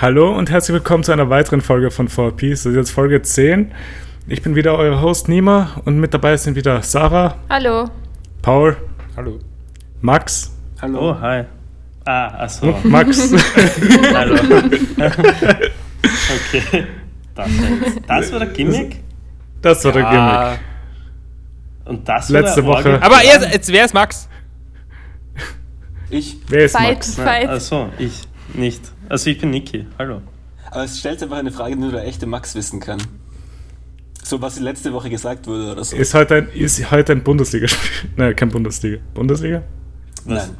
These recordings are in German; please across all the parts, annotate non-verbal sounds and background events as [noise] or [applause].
Hallo und herzlich willkommen zu einer weiteren Folge von 4Piece. Das ist jetzt Folge 10. Ich bin wieder euer Host Nima und mit dabei sind wieder Sarah, Hallo. Paul, Hallo. Max, Hallo. Oh, hi. Ah, achso. oh, Max. [laughs] Hallo. okay. Das, das war der Gimmick? Das war der Gimmick. Und das war Letzte der Woche. Orgel- Aber jetzt, jetzt wer ist Max? Ich. Wer ist Fight, Max? fight. Achso, ich nicht. Also ich bin Niki. Hallo. Aber es stellt einfach eine Frage, die nur der echte Max wissen kann. So, was letzte Woche gesagt wurde oder so. Ist heute ein, ist heute ein Bundesligaspiel? [laughs] Nein, kein Bundesliga. Bundesliga? Was? Nein.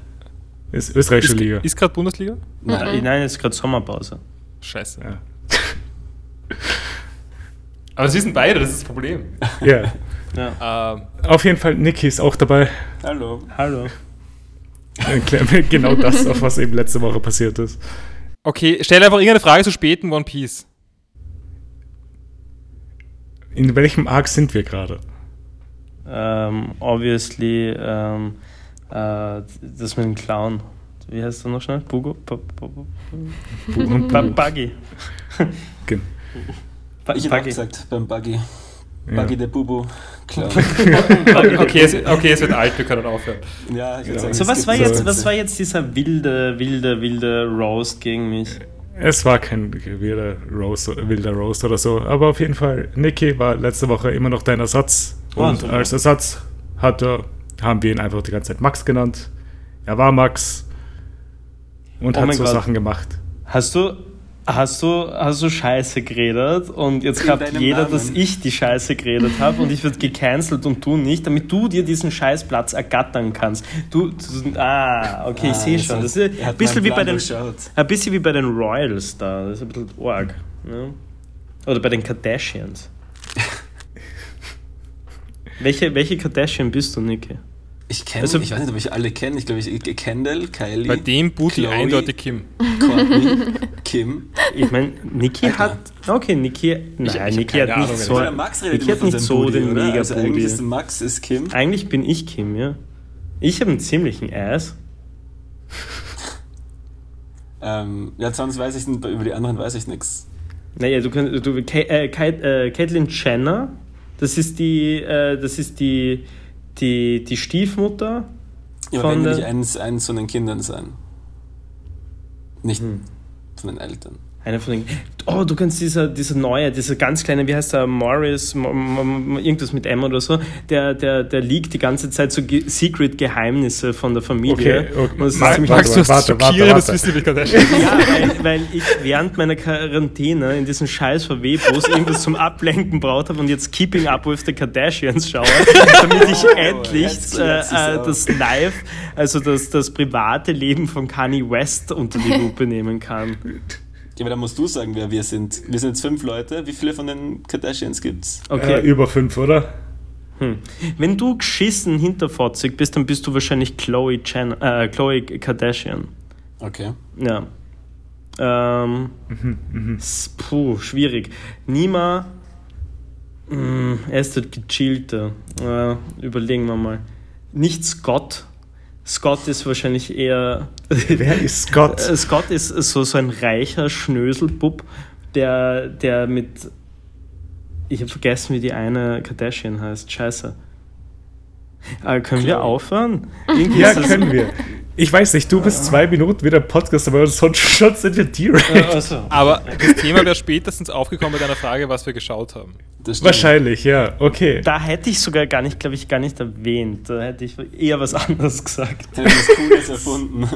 Ist österreichische Ist, Liga. ist gerade Bundesliga? Nein, nein, es ist gerade Sommerpause. Scheiße. Ja. [laughs] Aber sie sind beide, das ist das Problem. [laughs] Ja. Ja. Ähm, Auf jeden Fall, Niki ist auch dabei. Hallo. Hallo. Dann klären wir genau das, auf was eben letzte Woche passiert ist. Okay, stell einfach irgendeine Frage zu späten One Piece. In welchem Arc sind wir gerade? Ähm, obviously, ähm, äh, das mit dem Clown. Wie heißt er noch schnell? Bugo? Buggy. Gen- Bu- Ich Buggy. gesagt, beim Buggy. Ja. Buggy der Bubu. Klar. Okay, es, okay, es wird alt, wir können aufhören. ja, ich würde Ja. sagen, So, es was war, so- jetzt, was war jetzt dieser wilde, wilde, wilde Roast gegen mich? Es war kein wilder Roast, wilder Roast oder so, aber auf jeden Fall, Niki war letzte Woche immer noch dein Ersatz. Oh, Und super. als Ersatz hat er, haben wir ihn einfach die ganze Zeit Max genannt. Er war Max und Oh hat so Gott. Sachen gemacht. Hast du, hast du, hast du Scheiße geredet und jetzt glaubt jeder, Namen. dass ich die Scheiße geredet habe und ich werde [laughs] gecancelt und du nicht, damit du dir diesen Scheißplatz ergattern kannst. Du, du ah, okay, ich Ah, sehe das schon. Das ist ein bisschen wie bei den, ein bisschen wie bei den Royals da. Das ist ein bisschen arg. Ne? Oder bei den Kardashians. [laughs] welche, welche Kardashian bist du, Niki? Ich kenne, Also- ich weiß nicht, ob ich alle kenne. Ich glaube, ich Kendall, Kylie, Bei dem Booty Chloe. eindeutig Kim. Courtney, [laughs] Kim. Ich meine, Niki Alter. hat. Okay, Niki. Nein, Niki hat nicht so. Oder Max redet Niki hat nicht so Booty, den oder? mega also eigentlich ist Booty. Max ist Kim. Eigentlich bin ich Kim, ja. Ich habe einen ziemlichen Ass. Ähm, ja, sonst weiß ich nicht, über die anderen weiß ich nichts. Naja, du kannst. Du, äh, äh, Caitlyn Jenner, das ist die. Äh, das ist die. Die, die Stiefmutter. Ja, Von der- nicht eins, eins von den Kindern sein. Nicht Hm. von den Eltern. Einer von den. Oh, du kannst dieser, dieser neue, dieser ganz kleine, wie heißt der, Morris, irgendwas mit M oder so, der, der, der liegt die ganze Zeit so Ge Secret-Geheimnisse von der Familie. Okay, okay. Und das ist Max- ziemlich Max, du warte, schockierendes warte. Wissen Kardashian. [laughs] Ja, weil, weil ich während meiner Quarantäne in diesem scheiß VW-Bus irgendwas zum Ablenken braucht habe und jetzt Keeping Up with the Kardashians schaue, damit ich endlich jetzt äh, sich's äh, das Live, also das, das private Leben von Kanye West unter die [laughs] Lupe nehmen kann. Ja, aber da musst du sagen, wer wir sind. Wir sind jetzt fünf Leute. Wie viele von den Kardashians gibt's? Okay. Äh, über fünf, oder? Hm. Wenn du geschissen hinterfotzig bist, dann bist du wahrscheinlich Chloe, äh, Chloe Kardashian. Okay. Ja. Ähm, Mhm, s- puh, schwierig. Nima, mh, er ist der gechillte. Äh, überlegen wir mal. Nicht Scott. Scott ist wahrscheinlich eher. [laughs] Wer ist Scott? Äh, Scott ist so, so ein reicher Schnöselbub, der, der mit. Ich habe vergessen, wie die eine Kardashian heißt. Scheiße. Äh, können wir Chloe. aufhören? [laughs] Irgendwie Ja, können wir. Ich weiß nicht, du bist zwei Minuten wieder im Podcast, aber sonst schon sind wir direkt. Also. Aber das Thema wäre spätestens aufgekommen mit einer Frage, was wir geschaut haben. Wahrscheinlich, ja, okay. Da hätte ich sogar gar nicht, glaube ich, gar nicht erwähnt. Da hätte ich eher was anderes gesagt. Ich habe was Cooles erfunden.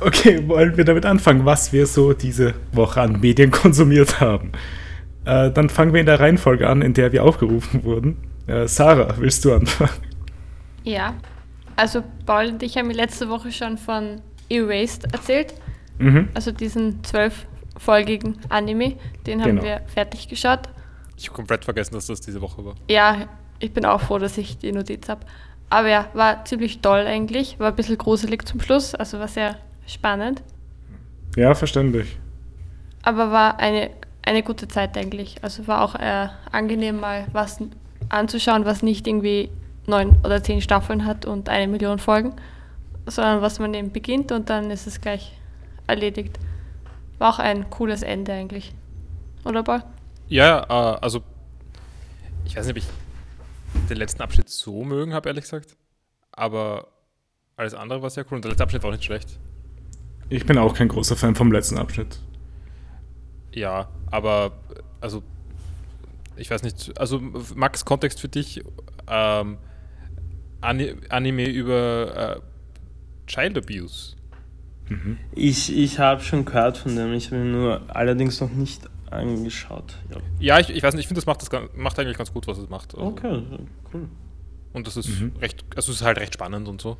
Okay, wollen wir damit anfangen, was wir so diese Woche an Medien konsumiert haben? Äh, dann fangen wir in der Reihenfolge an, in der wir aufgerufen wurden. Äh, Sarah, willst du anfangen? Ja. Also Paul und ich haben mir letzte Woche schon von Erased erzählt. Mhm. Also diesen zwölffolgigen Anime. Den haben Genau. wir fertig geschaut. Ich habe komplett vergessen, dass das diese Woche war. Ja, ich bin auch froh, dass ich die Notiz habe. Aber ja, war ziemlich toll eigentlich. War ein bisschen gruselig zum Schluss, also war sehr spannend. Ja, verständlich. Aber war eine, eine gute Zeit eigentlich. Also war auch äh, angenehm, mal was anzuschauen, was nicht irgendwie neun oder zehn Staffeln hat und eine Million Folgen, sondern was man eben beginnt und dann ist es gleich erledigt. War auch ein cooles Ende eigentlich. Oder Paul? Ja, äh, also ich weiß nicht, ob ich den letzten Abschnitt so mögen habe, ehrlich gesagt. Aber alles andere war sehr cool und der letzte Abschnitt war auch nicht schlecht. Ich bin auch kein großer Fan vom letzten Abschnitt. Ja, aber also ich weiß nicht, also Max, Kontext für dich, ähm, Ani Anime über äh, Child Abuse. Ich, ich habe schon gehört von dem, ich habe ihn nur allerdings noch nicht angeschaut. Ja. Ja, ich, ich weiß nicht, ich finde, das macht das macht eigentlich ganz gut, was es macht. Also, Okay, cool. Und das ist Mhm. recht, also es ist halt recht spannend und so.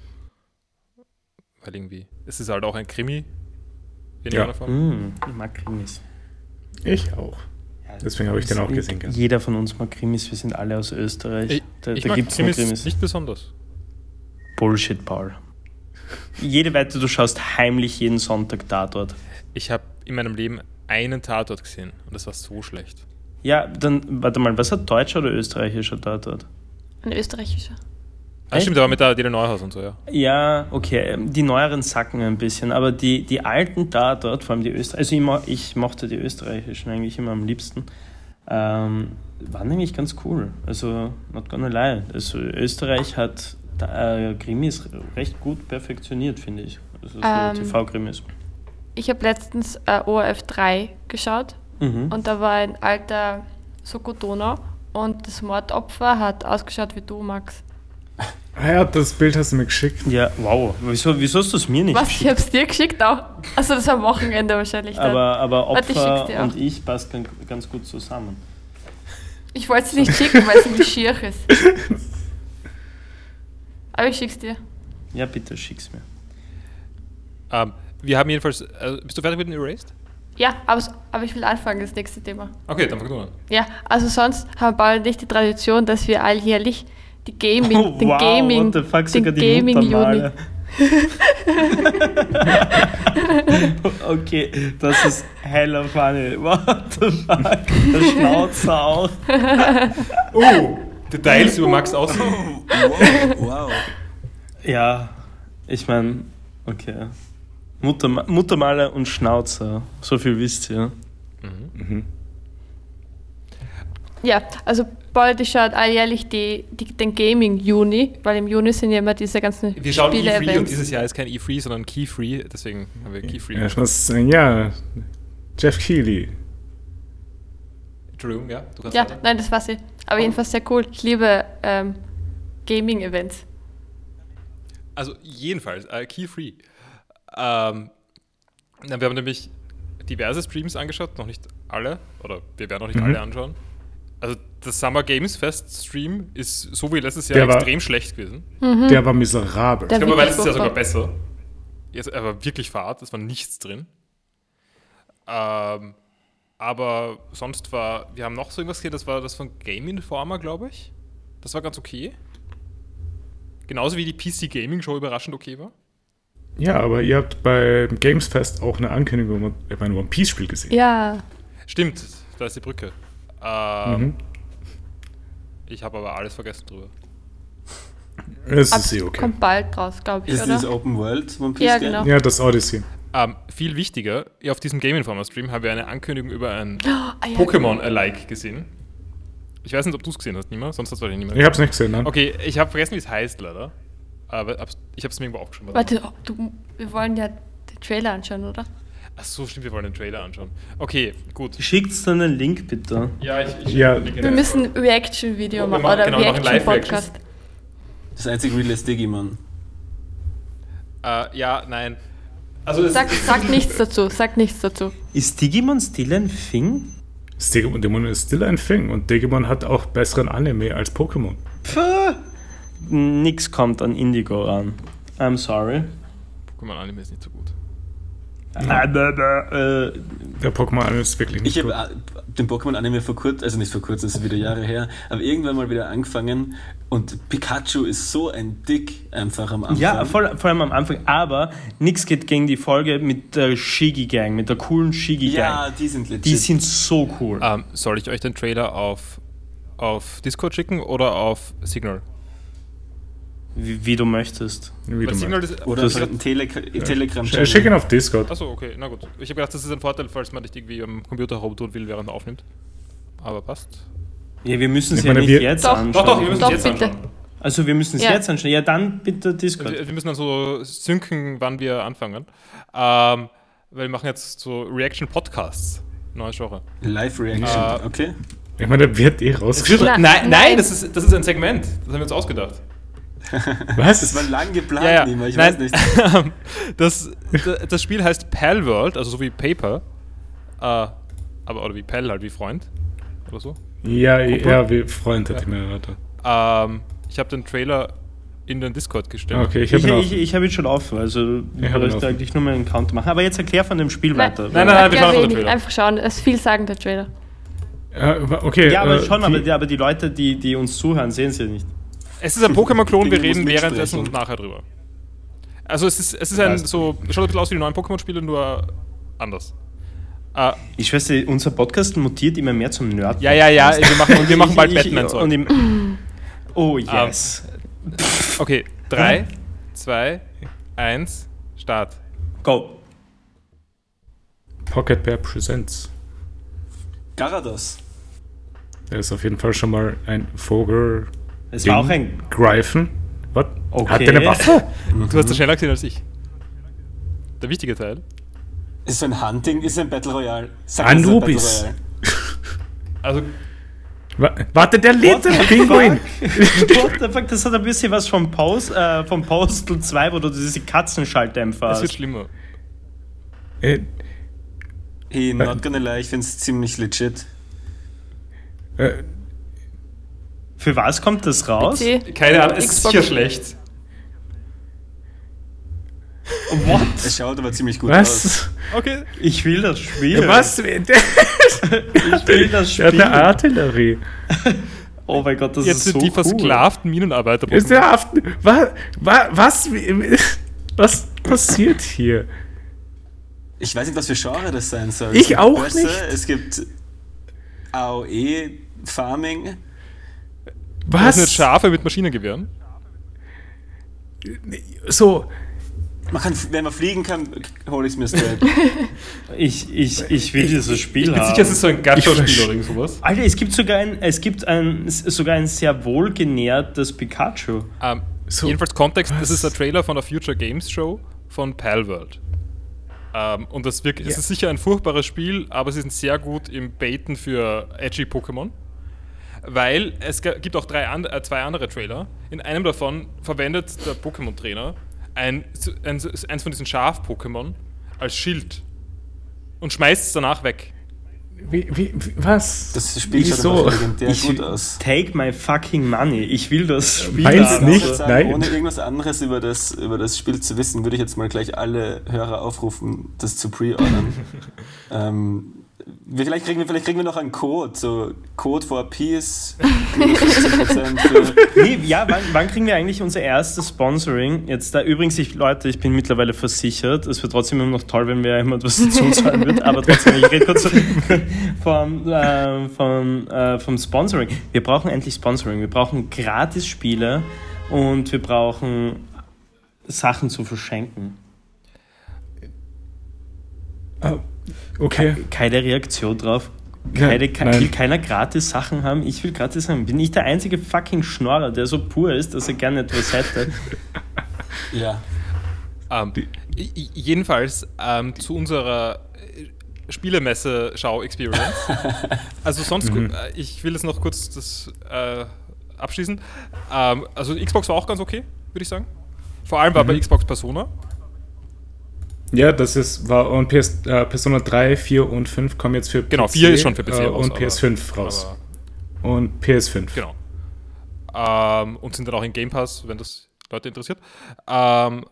Weil irgendwie, es ist halt auch ein Krimi in Ja. Form. Mm, ich mag Krimis. Ich auch. Deswegen habe ich den auch gesehen. gell? Jeder von uns mag Krimis, wir sind alle aus Österreich. Ich, da ich da mag gibt es Krimis, Krimis. nicht besonders. Bullshit, Paul. Jede Wette, du schaust heimlich jeden Sonntag da dort. Ich habe in meinem Leben einen Tatort gesehen und das war so schlecht. Ja, dann, warte mal, was hat deutscher oder österreichischer Tatort? Ein österreichischer. Ah, stimmt, aber mit der Adele Neuhaus und so, ja. Ja, okay, ähm, die neueren sacken ein bisschen, aber die, die alten Tatort, vor allem die Österreicher, also ich, mo ich mochte die österreichischen eigentlich immer am liebsten, ähm, waren eigentlich ganz cool. Also, not gonna lie. Also, Österreich hat da, äh, Krimis recht gut perfektioniert, finde ich. Also, so Ähm, TV-Krimis. Ich habe letztens äh, ORF 3 geschaut Mhm. und da war ein alter Sokotoner und das Mordopfer hat ausgeschaut wie du, Max. Ah ja, das Bild hast du mir geschickt. Ja, wow. Wieso, wieso hast du es mir nicht Was? Ich geschickt? hab's dir geschickt auch. Also das war am Wochenende wahrscheinlich. Dann. Aber, aber Warte, ich Opfer dir auch. und ich passt ganz, gut zusammen. Ich wollte es nicht schicken, weil es irgendwie schier ist. Aber ich schick's dir. Ja, bitte schick's mir. Ähm, wir haben jedenfalls, äh, bist du fertig mit dem Erased? Ja, aber, aber ich will anfangen, das nächste Thema. Okay, dann fang du an. Ja, also sonst haben Paul und ich die Tradition, dass wir alljährlich die Gaming, Oh, den wow, Gaming, what the fuck, den sogar die Gaming Juni. [laughs] Okay, das ist hella funny. What the fuck? Der Schnauzer auch. [laughs] Oh! Details über Max Aussehen. Wow, wow. Ja, ich meine, okay. Mutterma Muttermale und Schnauzer, so viel wisst ihr. Ja, also Paul und ich schaut alljährlich die, die, den Gaming Juni, weil im Juni sind ja immer diese ganzen Wir schauen E3 und dieses Jahr ist kein E3, sondern Key-Free, deswegen haben wir Key-Free. Ja, ich muss sagen, ja, Jeff Keighley. Entschuldigung, ja, du kannst Ja, weiter. nein, das war sie. Aber jedenfalls sehr cool. Ich liebe ähm, Gaming-Events. Also jedenfalls, äh, Key-Free. Ähm, wir haben nämlich diverse Streams angeschaut, noch nicht alle, oder wir werden noch nicht Mhm. alle anschauen. Also das Summer Games Fest Stream ist so wie letztes Jahr Der war- extrem schlecht gewesen. Der war miserabel. Der- Ich glaube, wirklich letztes Jahr sogar besser. Jetzt aber wirklich fad, es war nichts drin. Ähm, aber sonst war, wir haben noch so irgendwas gesehen, das war das von Game Informer, glaube ich. Das war ganz okay. Genauso wie die PC Gaming Show überraschend okay war. Ja, aber ihr habt beim Gamesfest auch eine Ankündigung über ein One Piece Spiel gesehen. Ja, Stimmt, da ist die Brücke. Ähm, Mhm. Ich habe aber alles vergessen drüber. Es ist eh okay. kommt bald raus, glaube ich, Ist oder? das Open World One Piece Ja, Game? genau. Ja, das Odyssey. Ähm, viel wichtiger, ja, auf diesem Game Informer Stream haben wir eine Ankündigung über ein [gasps] Ah, ja, Pokémon-alike gesehen. Ich weiß nicht, ob du es gesehen hast, niemand. Sonst es wahrscheinlich niemand. Ich hab's nicht gesehen, ne? Okay, ich habe vergessen, wie es heißt, leider. Aber ich habe es mir irgendwo aufgeschrieben. Warte, oh, du, wir wollen ja den Trailer anschauen, oder? Ach so, stimmt, wir wollen den Trailer anschauen. Okay, gut. Schickt's dann einen Link bitte. Ja, ich, ich Ja. Wir müssen ein Reaction-Video machen machen- oder genau, Reaction-Podcast. Das einzige Real ist Digimon. Äh, ja, nein. Also Sag, sag nichts dazu, sag nichts dazu. Ist Digimon still ein Thing? Digimon Digimon ist still ein Thing und Digimon hat auch besseren Anime als Pokémon. Pfff. Nix kommt an Indigo ran. I'm sorry. Pokémon Anime ist nicht so Ah, bäh, äh, Der Pokémon-Anime ist wirklich nicht Ich gut. habe den Pokémon-Anime vor kurzem, also nicht vor kurzem, das ist wieder Jahre her, aber irgendwann mal wieder angefangen und Pikachu ist so ein Dick einfach am Anfang. ja, vor, vor allem am Anfang. Aber nix geht gegen die Folge mit der Shigi Gang, mit der coolen Shigi Gang. Ja, die sind legit. Die sind so cool. Ähm, soll ich euch den Trailer auf, auf Discord schicken oder auf Signal? Wie, wie du möchtest. Wie du Signal ist, Oder Das- ein Tele Telegram. Sch- Schick ihn auf Discord. Achso, okay, na gut. Ich habe gedacht, das ist ein Vorteil, falls man nicht irgendwie am Computer herumtun will, während er aufnimmt. Aber passt. Ja, wir müssen es ja meine, nicht wir- jetzt Doch. anschauen. Doch, doch, wir müssen es jetzt bitte. anschauen. Also wir müssen es Ja. jetzt anschauen. Ja, dann bitte Discord. Wir, wir müssen dann so synken, wann wir anfangen. Ähm, weil wir machen jetzt so Reaction-Podcasts. Neues Genre. Live-Reaction, Ah. okay. Ich meine, der wird eh rausgeschrieben. Nein, nein, nein. das, ist, das ist ein Segment. Das haben wir uns ausgedacht. [laughs] Was? Das war lang geplant, Ja, ja. Nima, ich Nein. weiß nicht. [laughs] das, das- Spiel heißt Pal World, also so wie Paper. Äh, aber, oder wie Pal, halt wie Freund. Oder so. Ja, ja, wie Freund hat die mir erwartet. Ähm, ich habe den Trailer in den Discord gestellt. Okay, ich habe ihn ich, ich, habe ihn schon offen, also Ich hab bräuchte offen. eigentlich nur mal einen Count machen. Aber jetzt erklär von dem Spiel Nein. weiter. Nein, nein, nein, wir Ja, schauen einfach den. Trailer. Einfach schauen, es ist vielsagender Trailer. Äh, okay, Ja, aber äh, schon, die- aber die, aber die Leute, die, die uns zuhören, sehen es ja nicht. Es ist ein Pokémon-Klon, wir reden währenddessen und nachher drüber. Also es ist, es ist ein so, schaut ein bisschen aus wie die neuen Pokémon-Spiele, nur anders. Äh, Ich weiß, unser Podcast mutiert immer mehr zum Nerd. ja, ja, ja, wir machen, und wir machen bald Ich- Batman. im, Oh, yes. Okay, 3, 2, 1, Start. Go. Pocket Bear Presents. Garados. Der ist auf jeden Fall schon mal ein Vogel. Es war auch ein. Greifen. Was? Okay. Hat der eine Waffe? [laughs] Du hast das schneller gesehen als ich. Der wichtige Teil. Ist so ein Hunting, ist ein Battle Royale. Sag ein Royale. Also, Wa- Warte, der lebt im Pinguin. [laughs] What the fuck, das hat ein bisschen was vom, Post, äh, vom Postal 2, wo du diese Katzenschalldämpfer es wird hast. schlimmer. Äh, Hey, not gonna lie, ich find's ziemlich legit. äh, Für was kommt das raus? PC. Keine Ahnung, es ist sicher schlecht. What? Es schaut aber ziemlich gut aus. was? Okay. Ich will das Spiel. Was? Der, Ich [laughs] will das der hat Spiel. eine Artillerie. Oh mein Gott, das Jetzt ist sind so die cool. versklavten Minenarbeiter. Ist der Haft. Was? Was? Was passiert hier? Ich weiß nicht, was für Genre das sein soll. Ich auch Bösse, nicht. Es gibt AOE, Farming. Das sind Was? Schafe mit Maschinengewehren. So, Man kann, wenn man fliegen kann, hole ich es mir straight. [laughs] Ich, ich, ich will dieses Spiel Ich bin haben. sicher, es ist so ein Ich Gacha-Spiel oder irgend sowas. Alter, es gibt sogar ein, es gibt ein, sogar ein sehr wohlgenährtes Pikachu. Ähm, So, jedenfalls Kontext, das was? ist der Trailer von der Future Games Show von Palworld. Ähm, und das wirkt, es Ja. ist sicher ein furchtbares Spiel, aber sie sind sehr gut im Baiten für edgy Pokémon. Weil es gibt auch drei äh, zwei andere Trailer. In einem davon verwendet der Pokémon-Trainer ein, ein, eins von diesen Schaf-Pokémon als Schild und schmeißt es danach weg. wie, wie, wie, was? Das Spiel schaut Wieso? einfach legendär Ich gut aus. take my fucking money. Ich will das Spiel Meinst haben. nicht? Sagen, Nein. ohne irgendwas anderes über das, über das Spiel zu wissen, würde ich jetzt mal gleich alle Hörer aufrufen, das zu pre-ordern. [laughs] ähm, wir, vielleicht, kriegen wir, vielleicht kriegen wir noch einen Code, so Code for Peace, minus 15% für Nee, ja, wann, wann kriegen wir eigentlich unser erstes Sponsoring? Jetzt da übrigens, ich, Leute, ich bin mittlerweile versichert. Es wird trotzdem immer noch toll, wenn mir jemand was dazu zahlen wird, aber trotzdem, ich rede kurz vom, äh, vom, äh, vom Sponsoring. Wir brauchen endlich Sponsoring. Wir brauchen Gratis-Spiele und wir brauchen Sachen zu verschenken. Ah, okay. Keine Reaktion drauf. Ja, Keine, ke- nein. will keiner gratis Sachen haben? Ich will gratis haben. Bin ich der einzige fucking Schnorrer, der so pur ist, dass er gerne etwas hätte? [laughs] ja. Ähm, jedenfalls ähm, zu unserer äh, Spielemesse-Schau-Experience. [laughs] also sonst, gu- äh, ich will jetzt noch kurz das äh, abschließen. Ähm, also Xbox war auch ganz okay, würde ich sagen. Vor allem war bei Xbox Persona. Ja, das ist, war und PS, äh, Persona 3, 4 und 5 kommen jetzt für Genau, PC, 4 ist schon für PC äh, raus, und aber- PS5 raus. Aber, und PS5. genau. Ähm, und sind dann auch in Game Pass, wenn das Leute interessiert. Ähm,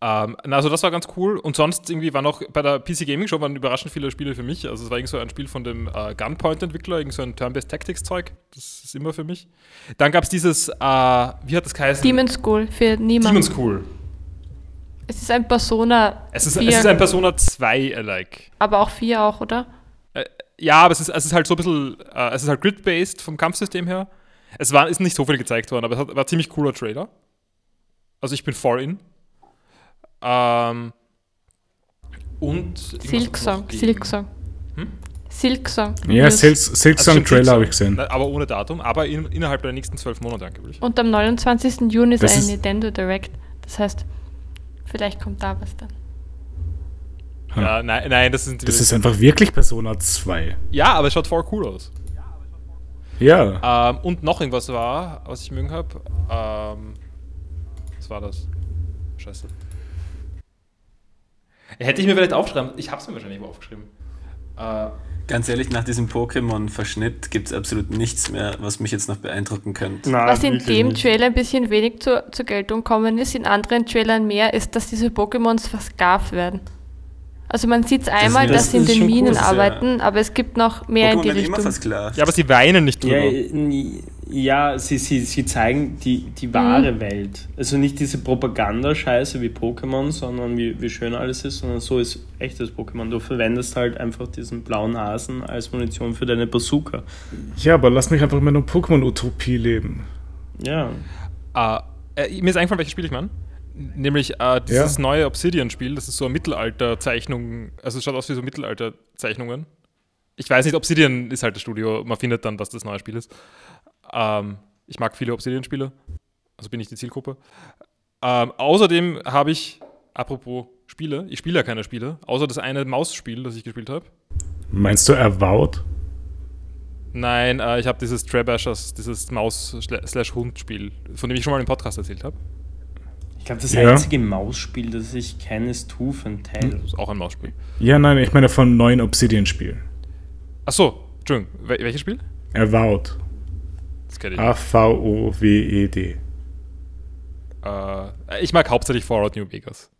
ähm, na, also das war ganz cool. Und sonst irgendwie war noch bei der PC Gaming Show waren überraschend viele Spiele für mich. Also es war irgendwie so ein Spiel von dem äh, Gunpoint-Entwickler, irgendwie so ein Turn-Based Tactics-Zeug. Das ist immer für mich. Dann gab es dieses, äh, wie hat das geheißen? Demon School für niemanden. Demon School. Es ist ein Persona Es ist, 4, es ist ein Persona 2-alike. aber auch 4 auch, oder? Ja, aber es ist, es ist halt so ein bisschen, äh, es ist halt grid-based vom Kampfsystem her. Es war, ist nicht so viel gezeigt worden, aber es hat, war ein ziemlich cooler Trailer. Also ich bin voll in. Ähm, und Silksong, Silksong. Hm? Silksong. Ja, News. Silk, Silksong Also Trailer habe ich gesehen. Aber ohne Datum, aber in, innerhalb der nächsten zwölf Monate angeblich. Und am 29. Juni ist Das ein ist- Nintendo Direct. Das heißt, vielleicht kommt da was dann. Ja, nein, nein, das sind Das ist einfach wirklich Persona 2. Ja, aber es schaut voll cool aus. Ja. Ähm, und noch irgendwas war, was ich mögen habe. Ähm, was war das? Scheiße. Hätte ich mir vielleicht aufschreiben. Ich habe es mir wahrscheinlich aufgeschrieben. Äh, Ganz ehrlich, nach diesem Pokémon-Verschnitt gibt es absolut nichts mehr, was mich jetzt noch beeindrucken könnte. Na, Was in dem nicht. Trailer ein bisschen wenig zur, zur Geltung kommen ist, in anderen Trailern mehr, ist, dass diese Pokémons versklavt werden. Also man sieht es einmal, das dass sie in den cool, Minen das ist ja- arbeiten, aber es gibt noch mehr in Pokémon die werden immer Richtung. ja, aber sie weinen nicht drüber. Ja, ja sie, sie, sie zeigen die, die wahre Welt. Also nicht diese Propagandascheiße wie Pokémon, sondern wie, wie schön alles ist, sondern so ist echtes Pokémon. Du verwendest halt einfach diesen blauen Hasen als Munition für deine Bazooka. Ja, aber lass mich einfach in meiner Pokémon-Utopie leben. Ja. Äh, äh, mir ist eingefallen, welches Spiel ich meine. Nämlich äh, dieses neue Obsidian-Spiel, das ist so eine Mittelalter-Zeichnung, also es schaut aus wie so Mittelalter-Zeichnungen. Ich weiß nicht, Obsidian ist halt das Studio, man findet dann, was das neue Spiel ist. Ähm, ich mag viele Obsidian-Spiele, also bin ich die Zielgruppe. Ähm, außerdem habe ich, apropos Spiele, ich spiele ja keine Spiele, außer das eine Mausspiel, das ich gespielt habe. Meinst du Avowed? Nein, äh, ich habe dieses Trabashers, dieses Maus-Hund-Spiel, von dem ich schon mal im Podcast erzählt habe. Ich glaube, das Ja. einzige Mausspiel, das ich kenne, ist Tooth and Tail. Das ist auch ein Mausspiel. Ja, nein, ich meine vom neuen Obsidian-Spiel. Achso, Entschuldigung, wel welches Spiel? Avowed. Das kenne ich. A-V-O-W-E-D. Äh, ich mag hauptsächlich Fallout New Vegas.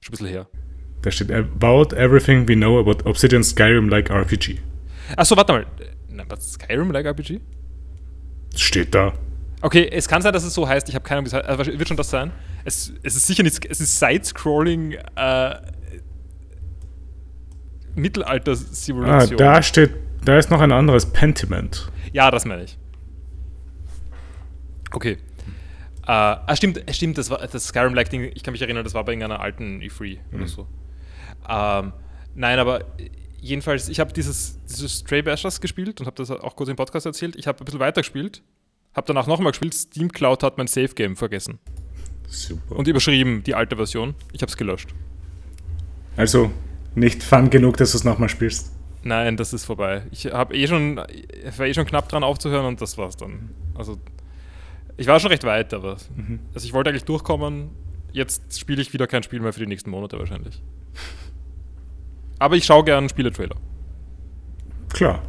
Schon ein bisschen her. Da steht About everything we know about Obsidian Skyrim-like RPG. Achso, warte mal. Was Skyrim like RPG? Steht da. Okay, es kann sein, dass es so heißt. Ich habe keine Ahnung, wie es heißt. Also, wird schon das sein. Es, es ist sicher nicht. Es ist Side-Scrolling äh, Ah, Mittelalter-Simulation. da steht, da ist noch ein anderes Pentiment. Ja, das meine ich. Okay. Äh, ah, stimmt, äh, stimmt, das war das Skyrim-like-Ding, ich kann mich erinnern, das war bei irgendeiner alten E3 oder so. Ähm, nein, aber jedenfalls, ich habe dieses, dieses Stray Bashers gespielt und habe das auch kurz im Podcast erzählt. Ich habe ein bisschen weiter gespielt, habe danach nochmal gespielt. Steam Cloud hat mein Save-Game vergessen Super. und überschrieben, die alte Version. Ich habe es gelöscht. also, nicht fun genug, dass du es nochmal spielst. Nein, das ist vorbei. Ich habe eh schon, ich war eh schon knapp dran aufzuhören und das war's dann. Also, ich war schon recht weit, aber also ich wollte eigentlich durchkommen. Jetzt spiele ich wieder kein Spiel mehr für die nächsten Monate wahrscheinlich. Aber ich schaue gern Spieletrailer. Klar.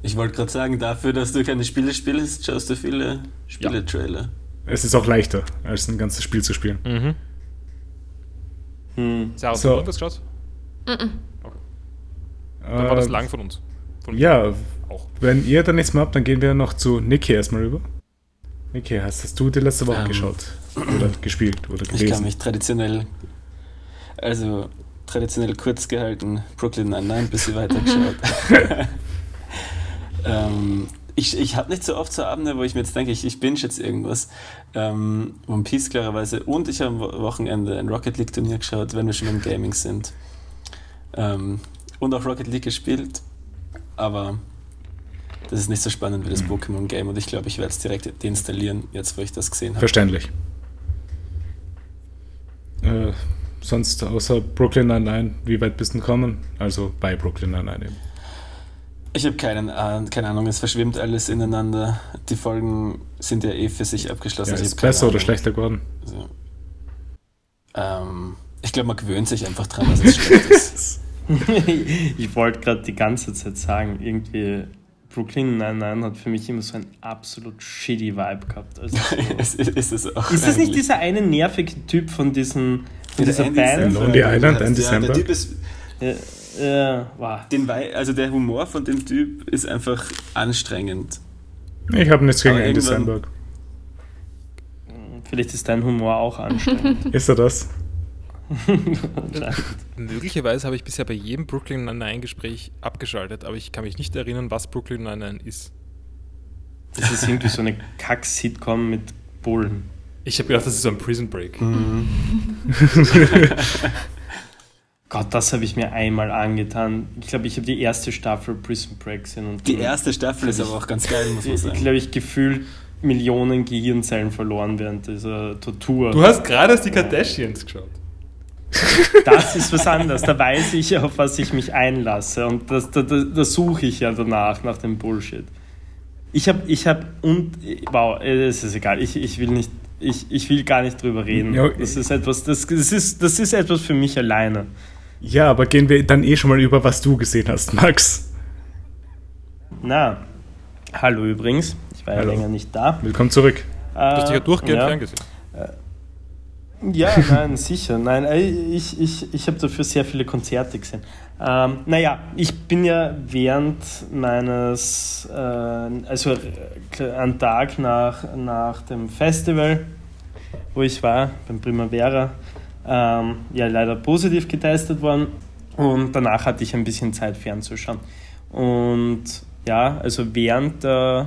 Ich wollte gerade sagen, dafür, dass du keine Spiele spielst, schaust du viele Spieletrailer. Es ist auch leichter, als ein ganzes Spiel zu spielen. Mhm. Hm. Sarah, So. du irgendwas geschaut? Dann war das Äh, lang von uns. Von Ja, auch. wenn ihr dann nichts mehr habt, dann gehen wir noch zu Niki erstmal rüber. Niki, hast, hast du die letzte Woche Ähm, geschaut? Oder gespielt? Oder Ich kann gelesen? mich traditionell, also traditionell kurz gehalten, Brooklyn Nine-Nine, bisschen weiter geschaut. [laughs] ähm, ich ich habe nicht so oft so Abende, wo ich mir jetzt denke, ich, ich binge jetzt irgendwas. Ähm, One Piece klarerweise. Und ich habe am Wo- Wochenende ein Rocket League Turnier geschaut, wenn wir schon im Gaming sind. Ähm, und auch Rocket League gespielt. Aber das ist nicht so spannend wie das Pokémon Game. Und ich glaube, ich werde es direkt deinstallieren, jetzt wo ich das gesehen habe. Verständlich. Äh, sonst außer Brooklyn Nine-Nine, wie weit bist du gekommen? Also bei Brooklyn Nine-Nine eben. Ich habe keinen, Ah- keine Ahnung, es verschwimmt alles ineinander. Die Folgen sind ja eh für sich abgeschlossen. Ja, Also ist besser oder Ahnung. schlechter geworden? Also, ähm, ich glaube, man gewöhnt sich einfach dran, dass es schlecht ist. [laughs] [laughs] ich wollte gerade die ganze Zeit sagen, irgendwie Brooklyn Nine-Nine hat für mich immer so einen absolut shitty Vibe gehabt. Also so. [laughs] es, ist, ist es auch. Ist das nicht dieser eine nervige Typ von, diesen, von Der dieser Andy Band? Lonely Island, Andy der? Der? Typ ist, Ja, ja, wow. den Wei- also der Humor von dem Typ ist einfach anstrengend. Ich habe nichts gegen Andy Samberg. Vielleicht ist dein Humor auch anstrengend. [laughs] Ist er das? [laughs] Möglicherweise habe ich bisher bei jedem Brooklyn Nine-Nine Gespräch abgeschaltet, aber ich kann mich nicht erinnern, was Brooklyn Nine-Nine ist. Das ist irgendwie so eine Kack-Sitcom mit Bullen. Ich habe gedacht, das ist so ein Prison Break. Mhm. [laughs] Gott, das habe ich mir einmal angetan. Ich glaube, ich habe die erste Staffel Prison Break gesehen. Und Die erste Staffel ist aber auch ganz geil, muss man ich sagen. glaube, ich gefühlt Millionen Gehirnzellen verloren während dieser Tortur. Du hast gerade erst die Kardashians geschaut. Das ist was anderes. Da weiß ich, auf was ich mich einlasse. Und das, da, da, da suche ich ja danach, nach dem Bullshit. Ich habe, ich habe, und, wow, es ist egal. Ich, ich will nicht, ich, ich will gar nicht drüber reden. Ja, Das ist etwas, das, das, ist, das ist etwas für mich alleine. Ja, aber gehen wir dann eh schon mal über, was du gesehen hast, Max. Na, hallo übrigens. Ich war ja Hallo. länger nicht da. Willkommen zurück. Du hast dich ja durchgehend ja. ferngesehen. Ja, nein, sicher. Nein, ich, ich, ich habe dafür sehr viele Konzerte gesehen. Ähm, naja, ich bin ja während meines, äh, also äh, einen Tag nach, nach dem Festival, wo ich war, beim Primavera, ähm, ja leider positiv getestet worden und danach hatte ich ein bisschen Zeit fernzuschauen. Und ja, also während der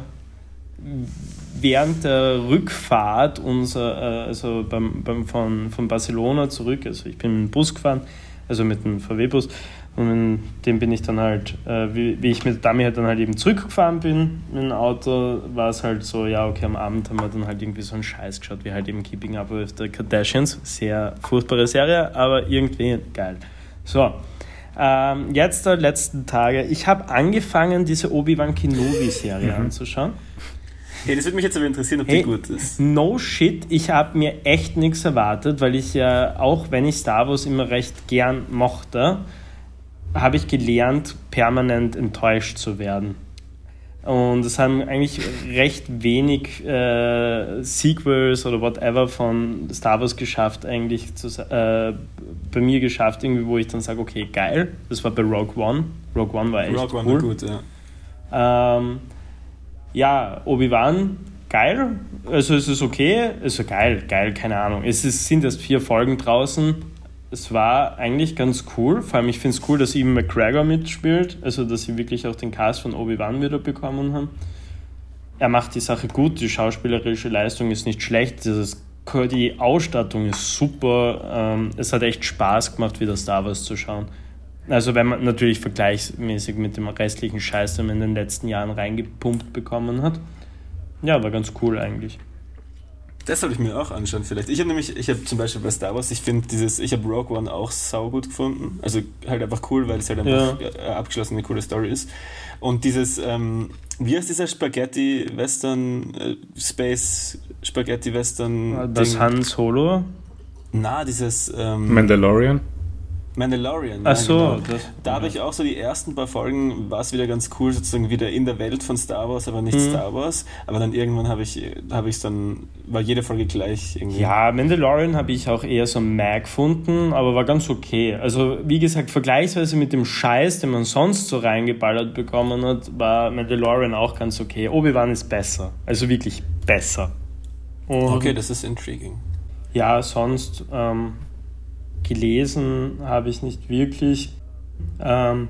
während der Rückfahrt unser, äh, also beim, beim, von, von Barcelona zurück, also ich bin mit dem Bus gefahren, also mit dem VW-Bus, und mit dem bin ich dann halt, äh, wie, wie ich mit Dami halt dann halt eben zurückgefahren bin mit dem Auto, war es halt so, ja, okay, am Abend haben wir dann halt irgendwie so einen Scheiß geschaut, wie halt eben Keeping Up with the Kardashians. Sehr furchtbare Serie, aber irgendwie geil. So, ähm, jetzt der letzten Tage. Ich habe angefangen, diese Obi-Wan Kenobi-Serie anzuschauen. Hey, das würde mich jetzt aber interessieren, ob Hey, die gut ist. No shit, ich habe mir echt nichts erwartet, weil ich ja, auch wenn ich Star Wars immer recht gern mochte, habe ich gelernt, permanent enttäuscht zu werden. Und es haben eigentlich recht wenig äh, Sequels oder whatever von Star Wars geschafft, eigentlich zu, äh, bei mir geschafft, irgendwie, wo ich dann sage, okay, geil. Das war bei Rogue One. Rogue One war echt One cool. war gut, ja. Ähm, ja, Obi-Wan, geil. Also es ist okay. Also geil, geil, keine Ahnung. Es ist, sind erst vier Folgen draußen. Es war eigentlich ganz cool. Vor allem, ich finde es cool, dass eben McGregor mitspielt. Also, dass sie wirklich auch den Cast von Obi-Wan wieder bekommen haben. Er macht die Sache gut. Die schauspielerische Leistung ist nicht schlecht. Dieses, die Ausstattung ist super. Ähm, es hat echt Spaß gemacht, wieder Star Wars zu schauen. Also wenn man natürlich vergleichsmäßig mit dem restlichen Scheiß, den man in den letzten Jahren reingepumpt bekommen hat. Ja, war ganz cool eigentlich. Das sollte ich mir auch anschauen vielleicht. Ich habe nämlich, ich habe zum Beispiel bei Star Wars, ich finde dieses, ich habe Rogue One auch saugut gefunden. Also halt einfach cool, weil es halt einfach Ja. äh, abgeschlossen eine coole Story ist. Und dieses, ähm, wie heißt dieser Spaghetti-Western, äh, Space Spaghetti-Western? Das Ding? Han Solo. Na, dieses ähm, Mandalorian. Mandalorian. Ach so, genau. das- Da habe ich auch so die ersten paar Folgen, war es wieder ganz cool, sozusagen wieder in der Welt von Star Wars, aber nicht Mhm. Star Wars. Aber dann irgendwann habe ich habe ich dann, war jede Folge gleich irgendwie. Ja, Mandalorian habe ich auch eher so mag gefunden, aber war ganz okay. Also, wie gesagt, vergleichsweise mit dem Scheiß, den man sonst so reingeballert bekommen hat, war Mandalorian auch ganz okay. Obi-Wan ist besser. Also wirklich besser. Und Okay, das ist intriguing. Ja, sonst ähm, gelesen habe ich nicht wirklich. Ähm,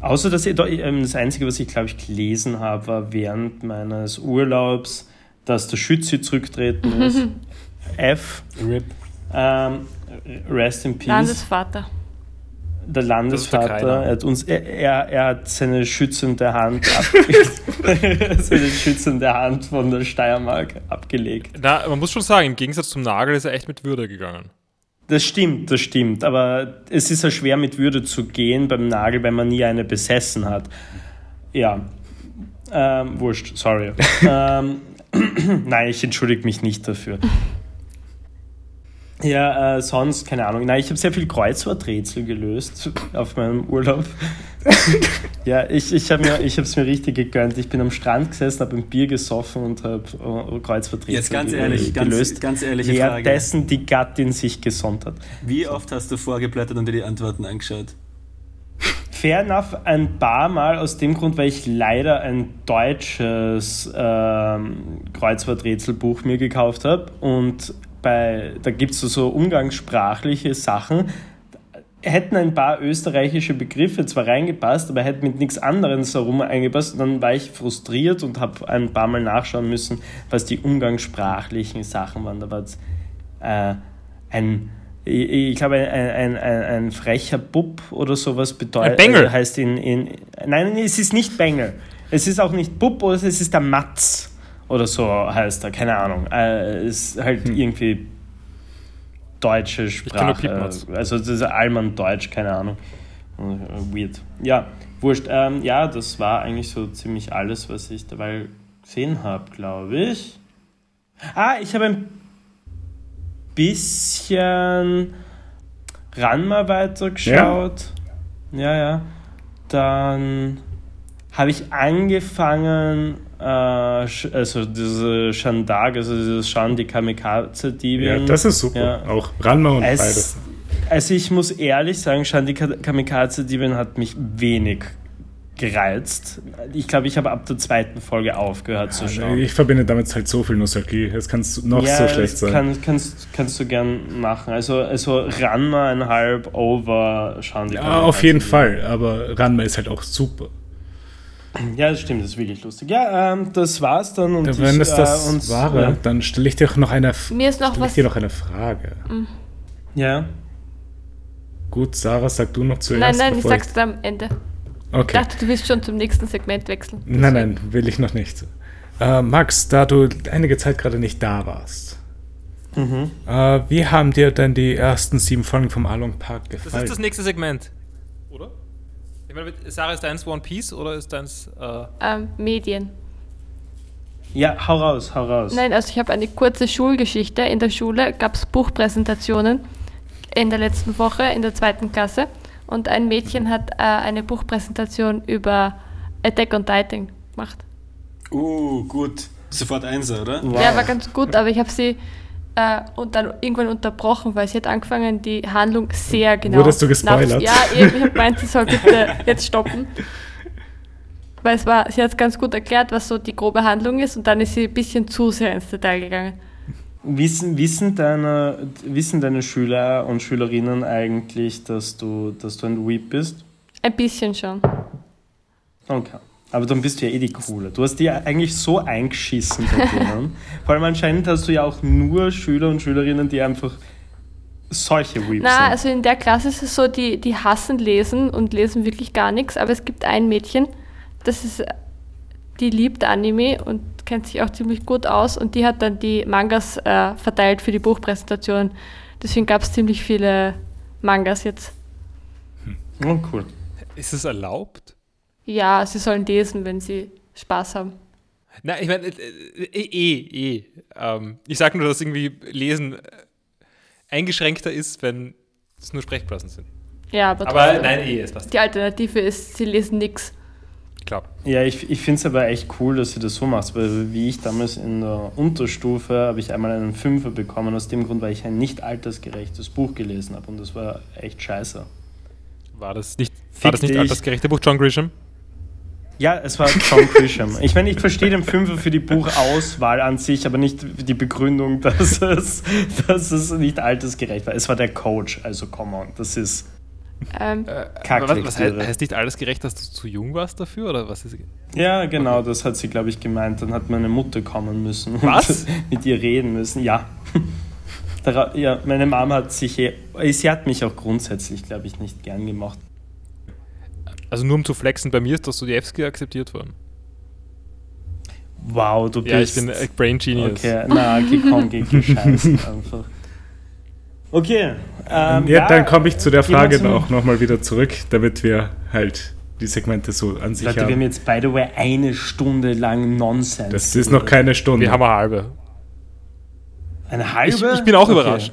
außer dass ich, ähm, das Einzige, was ich glaube ich gelesen habe, war während meines Urlaubs, dass der Schütze zurücktreten [laughs] ist. F. RIP. Ähm, rest in Peace. Landesvater. der Landesvater, er hat, uns, er, er, er hat seine schützende Hand [laughs] [laughs] seine schützende Hand von der Steiermark abgelegt. Na, man muss schon sagen, im Gegensatz zum Nagel ist er echt mit Würde gegangen. Das stimmt, das stimmt. Aber es ist ja schwer mit Würde zu gehen beim Nagel, wenn man nie eine besessen hat. Ja. Ähm, wurscht, sorry. [laughs] ähm, [clears throat] Nein, ich entschuldige mich nicht dafür. Ja, äh, sonst, keine Ahnung. Nein, ich habe sehr viel Kreuzworträtsel gelöst auf meinem Urlaub. [laughs] ja, ich, ich habe es mir richtig gegönnt. Ich bin am Strand gesessen, habe ein Bier gesoffen und habe äh, Kreuzworträtsel Jetzt ganz ehrlich, ganz, gelöst. ganz ehrliche Frage. Währenddessen die Gattin sich gesonnt hat. Wie oft hast du vorgeblättert und dir die Antworten angeschaut? Fair enough, ein paar Mal aus dem Grund, weil ich leider ein deutsches ähm, Kreuzworträtselbuch mir gekauft habe und bei, da gibt es so, so umgangssprachliche Sachen. Hätten ein paar österreichische Begriffe zwar reingepasst, aber hätten mit nichts anderem so rum eingepasst. Dann war ich frustriert und habe ein paar Mal nachschauen müssen, was die umgangssprachlichen Sachen waren. Da war es äh, ein, ich, glaube, ein, ein, ein, ein frecher Bub oder sowas bedeutet. Bengel. Äh, heißt in, in. Nein, es ist nicht Bengel. Es ist auch nicht Bub oder es ist der Matz oder so heißt er, keine Ahnung. Äh, es ist halt irgendwie deutsche Sprache. Also das ist Allmann Deutsch, keine Ahnung. Weird. Ja, wurscht. Ähm, ja, das war eigentlich so ziemlich alles, was ich dabei gesehen habe, glaube ich. Ah, ich habe ein bisschen Ranma weitergeschaut. Ja, ja. Dann habe ich angefangen, also diese Shandag, also dieses Shan, die Kamikaze-Diebin. Ja, das ist super. Ja. Auch Ranma und Es, beides. also ich muss ehrlich sagen, Shan, die Ka- Kamikaze-Diebin hat mich wenig gereizt. Ich glaube, ich habe ab der zweiten Folge aufgehört zu schauen. Ich verbinde damit halt so viel Nostalgie. Es kann noch ja, so schlecht das sein. Kann, kannst, kannst du gern machen. Also, also Ranma einhalb over Shan, die ja, auf jeden. Fall. Aber Ranma ist halt auch super. Ja, das stimmt, das ist wirklich lustig. Ja, ähm, das war's dann. Und Ja, Wenn ich, es das äh, und, war, Ja. dann stelle ich dir noch eine, Mir ist noch stelle ich was. dir noch eine Frage. ja. Gut, Sarah, sag du noch Nein, zuerst. nein, ich bevor sag's dir am Ende. Ich Okay. dachte, du willst schon zum nächsten Segment wechseln. Nein, nein, will ich noch nicht. Äh, Max, da du einige Zeit gerade nicht da warst, Mhm. äh, wie haben dir denn die ersten sieben Folgen vom Along Park Das gefallen? ist das nächste Segment. Oder? Ich meine, Sarah, ist deins One Piece oder ist deins. Äh, Ähm, Medien. ja, hau raus, hau raus. Nein, also ich habe eine kurze Schulgeschichte. In der Schule gab es Buchpräsentationen in der letzten Woche in der zweiten Klasse und ein Mädchen hat äh, eine Buchpräsentation über Attack on Titan gemacht. Uh, gut. Sofort Einser, oder? Wow. Ja, war ganz gut, aber ich habe sie äh, und dann irgendwann unterbrochen, weil sie hat angefangen, die Handlung sehr genau. Wurdest du gespoilert? nach- Ja, eben, ich habe gemeint, sie soll bitte jetzt stoppen. Weil es war, sie hat ganz gut erklärt, was so die grobe Handlung ist und dann ist sie ein bisschen zu sehr ins Detail gegangen. Wissen, wissen, deine, wissen deine Schüler und Schülerinnen eigentlich, dass du, dass du ein Weep bist? Ein bisschen schon. Okay. Aber dann bist du ja eh die Coole. Du hast dir eigentlich so eingeschissen denen. [laughs] Vor allem anscheinend hast du ja auch nur Schüler und Schülerinnen, die einfach solche Weeps Na, sind. also in der Klasse ist es so, die, die hassen lesen und lesen wirklich gar nichts, aber es gibt ein Mädchen, das ist, die liebt Anime und kennt sich auch ziemlich gut aus und die hat dann die Mangas äh, verteilt für die Buchpräsentation. Deswegen gab es ziemlich viele Mangas jetzt. Oh, cool. ist es erlaubt? Ja, sie sollen lesen, wenn sie Spaß haben. Na, ich meine, äh, äh, eh, eh. Ähm, ich sage nur, dass irgendwie Lesen äh, eingeschränkter ist, wenn es nur Sprechblasen sind. Ja, aber, Aber trotzdem. nein, eh, es passt. die Alternative ist, sie lesen nichts. Klar. Ja, ich, ich finde es aber echt cool, dass du das so machst, weil wie ich damals in der Unterstufe habe ich einmal einen Fünfer bekommen, aus dem Grund, weil ich ein nicht altersgerechtes Buch gelesen habe und das war echt scheiße. War das nicht, Fick war das nicht dich. altersgerechte Buch John Grisham? Ja, es war John Grisham. Ich meine, ich verstehe den Fünfer für die Buchauswahl an sich, aber nicht die Begründung, [laughs] dass es, dass es nicht altersgerecht war. Es war der Coach, also come on, das ist Ähm, Äh, was, was heißt, heißt nicht alles gerecht, dass du zu jung warst dafür? Oder was ist Ja, genau, das hat sie, glaube ich, gemeint. Dann hat meine Mutter kommen müssen Was? und [laughs] mit ihr reden müssen. Ja. [laughs] Ja, meine Mama hat sich, eh- sie hat mich auch grundsätzlich, glaube ich, nicht gern gemacht. Also nur um zu flexen, bei mir ist das so die Evski akzeptiert worden. Wow, du Ja, ich bist... bin äh, Brain Genius. Okay, na, okay, komm, geh, geh scheißen [laughs] einfach. Okay, ähm, ja, dann komme ich zu der Frage zum- auch nochmal wieder zurück, damit wir halt die Segmente so an sich Leute, wir haben haben. jetzt, by the way, eine Stunde lang Nonsense. Das ist noch keine Stunde. Wir haben eine halbe. Eine halbe? Ich, ich bin auch Okay. überrascht.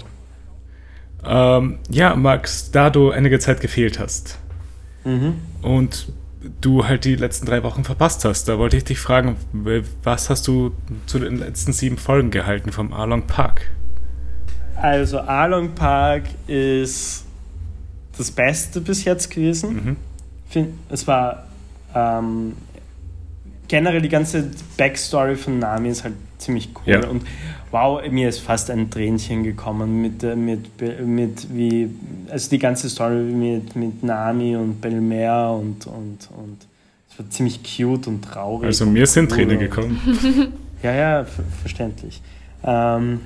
Ähm, ja, Max, da du einige Zeit gefehlt hast Mhm. und du halt die letzten drei Wochen verpasst hast, da wollte ich dich fragen, was hast du zu den letzten sieben Folgen gehalten vom Along Park? Also, Along Park ist das Beste bis jetzt gewesen. Mhm. Es war ähm, generell die ganze Backstory von Nami ist halt ziemlich cool. Ja. Und wow, mir ist fast ein Tränchen gekommen mit, äh, mit, mit wie, also die ganze Story mit, mit Nami und Belmer und, und, und es war ziemlich cute und traurig. Also mir sind cool Tränen gekommen. [laughs] ja, ja, ver verständlich. Ähm,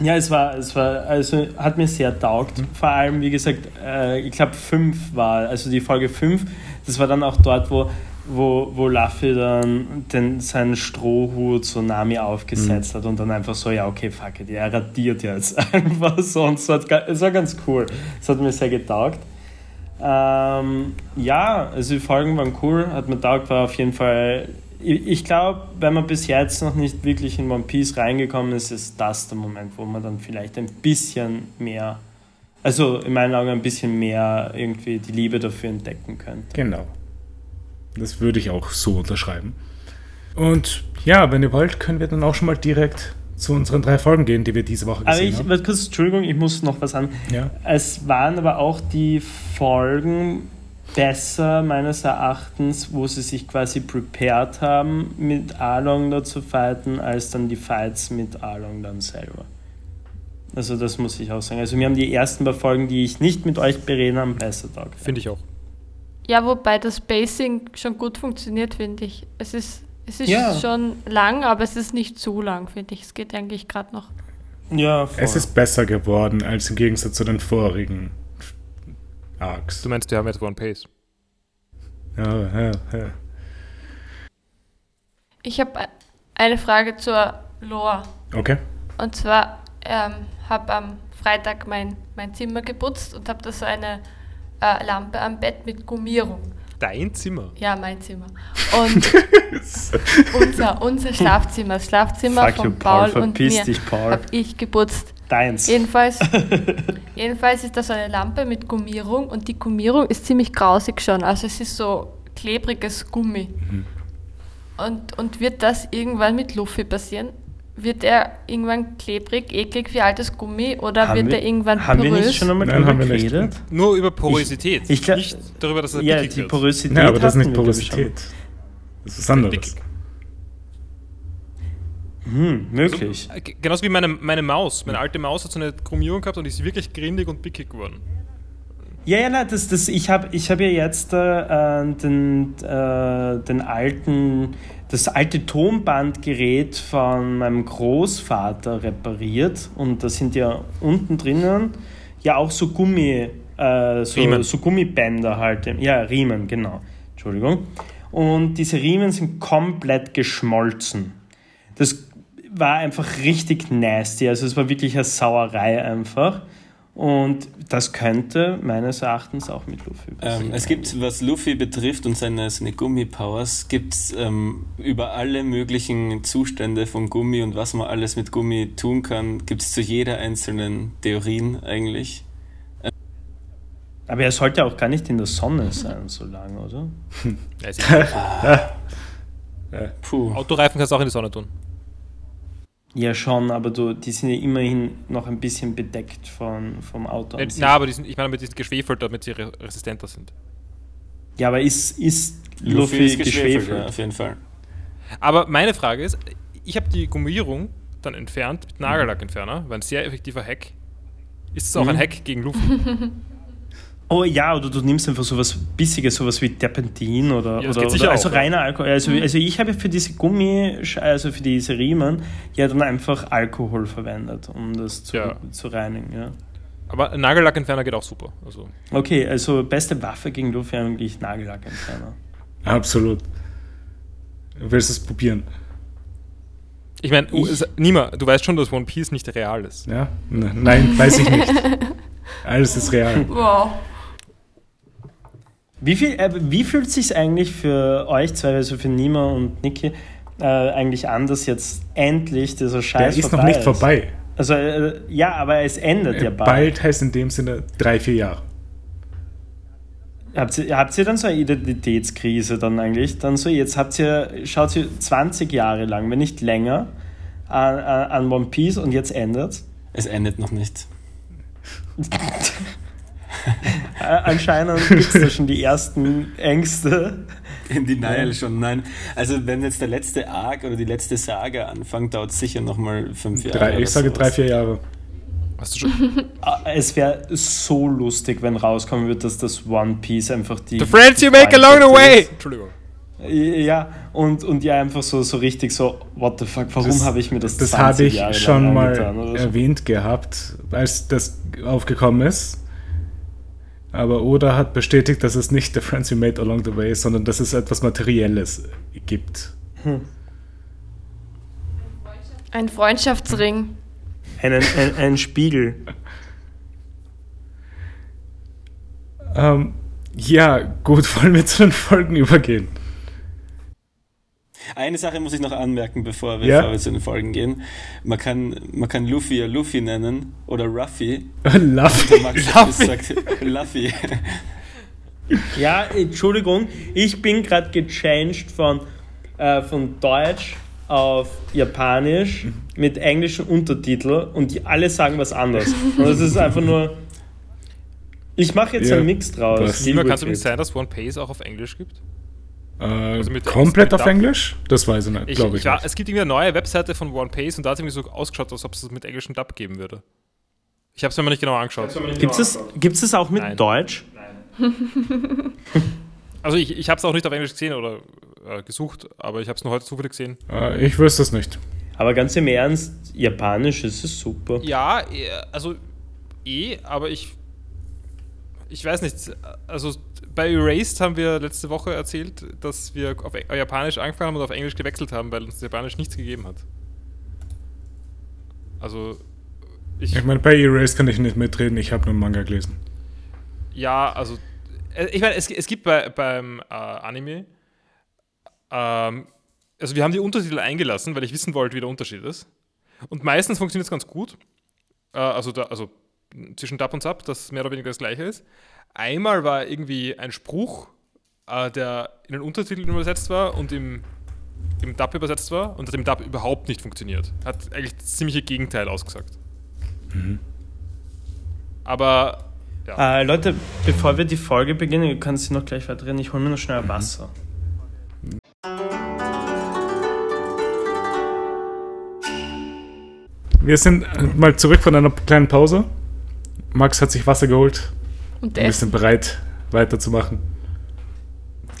ja, es war, es war, also hat mir sehr taugt. Vor allem, wie gesagt, äh, ich glaube fünf war, also die Folge 5, das war dann auch dort, wo, wo, wo Luffy dann den, seinen Strohhut so Nami aufgesetzt hat und dann einfach so, ja, okay, fuck it, er radiert jetzt [laughs] einfach so und so. Es war ganz cool. Es hat mir sehr getaugt. Ähm, ja, also die Folgen waren cool, hat mir taugt, war auf jeden Fall. Ich, ich glaube, wenn man bis jetzt noch nicht wirklich in One Piece reingekommen ist, ist das der Moment, wo man dann vielleicht ein bisschen mehr, also in meinen Augen ein bisschen mehr irgendwie die Liebe dafür entdecken könnte. Genau. Das würde ich auch so unterschreiben. Und ja, wenn ihr wollt, können wir dann auch schon mal direkt zu unseren drei Folgen gehen, die wir diese Woche Aber gesehen ich, haben. warte kurz, Entschuldigung, ich muss noch was an. Ja. Es waren aber auch die Folgen besser, meines Erachtens, wo sie sich quasi prepared haben, mit Arlong da zu fighten, als dann die Fights mit Arlong dann selber. Also das muss ich auch sagen. Also mir haben die ersten paar Folgen, die ich nicht mit euch bereden habe, besser taugt. Finde ich auch. Ja, wobei das Spacing schon gut funktioniert, finde ich. Es ist, es ist Ja. schon lang, aber es ist nicht zu lang, finde ich. Es geht eigentlich gerade noch. Ja, voll. Es ist besser geworden als im Gegensatz zu den vorigen Arcs. Du meinst, wir haben jetzt One Pace. Ja, ja, ja. Ich habe eine Frage zur Lore. Okay. Und zwar ähm, habe am Freitag mein, mein Zimmer geputzt und habe da so eine äh, Lampe am Bett mit Gummierung. Dein Zimmer. Ja, mein Zimmer. Und [laughs] unser, unser Schlafzimmer, das Schlafzimmer Fuck you, von Paul, Paul und mir dich, Paul. habe ich geputzt. Deins. Jedenfalls, [laughs] jedenfalls ist da so eine Lampe mit Gummierung und die Gummierung ist ziemlich grausig schon. Also es ist so klebriges Gummi. Und, und wird das irgendwann mit Luffy passieren? Wird er irgendwann klebrig, eklig wie altes Gummi oder Haben wird wir- er irgendwann Haben wir porös? nicht schon einmal darüber haben wir geredet? Nur über Porosität. ich glaub- nicht darüber, dass er Ja, die wird. Porosität. Ja, aber das ist nicht wir, ich. Porosität. Das ist was anderes. Hm, möglich. Äh, g- Genauso wie meine, meine Maus. Meine alte Maus hat so eine Gummierung gehabt und ist wirklich grindig und pickig geworden. Ja, ja, nein, das, das, ich habe ich hab ja jetzt äh, den, äh, den alten, das alte Tonbandgerät von meinem Großvater repariert und da sind ja unten drinnen ja auch so Gummi, äh, so, so Gummibänder halt. Ja, Riemen, genau. Entschuldigung. Und diese Riemen sind komplett geschmolzen. Das war einfach richtig nasty. Also es war wirklich eine Sauerei einfach. Und das könnte meines Erachtens auch mit Luffy passieren. Ähm, es gibt, was Luffy betrifft und seine, seine Gummipowers, gibt es ähm, über alle möglichen Zustände von Gummi und was man alles mit Gummi tun kann, gibt es zu jeder einzelnen Theorien eigentlich. Aber er sollte auch gar nicht in der Sonne sein, so lange, oder? [laughs] Ja, ist [laughs] Puh. Autoreifen kannst du auch in die Sonne tun. Ja, schon, aber du, die sind ja immerhin noch ein bisschen bedeckt von, vom Auto. sich. Na, aber die sind, ich meine, die sind geschwefelt, damit sie re resistenter sind. Ja, aber ist, ist Luffy, geschwefelt? ja, auf jeden Fall. Aber meine Frage ist, ich habe die Gummierung dann entfernt mit Nagellackentferner, war ein sehr effektiver Hack. Ist es auch Mhm. ein Hack gegen Luffy? [laughs] Oh ja, oder du nimmst einfach sowas Bissiges, sowas wie Terpentin oder, Ja, oder, oder also auch, reiner Alkohol. Also, also ich habe für diese Gummi, also für diese Riemen, ja dann einfach Alkohol verwendet, um das zu, Ja. zu reinigen. Ja. Aber ein Nagellackentferner geht auch super. Also, Okay, also beste Waffe gegen Luffy eigentlich Nagellackentferner. Absolut. Willst du es probieren? ich meine, Nima, du weißt schon, dass One Piece nicht real ist. Ja? Nein, weiß ich nicht. [laughs] Alles ist real. Wow. Wie, viel, äh, wie fühlt es sich eigentlich für euch zwei, also für Nima und Niki, äh, eigentlich an, dass jetzt endlich dieser Der Scheiß ist noch nicht vorbei. Also äh, ja, aber es endet ja Äh, bald. Bald heißt in dem Sinne drei, vier Jahre. Habt ihr, habt ihr dann so eine Identitätskrise dann eigentlich? Dann so, jetzt habt ihr, schaut ihr 20 Jahre lang, wenn nicht länger, an, an an One Piece und jetzt endet Es endet noch nicht. [laughs] Äh, anscheinend gibt es da schon die ersten Ängste. In Denial schon, nein. Also wenn jetzt der letzte Arc oder die letzte Saga anfängt, dauert es sicher nochmal fünf Jahre. Drei, ich sage sowas. drei, vier Jahre. Hast du schon? [laughs] Ah, Es wäre so lustig, wenn rauskommen würde, dass das One Piece einfach die. The friends you make along the way! Entschuldigung. Ja, und, und ja, einfach so, so richtig so, what the fuck, warum habe ich mir das Das 20 habe ich Jahre schon mal so? erwähnt gehabt, als das aufgekommen ist. Aber Oda hat bestätigt, dass es nicht The Friends You Made Along the Way ist, sondern dass es etwas Materielles gibt. Ein Freundschaftsring. Einen, ein, ein Spiegel. Ähm, ja, gut, wollen wir zu den Folgen übergehen. Eine Sache muss ich noch anmerken, bevor wir, Ja? zu den Folgen gehen. Man kann, man kann Luffy ja Luffy nennen oder Ruffy. [laughs] Luffy. Hat gesagt Luffy. [laughs] Ja, Entschuldigung, ich bin gerade gechanged von, äh, von Deutsch auf Japanisch mit englischen Untertitel und die alle sagen was anderes. Und das ist einfach nur. Ich mache jetzt Ja, einen Mix draus. kann es sein, dass One Piece auch auf Englisch gibt? Äh, mit- komplett mit auf Englisch? Das weiß ich nicht, Ich, glaube ich nicht. es gibt irgendwie eine neue Webseite von One Piece und da hat es irgendwie so ausgeschaut, als ob es das mit englischem Dub geben würde. Ich habe es mir mal nicht genau angeschaut. Gibt es gibt's das auch mit Nein. Deutsch? [laughs] Also ich, ich habe es auch nicht auf Englisch gesehen oder äh, gesucht, aber ich habe es nur heute zufällig gesehen. Äh, ich wüsste es nicht. Aber ganz im Ernst, Japanisch ist es super. Ja, eh, also eh, aber ich ich weiß nicht, also bei Erased haben wir letzte Woche erzählt, dass wir auf E- Japanisch angefangen haben und auf Englisch gewechselt haben, weil uns Japanisch nichts gegeben hat. Also ich, Ich meine, bei Erase kann ich nicht mitreden, ich habe nur einen Manga gelesen. ja, also äh, ich meine, es, es gibt bei, beim äh, Anime ähm, also wir haben die Untertitel eingelassen, weil ich wissen wollte, wie der Unterschied ist. Und meistens funktioniert es ganz gut. Äh, also, da, also zwischen Dub und Sub, das mehr oder weniger das gleiche ist. Einmal war irgendwie ein Spruch, äh, der in den Untertiteln übersetzt war und im, im Dub übersetzt war und das im Dub überhaupt nicht funktioniert. Hat eigentlich das ziemliche Gegenteil ausgesagt. Aber ja. Äh, Leute, bevor wir die Folge beginnen, ihr könnt sie noch gleich weiterreden, ich hole mir noch schnell Wasser. Wir sind äh, mal zurück von einer kleinen Pause. Max hat sich Wasser geholt. Und Wir sind bereit, weiterzumachen.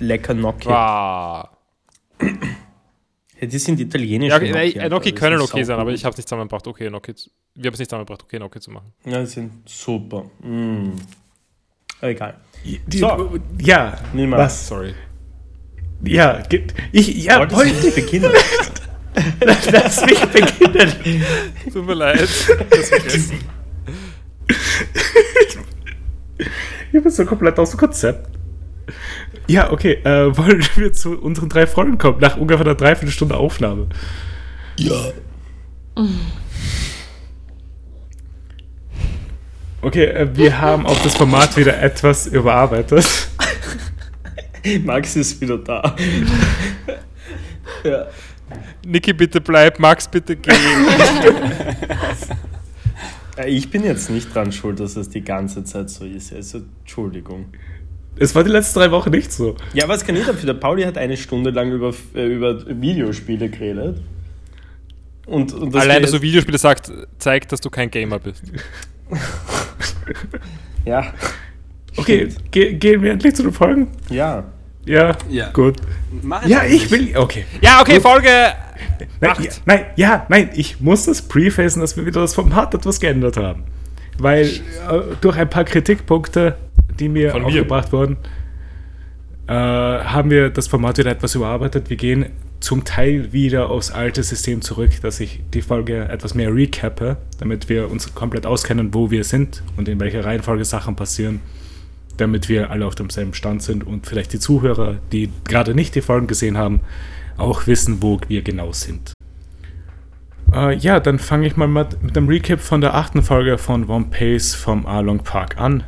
Lecker Gnocchi. Wow. Ja, die sind italienisch. Ja, okay, nein, einfach. Gnocchi Das können okay sein, aber ich habe es nicht zusammengebracht, okay Gnocchi zu, wir haben es nicht zusammengebracht, okay Gnocchi zu machen. Ja, die sind super. Mm. Egal. Die, So. Ja, Nimm mal. was? Sorry. Ja, ich, ja, wollte nicht beginnen? [laughs] Lass mich beginnen. Tut mir leid. Das vergessen. [laughs] Ich bin so komplett aus dem Konzept. Ja, okay, äh, wollen wir zu unseren drei Folgen kommen, nach ungefähr einer Dreiviertelstunde Aufnahme. Okay, äh, wir haben auch das Format wieder etwas überarbeitet. Max ist wieder da. ja. Niki, bitte bleib, Max, bitte geh. [laughs] Äh, Ich bin jetzt nicht dran schuld, dass es die ganze Zeit so ist. Also, Entschuldigung. Es war die letzten drei Wochen nicht so. Ja, was kann ich dafür? Der Pauli hat eine Stunde lang über, äh, über Videospiele geredet. Und, und das Allein, dass du Videospiele sagt, zeigt, dass du kein Gamer bist. Ja. Okay, ge gehen wir endlich zu den Folgen? Ja. Ja, Ja. gut. Ja, ich will. Okay. Ja, okay, Folge. Nein, Acht. ja, nein, ja, nein, ich muss das prefacen, dass wir wieder das Format etwas geändert haben. Weil äh, durch ein paar Kritikpunkte, die mir Von mir. aufgebracht wurden, äh, haben wir das Format wieder etwas überarbeitet. Wir gehen zum Teil wieder aufs alte System zurück, dass ich die Folge etwas mehr recappe, damit wir uns komplett auskennen, wo wir sind und in welcher Reihenfolge Sachen passieren, damit wir alle auf demselben Stand sind und vielleicht die Zuhörer, die gerade nicht die Folgen gesehen haben, auch wissen, wo wir genau sind. Äh, ja, dann fange ich mal mit, mit dem Recap von der achten Folge von One Piece vom Arlong Park an.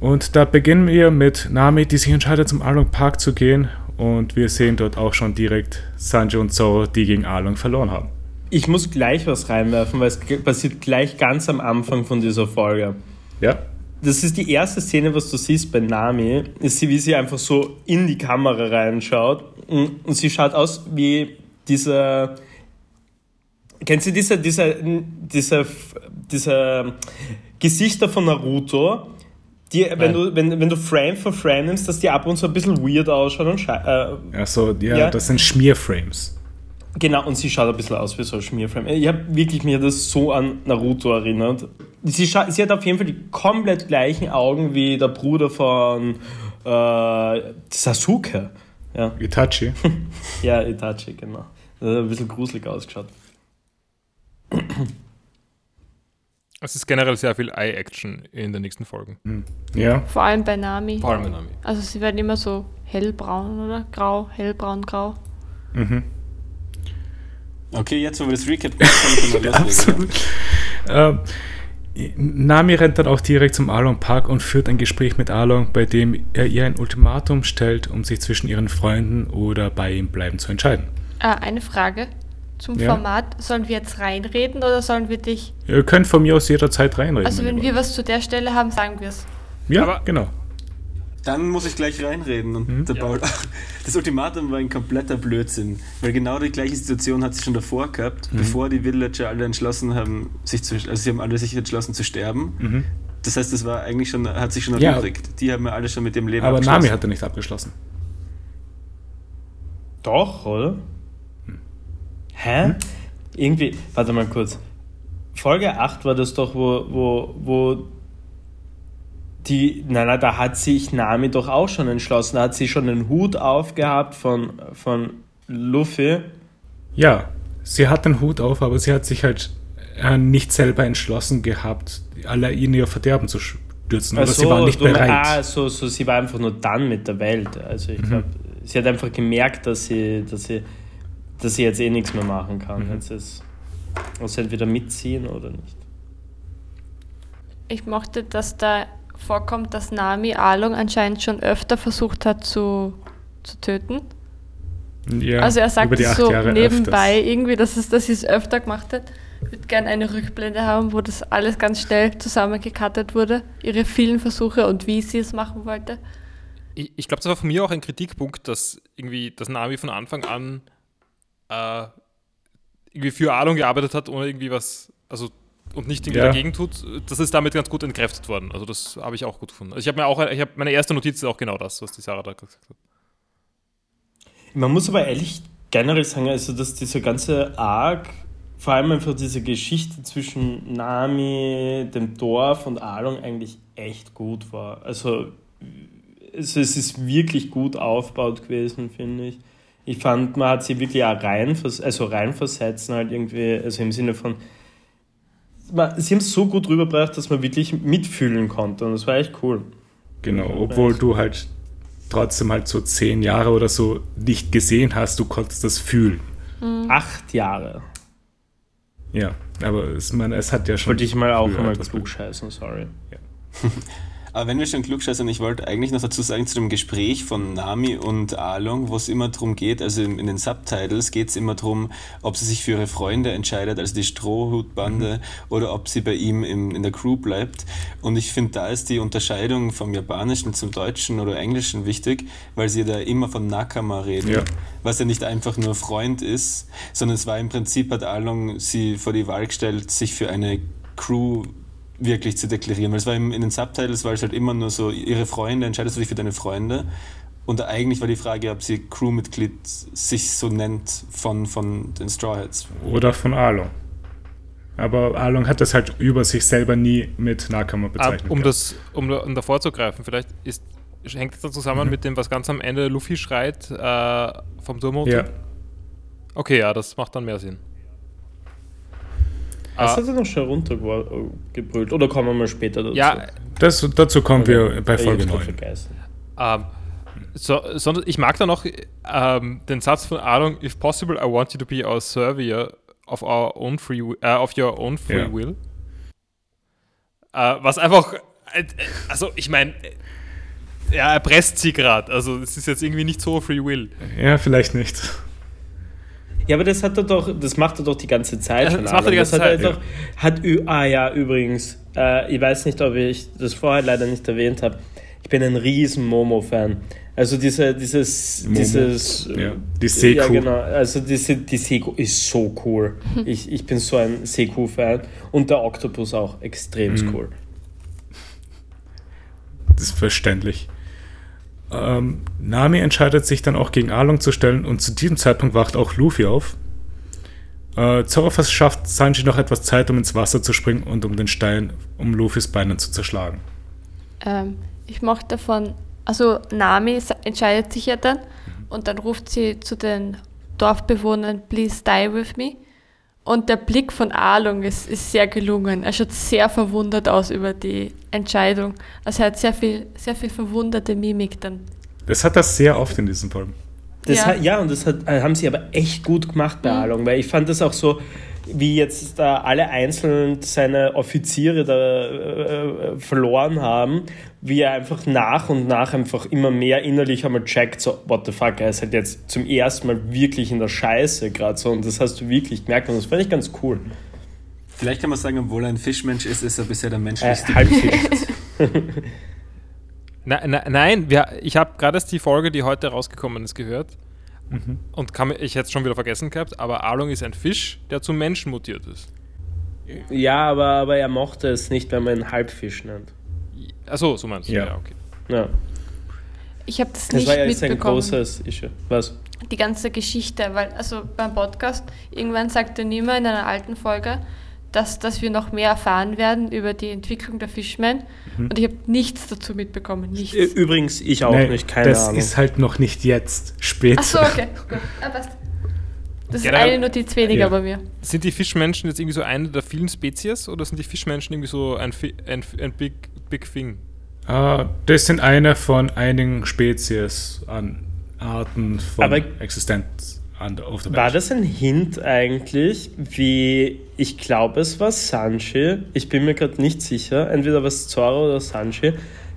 Und da beginnen wir mit Nami, die sich entscheidet, zum Arlong Park zu gehen. Und wir sehen dort auch schon direkt Sanji und Zoro, die gegen Arlong verloren haben. Ich muss gleich was reinwerfen, weil es passiert gleich ganz am Anfang von dieser Folge. Ja? Das ist die erste Szene, was du siehst bei Nami, ist sie, wie sie einfach so in die Kamera reinschaut und, und sie schaut aus wie dieser, kennst du diese, diese, diese, diese Gesichter von Naruto, die, wenn, du, wenn, wenn du Frame für Frame nimmst, dass die ab und zu ein bisschen weird ausschauen und äh, Achso, ja, Ja. das sind Schmierframes. Genau, und sie schaut ein bisschen aus wie so ein Schmierframe. Ich habe wirklich mir das so an Naruto erinnert. Sie, sie hat auf jeden Fall die komplett gleichen Augen wie der Bruder von äh, Sasuke. Ja, Itachi. [laughs] ja Itachi, genau. Das hat ein bisschen gruselig ausgeschaut. [clears throat] Es ist generell sehr viel Eye-Action in den nächsten Folgen. ja. Vor allem bei Nami. Vor allem bei Nami. Also sie werden immer so hellbraun, oder? Grau, hellbraun, grau. Mhm. Okay, jetzt, wo wir das Recap gemacht haben, können wir [laughs] loslegen. Ähm, Nami rennt dann auch direkt zum Along Park und führt ein Gespräch mit Along, bei dem er ihr ein Ultimatum stellt, um sich zwischen ihren Freunden oder bei ihm bleiben zu entscheiden. Ah, eine Frage zum Ja. Format. Sollen wir jetzt reinreden oder sollen wir dich. Ihr könnt von mir aus jederzeit reinreden. Also wenn wir was zu der Stelle haben, sagen wir es. Ja, Aber- genau. Dann muss ich gleich reinreden. Und der Paul, das Ultimatum war ein kompletter Blödsinn. Weil genau die gleiche Situation hat sie schon davor gehabt, Mhm. bevor die Villager alle entschlossen haben, sich zu, also sie haben alle sich entschlossen zu sterben. Mhm. Das heißt, das war eigentlich schon, hat sich schon Ja. erübrigt. Die haben ja alle schon mit dem Leben Aber abgeschlossen. Nami hat er nicht abgeschlossen. Doch, oder? Hä? Irgendwie, warte mal kurz. Folge 8 war das doch, wo, wo, wo die, nein, nein, da hat sich Nami doch auch schon entschlossen. Da hat sie schon den Hut aufgehabt von, von Luffy. Ja, sie hat den Hut auf, aber sie hat sich halt äh, nicht selber entschlossen gehabt, alle in ihr Verderben zu stürzen. Ach sie war nicht bereit. Ah, so, so, sie war einfach nur dann mit der Welt. Also Mhm. ich glaube, sie hat einfach gemerkt, dass sie, dass sie, dass sie jetzt eh nichts mehr machen kann. Mhm. Jetzt ist, muss sie entweder mitziehen oder nicht. Ich mochte, dass da vorkommt, dass Nami Along anscheinend schon öfter versucht hat zu, zu töten. ja, also er sagt so Jahre nebenbei öfters. irgendwie, dass, es, dass sie es öfter gemacht hat. Ich würde gerne eine Rückblende haben, wo das alles ganz schnell zusammengekattet wurde. Ihre vielen Versuche und wie sie es machen wollte. Ich, ich glaube, das war von mir auch ein Kritikpunkt, dass irgendwie das Nami von Anfang an äh, irgendwie für Alon gearbeitet hat, ohne irgendwie was, also und nicht irgendwie Ja. dagegen tut. Das ist damit ganz gut entkräftet worden. Also das habe ich auch gut gefunden. Also ich habe mir auch, ich habe meine erste Notiz ist auch genau das, was die Sarah da gesagt hat. Man muss aber ehrlich generell sagen, also dass dieser ganze Arc, vor allem einfach diese Geschichte zwischen Nami, dem Dorf und Along eigentlich echt gut war. Also es, es ist wirklich gut aufgebaut gewesen, finde ich. Ich fand, man hat sie wirklich auch rein, also reinversetzen, halt irgendwie, also im Sinne von, sie haben es so gut rübergebracht, dass man wirklich mitfühlen konnte und das war echt cool. Genau, obwohl du halt trotzdem halt so zehn Jahre oder so nicht gesehen hast, du konntest das fühlen. Acht Jahre. Ja, aber es, man, es hat ja schon. Wollte ich mal auch früher mal etwas klug scheißen, sorry. [laughs] Aber wenn wir schon klugscheißern, ich wollte eigentlich noch dazu sagen, zu dem Gespräch von Nami und Along, wo es immer darum geht, also in, in den Subtitles geht es immer darum, ob sie sich für ihre Freunde entscheidet, also die Strohhutbande, oder ob sie bei ihm im, in der Crew bleibt. Und ich finde, da ist die Unterscheidung vom Japanischen zum Deutschen oder Englischen wichtig, weil sie da immer von Nakama reden, Ja. was ja nicht einfach nur Freund ist, sondern es war im Prinzip, hat Along sie vor die Wahl gestellt, sich für eine Crew wirklich zu deklarieren. Weil es war im, in den Subtitles war es halt immer nur so, ihre Freunde, entscheidest du dich für deine Freunde. Und eigentlich war die Frage, ob sie Crewmitglied sich so nennt von, von den Straw Hats. Oder von Along. Aber Along hat das halt über sich selber nie mit Nakama Ah, bezeichnet. um, gehabt. das, um, um davor zu greifen, vielleicht ist, hängt das dann zusammen Mhm. mit dem, was ganz am Ende Luffy schreit äh, vom Turm runter? Ja, Okay, ja, das macht dann mehr Sinn. Das Ah, hat er noch schon runtergebrüllt. Oder kommen wir mal später dazu? ja, das, dazu kommen wir bei Folge hab's grad 9. vergessen. Ähm, so, sondern ich mag da noch ähm, den Satz von Along, if possible, I want you to be our surveyor of our own free äh, of your own free Ja. will. Äh, was einfach, äh, äh, also ich meine, äh, ja, er presst sie gerade, also es ist jetzt irgendwie nicht so Free Will. Ja, vielleicht nicht. Ja, aber das hat er doch, das macht er doch die ganze Zeit Ja, schon. das macht er die ganze hat Zeit, hat, ü- ah ja, übrigens, äh, ich weiß nicht, ob ich das vorher leider nicht erwähnt habe, ich bin ein riesen Momo-Fan. Also diese, dieses, Momo. dieses, Ja, die Seku. Ja, genau. Also diese, die Seku ist so cool. [laughs] Ich, ich bin so ein Seku-Fan. Und der Oktopus auch extrem Mhm. cool. Das ist verständlich. Ähm, Nami entscheidet sich dann auch gegen Arlong zu stellen und zu diesem Zeitpunkt wacht auch Luffy auf. Äh, Zoro verschafft Sanji noch etwas Zeit, um ins Wasser zu springen und um den Stein um Luffys Beinen zu zerschlagen. Ähm, ich mochte davon, also Nami entscheidet sich ja dann und dann ruft sie zu den Dorfbewohnern, please die with me. Und der Blick von Arlong ist, ist sehr gelungen. Er schaut sehr verwundert aus über die Entscheidung. Also er hat sehr viel, sehr viel verwunderte Mimik dann. Das hat er sehr oft in diesem Film. Das Ja. Hat, ja, und das hat, äh, haben sie aber echt gut gemacht bei Mhm. Arlong, weil ich fand das auch so, wie jetzt da alle einzeln seine Offiziere da äh, äh, verloren haben, wie er einfach nach und nach einfach immer mehr innerlich einmal checkt, so, what the fuck, er ist halt jetzt zum ersten Mal wirklich in der Scheiße gerade so und das hast du wirklich gemerkt und das fand ich ganz cool. Vielleicht kann man sagen, obwohl er ein Fischmensch ist, ist er bisher der Äh, menschlichste. [laughs] Halbfisch. Na, na, nein, wir, ich habe gerade erst die Folge, die heute rausgekommen ist, gehört. Und kann, ich hätte es schon wieder vergessen gehabt, aber Arlong ist ein Fisch, der zum Menschen mutiert ist. ja, aber, aber er mochte es nicht, wenn man ihn Halbfisch nennt. Achso, so meinst du. Ja. Ja, okay. Ja, Ich habe das das nicht war ja jetzt ein großes Issue. Was? die ganze Geschichte, weil also beim Podcast irgendwann sagte Nima in einer alten Folge, dass, dass wir noch mehr erfahren werden über die Entwicklung der Fishmen und ich habe nichts dazu mitbekommen, nichts. Übrigens, ich auch Nee, nicht, keine das Ahnung. ist halt noch nicht jetzt, später. Achso, okay, gut. Ah, passt. Das ist Generell- eine Notiz weniger Ja. bei mir. Sind die Fischmenschen jetzt irgendwie so eine der vielen Spezies oder sind die Fischmenschen irgendwie so ein, Fi- ein, ein big, big Thing? Äh, das sind eine von einigen Spezies an Arten von Aber- Existenz an, auf der. War das ein Hint eigentlich, wie ich glaube, es war Sanji, ich bin mir gerade nicht sicher, entweder war es Zoro oder Sanji,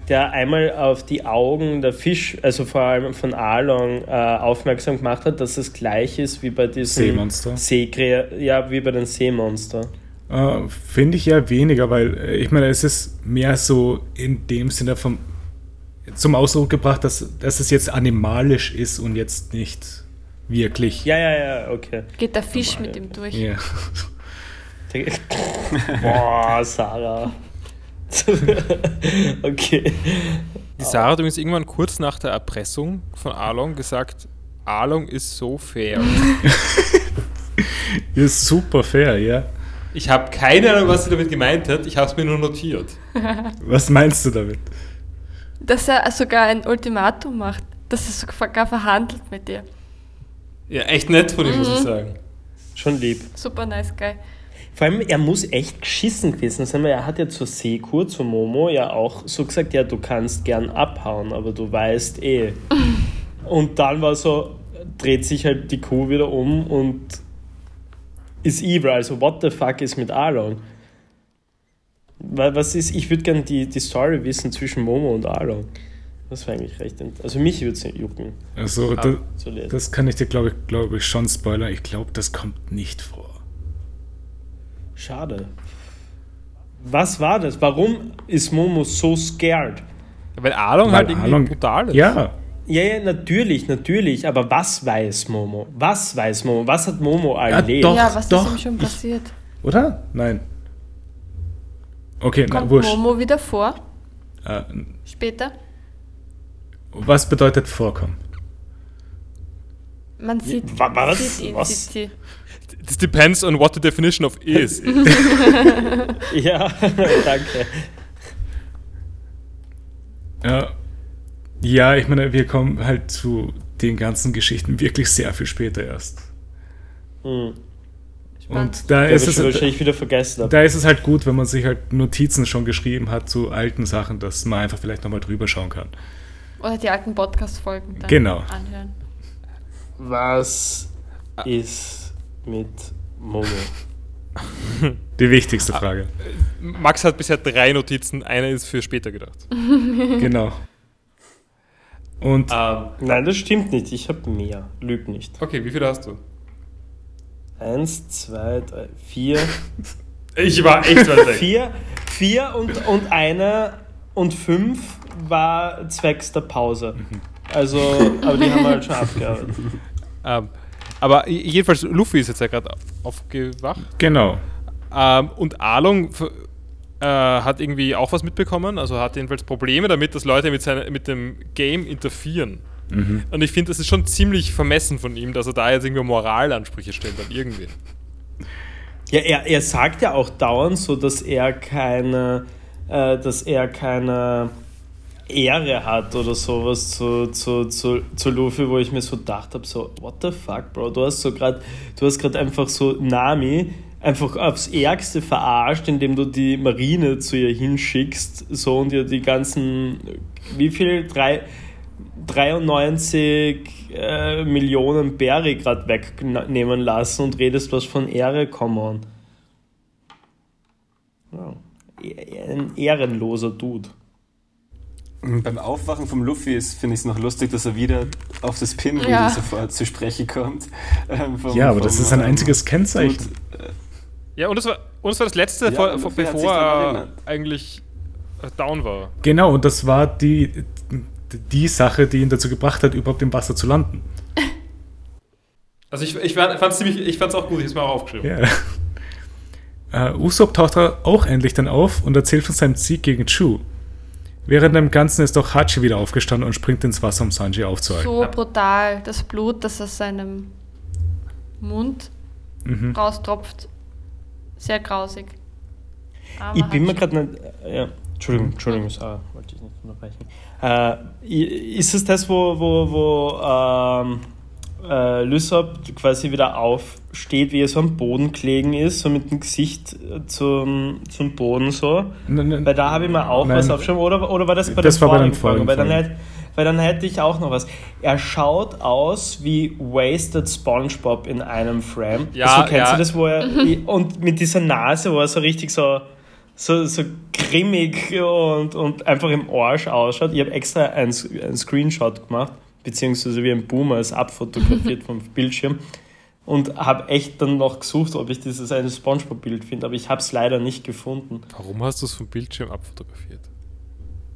der einmal auf die Augen der Fisch, also vor allem von Arlong, äh, aufmerksam gemacht hat, dass es gleich ist wie bei diesem Seemonster? Seekre ja, wie bei den Seemonster. Äh, Finde ich eher weniger, weil äh, ich meine, es ist mehr so in dem Sinne vom, zum Ausdruck gebracht, dass, dass es jetzt animalisch ist und jetzt nicht wirklich. Ja, ja, ja, okay. Geht der Fisch mit ihm durch. Ja. [laughs] Boah, Sarah. [laughs] okay. Die Sarah hat übrigens irgendwann kurz nach der Erpressung von Arlong gesagt, Arlong ist so fair. [laughs] Ist super fair, ja. ich habe keine Ahnung, was sie damit gemeint hat, ich habe es mir nur notiert. Was meinst du damit? Dass er sogar ein Ultimatum macht, dass er sogar verhandelt mit dir. Ja, echt nett von ihm, muss ich sagen. Schon lieb. Super nice guy. Vor allem, er muss echt geschissen gewesen sein, weil er hat ja zur Seekur, zu Momo, ja auch so gesagt, ja, du kannst gern abhauen, aber du weißt eh. [laughs] Und dann war so, dreht sich halt die Kuh wieder um und ist evil. Also, what the fuck ist mit Arlong? Weil, was ist, ich würde gern die, die Story wissen zwischen Momo und Arlong. Das wäre eigentlich recht, also mich würde es jucken. Also, das, zu lesen. das kann ich dir, glaube ich, glaub ich, schon spoilern. Ich glaube, das kommt nicht vor. Schade. Was war das? Warum ist Momo so scared? Weil Weil halt irgendwie Arlong- brutal ist. Ja, Ja, ja, natürlich, natürlich. Aber was weiß Momo? Was weiß Momo? Was hat Momo Ja, erlebt? doch. ja, was doch, ist ihm schon ich- passiert? oder? Nein. Okay, na, Kommt wurscht. Momo wieder vor? Äh, Später? Was bedeutet vorkommen? Man sieht, wa- was? sieht ihn, Was? sieht sie. This depends on what the definition of is. is. [laughs] Ja, [laughs] danke. Ja, ja, ich meine, wir kommen halt zu den ganzen Geschichten wirklich sehr viel später erst. Hm. Und da ist, es, schon wahrscheinlich wieder vergessen. da ist es halt gut, wenn man sich halt Notizen schon geschrieben hat zu alten Sachen, dass man einfach vielleicht nochmal drüber schauen kann. Oder die alten Podcast-Folgen dann Genau. anhören. Was ist mit Momo? Die wichtigste Frage. Max hat bisher drei Notizen, eine ist für später gedacht. [laughs] genau. Und Ähm, Nein, das stimmt nicht. Ich habe mehr. Lüg nicht. okay, wie viele hast du? Eins, zwei, drei, vier. Ich war echt weit weg. Vier, Vier und, und eine und fünf war zwecks der Pause. Also, aber die haben wir halt schon abgearbeitet. [laughs] Ähm, aber jedenfalls, Luffy ist jetzt ja gerade aufgewacht. Genau. Ähm, und Along äh, hat irgendwie auch was mitbekommen, also hat jedenfalls Probleme damit, dass Leute mit, seine, mit dem Game interferieren. Und ich finde, das ist schon ziemlich vermessen von ihm, dass er da jetzt irgendwie Moralansprüche stellt an irgendwen. Ja, er, er sagt ja auch dauernd so, dass er keine, äh, dass er keine Ehre hat oder sowas zu, zu, zu, zu Luffy, wo ich mir so gedacht habe, so, what the fuck, Bro, du hast so gerade, du hast gerade einfach so Nami einfach aufs Ärgste verarscht, indem du die Marine zu ihr hinschickst, so und ihr die ganzen, wie viel, drei, 93 äh, Millionen Berry gerade wegnehmen lassen und redest was von Ehre, come on. Ja. Ein ehrenloser Dude. Beim Aufwachen vom Luffy ist, finde ich es noch lustig, dass er wieder auf das Pinwheel Ja. sofort zu sprechen kommt. Ähm, vom- Ja, aber das vom, ist ein ähm, einziges Kennzeichen. Dude. Ja, und das war, und das, war das letzte, Ja, vor, vor, bevor er eigentlich äh, down war. Genau, und das war die, die Sache, die ihn dazu gebracht hat, überhaupt im Wasser zu landen. Also ich, ich fand es ziemlich, ich fand's auch gut, ich habe es mir auch aufgeschrieben. Ja. Äh, Usopp taucht da auch endlich dann auf und erzählt von seinem Sieg gegen Chu. Während dem Ganzen ist auch Hachi wieder aufgestanden und springt ins Wasser, um Sanji aufzuhalten. So brutal, das Blut, das aus seinem Mund Mhm. raustropft. Sehr grausig. Armer Ich bin mir gerade nicht. Ja, Entschuldigung, Entschuldigung, Sarah, wollte ich nicht unterbrechen. Äh, ist es das, wo, wo, wo ähm, äh, Lysop quasi wieder aufsteht, wie er so am Boden gelegen ist, so mit dem Gesicht äh, zum, zum Boden so? N- n- Weil da habe ich mir auch Nein. was aufgeschrieben, oder, oder war das bei Das der war bei den vorigen Folge? vorigen Weil dann, Folgen. hätte, weil dann hätte ich auch noch was. Er schaut aus wie Wasted SpongeBob in einem Frame. Ja, also, kennst ja. du das, wo er [laughs] und mit dieser Nase, wo er so richtig so so, so grimmig und, und einfach im Arsch ausschaut. Ich habe extra einen Screenshot gemacht, beziehungsweise wie ein Boomer es abfotografiert [laughs] vom Bildschirm und habe echt dann noch gesucht, ob ich dieses eine Spongebob-Bild finde, aber ich habe es leider nicht gefunden. Warum hast du es vom Bildschirm abfotografiert?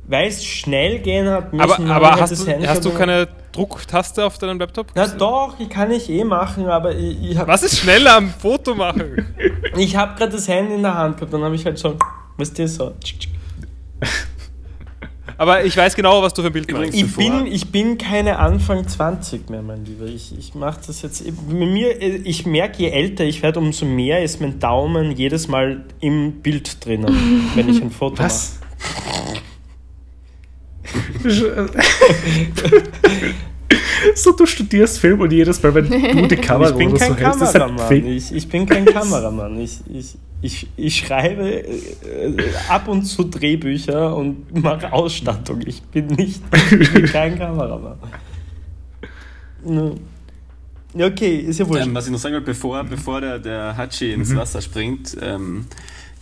Weil es schnell gehen hat müssen. Aber, habe aber ich hast, das du, Handy hast du keine Drucktaste auf deinem Laptop? Na doch, die kann ich eh machen, aber ich, ich habe Was ist schneller am Foto machen? [laughs] ich hab gerade das Handy in der Hand gehabt, dann habe ich halt so, weißt du, so. Aber ich weiß genau, was du für ein Bild meinst. Ich bin, ich bin keine Anfang 20 mehr, mein Lieber. Ich, ich mache das jetzt. Mit mir, ich merke, je älter ich werde, umso mehr ist mein Daumen jedes Mal im Bild drinnen, [laughs] wenn ich ein Foto Was? [laughs] [laughs] [laughs] so, du studierst Film und jedes Mal, wenn du die. Kamera Ich bin oder kein so hältst, ist halt Kameramann. Fake. Ich, ich bin kein Kameramann. Ich, ich, ich, ich schreibe äh, ab und zu Drehbücher und mache Ausstattung. Ich bin nicht ich bin [laughs] kein Kameramann. Ja, Okay, ist ja wurscht. Ähm, was ich noch sagen wollte, bevor, bevor der, der Hachi ins Mhm. Wasser springt, ähm,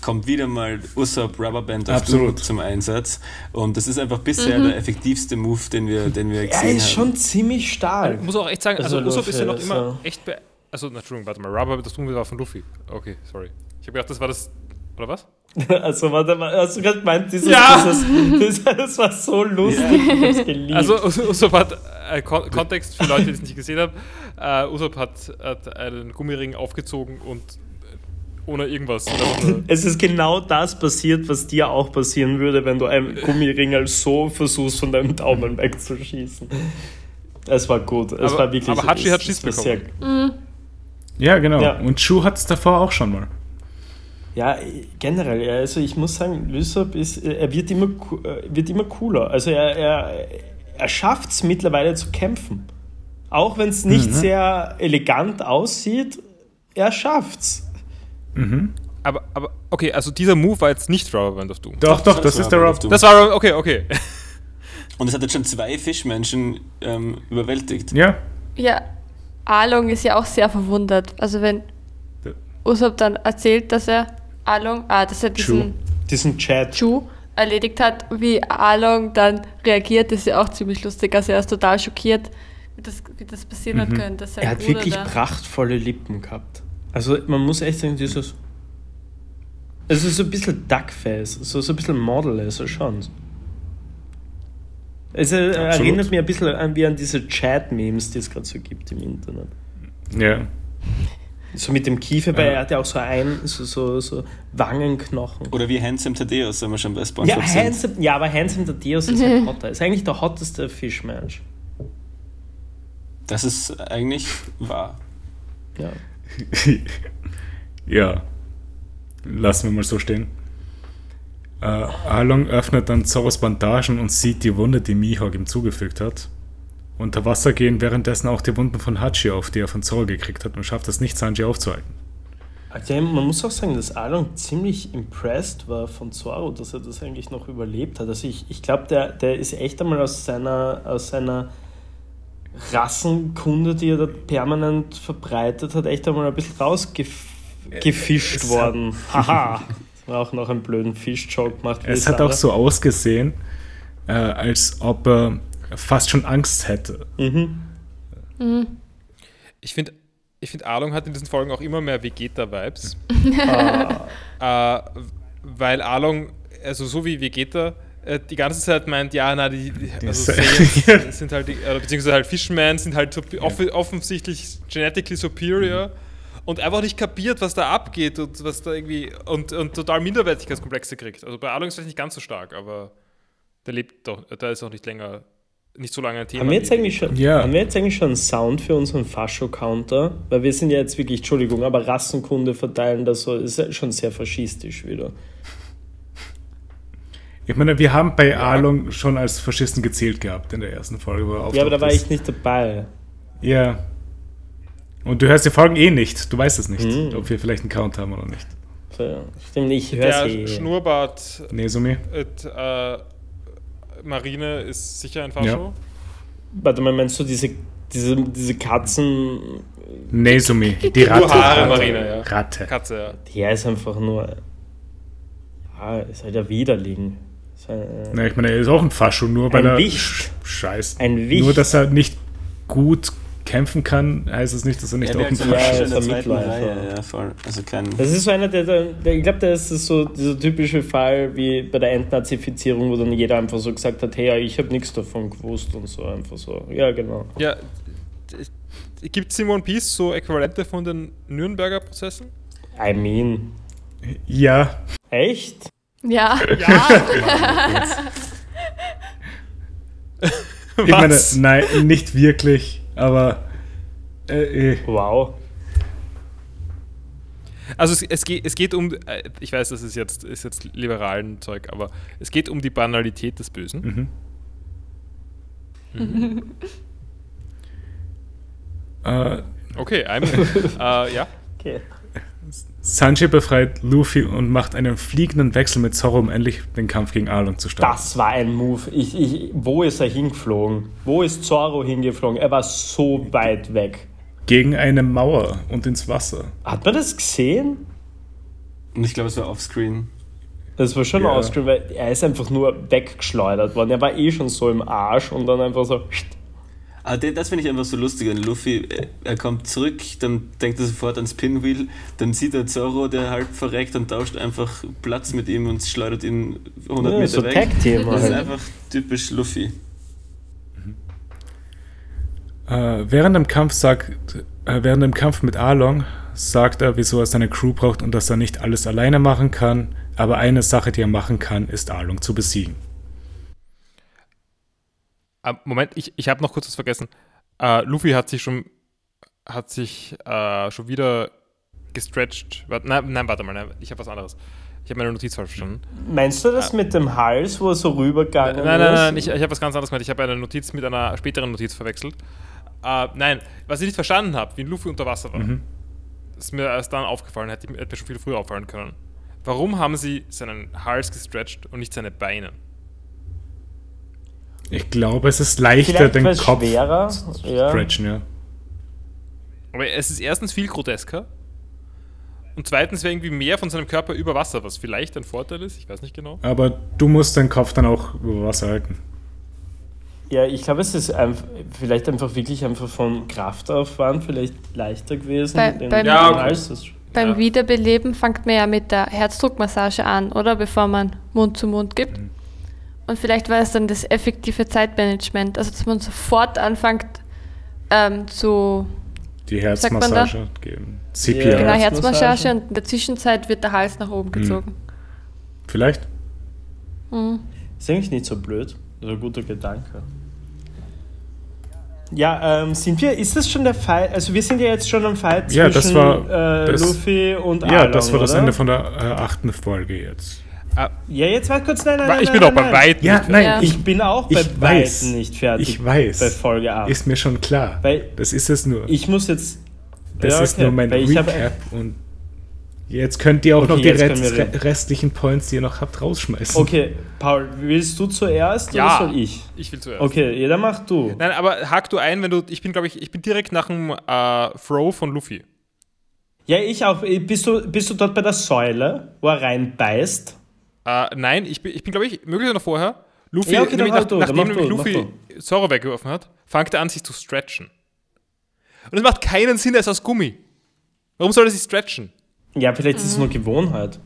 kommt wieder mal Usopp Rubberband auf Absolut. Zum Einsatz. Und das ist einfach bisher der effektivste Move, den wir, den wir er gesehen ist haben. schon ziemlich stark. Ich muss auch echt sagen, also, Also Usopp ist ja noch immer also- echt be Also, Entschuldigung, warte mal, Rubber, das tun wir war von Luffy. Okay, sorry. Ich habe gedacht, das war das. Oder was? [laughs] Also, warte mal, hast du gerade gemeint, dieses, Ja. dieses, das, das war so lustig, ich geliebt. Also, Us- Usopp hat, äh, Kon Kontext für Leute, die es nicht gesehen haben, äh, Usopp hat, hat einen Gummiring aufgezogen und ohne irgendwas. [laughs] es ist genau das passiert, was dir auch passieren würde, wenn du einen Gummiringel so versuchst, von deinem Daumen wegzuschießen. Es war gut, es Aber- war wirklich... aber Hachi es- hat es Schiss war sehr- Ja, genau. Ja. Und Chu hat es davor auch schon mal. Ja, generell, also ich muss sagen, Lysop ist, er wird immer, äh, wird immer cooler. Also er, er, er schafft es mittlerweile zu kämpfen. Auch wenn es nicht sehr elegant aussieht, er schafft's. Aber, aber, okay, also dieser Move war jetzt nicht Rubberband of Doom. Doch, doch, das war ist der Rubber Rob. of Doom. Das war, okay, okay. [laughs] Und es hat jetzt schon zwei Fischmenschen ähm, überwältigt. Ja, Ja, Along ist ja auch sehr verwundert. Also wenn Ja. Usopp dann erzählt, dass er Along, ah, dass er diesen Diesen Chat. Chu erledigt hat, wie Along dann reagiert, ist ja auch ziemlich lustig. Also er ist total schockiert, wie das, wie das passieren hat können. Er hat Bruder wirklich da, prachtvolle Lippen gehabt. Also man muss echt sagen, dieses Also so ein bisschen Duckface, so, so ein bisschen Model ist er schon. Es äh, erinnert mich ein bisschen an, wie an diese Chat-Memes, die es gerade so gibt im Internet. Ja. So mit dem Kiefer, weil Ja. er hat ja auch so ein, so, so, so Wangenknochen. Oder wie Handsome Thaddeus, wenn wir schon bei Ja, SpongeBob sind. handsome, ja, aber Handsome Thaddeus ist halt [laughs] hotter. Ist eigentlich der hotteste Fischmensch. Das ist eigentlich wahr. Ja. [laughs] ja. Lassen wir mal so stehen. Äh, Arlong öffnet dann Zorros Bandagen und sieht die Wunde, die Mihawk ihm zugefügt hat. Unter Wasser gehen währenddessen auch die Wunden von Hachi auf, die er von Zorro gekriegt hat und schafft es nicht, Sanji aufzuhalten. Also, man muss auch sagen, dass Along ziemlich impressed war von Zoro, dass er das eigentlich noch überlebt hat. Also ich, ich glaube, der, der ist echt einmal aus seiner, aus seiner Rassenkunde, die er da permanent verbreitet hat, echt einmal ein bisschen rausgefischt es worden. Haha. Das [laughs] war auch noch einen blöden Fischjoke gemacht. wie Es hat auch so ausgesehen, äh, als ob er fast schon Angst hätte. Mhm. Ich finde, ich find, Arlong hat in diesen Folgen auch immer mehr Vegeta-Vibes. Ah, [laughs] äh, weil Arlong, also so wie Vegeta, äh, die ganze Zeit meint, ja, na, die, die also Saiyans [laughs] sind halt, die, äh, beziehungsweise halt Fishman sind halt so, off offensichtlich genetically superior und einfach nicht kapiert, was da abgeht und was da irgendwie und, und total Minderwertigkeitskomplexe kriegt. Also bei Arlong ist vielleicht nicht ganz so stark, aber der lebt doch, da ist auch nicht länger, nicht so lange ein Thema. haben, wir jetzt eigentlich schon, Ja. haben wir jetzt eigentlich schon einen Sound für unseren Fascho-Counter? Weil wir sind ja jetzt wirklich, Entschuldigung, aber Rassenkunde verteilen das so, ist ja schon sehr faschistisch wieder. Ich meine, wir haben bei Arlong schon als Faschisten gezählt gehabt in der ersten Folge. Wo er Ja, aber da war ich nicht dabei. Ja. Und du hörst die Folgen eh nicht. Du weißt es nicht, Mhm. ob wir vielleicht einen Count haben oder nicht. Stimmt, ich höre Der sie. Schnurrbart Nesumi? et, äh, Marine ist sicher ein Fascho. Ja. Warte mal, meinst du diese, diese, diese Katzen? Nesumi. Die Ratte. Haare, Ratte. Marina, ja. Ratte. Katze, ja. Der ist einfach nur. Ja, ist halt ein Widerling. Äh, Na, ich meine, er ist auch ein Fascho, nur weil Ein er. Wicht. Sch- Scheiß. Ein Wicht. Nur, dass er nicht gut kämpfen kann, heißt es nicht, dass er nicht Er auch ein Ja, Fascho ist der ja, voll. Also kein. Das ist so einer, der, der, der ich glaube, der ist so dieser typische Fall wie bei der Entnazifizierung, wo dann jeder einfach so gesagt hat, hey, ja, ich habe nichts davon gewusst und so einfach so. Ja, genau. Ja, gibt es in One Piece so Äquivalente von den Nürnberger Prozessen? I mean, Ja. echt? Ja, Ich meine, nein, nicht wirklich, aber. Äh, äh, Wow. Also es, es, geht, es geht um, äh, ich weiß, das ist jetzt, ist jetzt liberalen Zeug, aber es geht um die Banalität des Bösen. mhm. äh, Okay, I'm, äh, ja. Okay. Sanji befreit Luffy und macht einen fliegenden Wechsel mit Zorro, um endlich den Kampf gegen Arlong zu starten. Das war ein Move. Ich, ich, wo ist er hingeflogen? Wo ist Zorro hingeflogen? Er war so weit weg. Gegen eine Mauer und ins Wasser. Hat man das gesehen? Und ich glaube, es war offscreen. Das war schon Ja. ausgescreen, weil er ist einfach nur weggeschleudert worden. Er war eh schon so im Arsch und dann einfach so. Aber den, das finde ich einfach so lustig an Luffy. Er- Er kommt zurück, dann denkt er sofort ans Pinwheel, dann sieht er Zorro, der halb verreckt und tauscht einfach Platz mit ihm und schleudert ihn 100 Ja, Meter so weg. Das ist einfach typisch Luffy. Äh, während dem Kampf sagt, äh, während dem Kampf mit Arlong sagt er, wieso er seine Crew braucht und dass er nicht alles alleine machen kann. Aber eine Sache, die er machen kann, ist Arlong zu besiegen. Ah, Moment, ich, ich habe noch kurz was vergessen. Äh, Luffy hat sich schon, hat sich äh, schon wieder gestretched. Warte, nein, nein, warte mal, nein, ich habe was anderes. Ich habe meine Notiz falsch verstanden. Meinst du das mit dem Hals, wo er so rübergegangen Nein, nein, nein, ist? nein ich, ich habe was ganz anderes gemeint. Ich habe eine Notiz mit einer späteren Notiz verwechselt. Äh, nein, was ich nicht verstanden habe, wie Luffy unter Wasser war, ist mir erst dann aufgefallen, hätte, hätte mir schon viel früher auffallen können. Warum haben sie seinen Hals gestretched und nicht seine Beine? Ich glaube, es ist leichter, Vielleicht den Kopf schwerer. zu Ja. stretchen, ja. Aber es ist erstens viel grotesker und zweitens wäre irgendwie mehr von seinem Körper über Wasser, was vielleicht ein Vorteil ist, ich weiß nicht genau. Aber du musst deinen Kopf dann auch über Wasser halten. Ja, ich glaube, es ist einfach, vielleicht einfach wirklich einfach von Kraftaufwand vielleicht leichter gewesen. Bei- beim- Ja, okay. Beim Ja. Wiederbeleben fängt man ja mit der Herzdruckmassage an, oder? Bevor man Mund zu Mund gibt. Mhm. Und vielleicht war es dann das effektive Zeitmanagement, also dass man sofort anfängt ähm, zu Die? Herzmassage geben. CPR. Ja. genau, Herzmassage. Und in der Zwischenzeit wird der Hals nach oben gezogen. Vielleicht? Mhm. Ist eigentlich nicht so blöd. Das ist ein guter Gedanke. Ja, ähm, sind wir, ist das schon der Fight? Also wir sind ja jetzt schon am Fight Ja, das zwischen war- äh, das- Luffy und Ja, Arlong, das war das oder? Ende von der äh, achten Folge jetzt. Ah, Ja, jetzt warte kurz, nein, nein, nein, ich bin nein, auch beim nein. Weiten. Ja, nein, Ja. Ich bin auch bei Ich weiß. Weitem nicht fertig Ich weiß. bei Folge 8. Ist mir schon klar. Weil das ist es nur. ich muss jetzt... das Ja, ist okay, nur mein weil Recap und jetzt könnt ihr auch Okay, noch die rest, restlichen Points, die ihr noch habt, rausschmeißen. Okay, Paul, willst du zuerst Ja. oder soll ich? Ich will zuerst. Okay, jeder macht du. Nein, aber hak du ein, wenn du. Ich bin, glaube ich, ich bin direkt nach dem äh, Throw von Luffy. Ja, ich auch. Bist du, bist du dort bei der Säule, wo er reinbeißt? Äh, nein, ich bin, ich bin glaube ich, möglicherweise noch vorher. Luffy, Ja, okay, nämlich nach, du, nachdem nämlich du, Luffy Zoro weggeworfen hat, fängt er an, sich zu stretchen. Und es macht keinen Sinn, er ist aus Gummi. Warum soll er sich stretchen? Ja, vielleicht ist es nur Gewohnheit.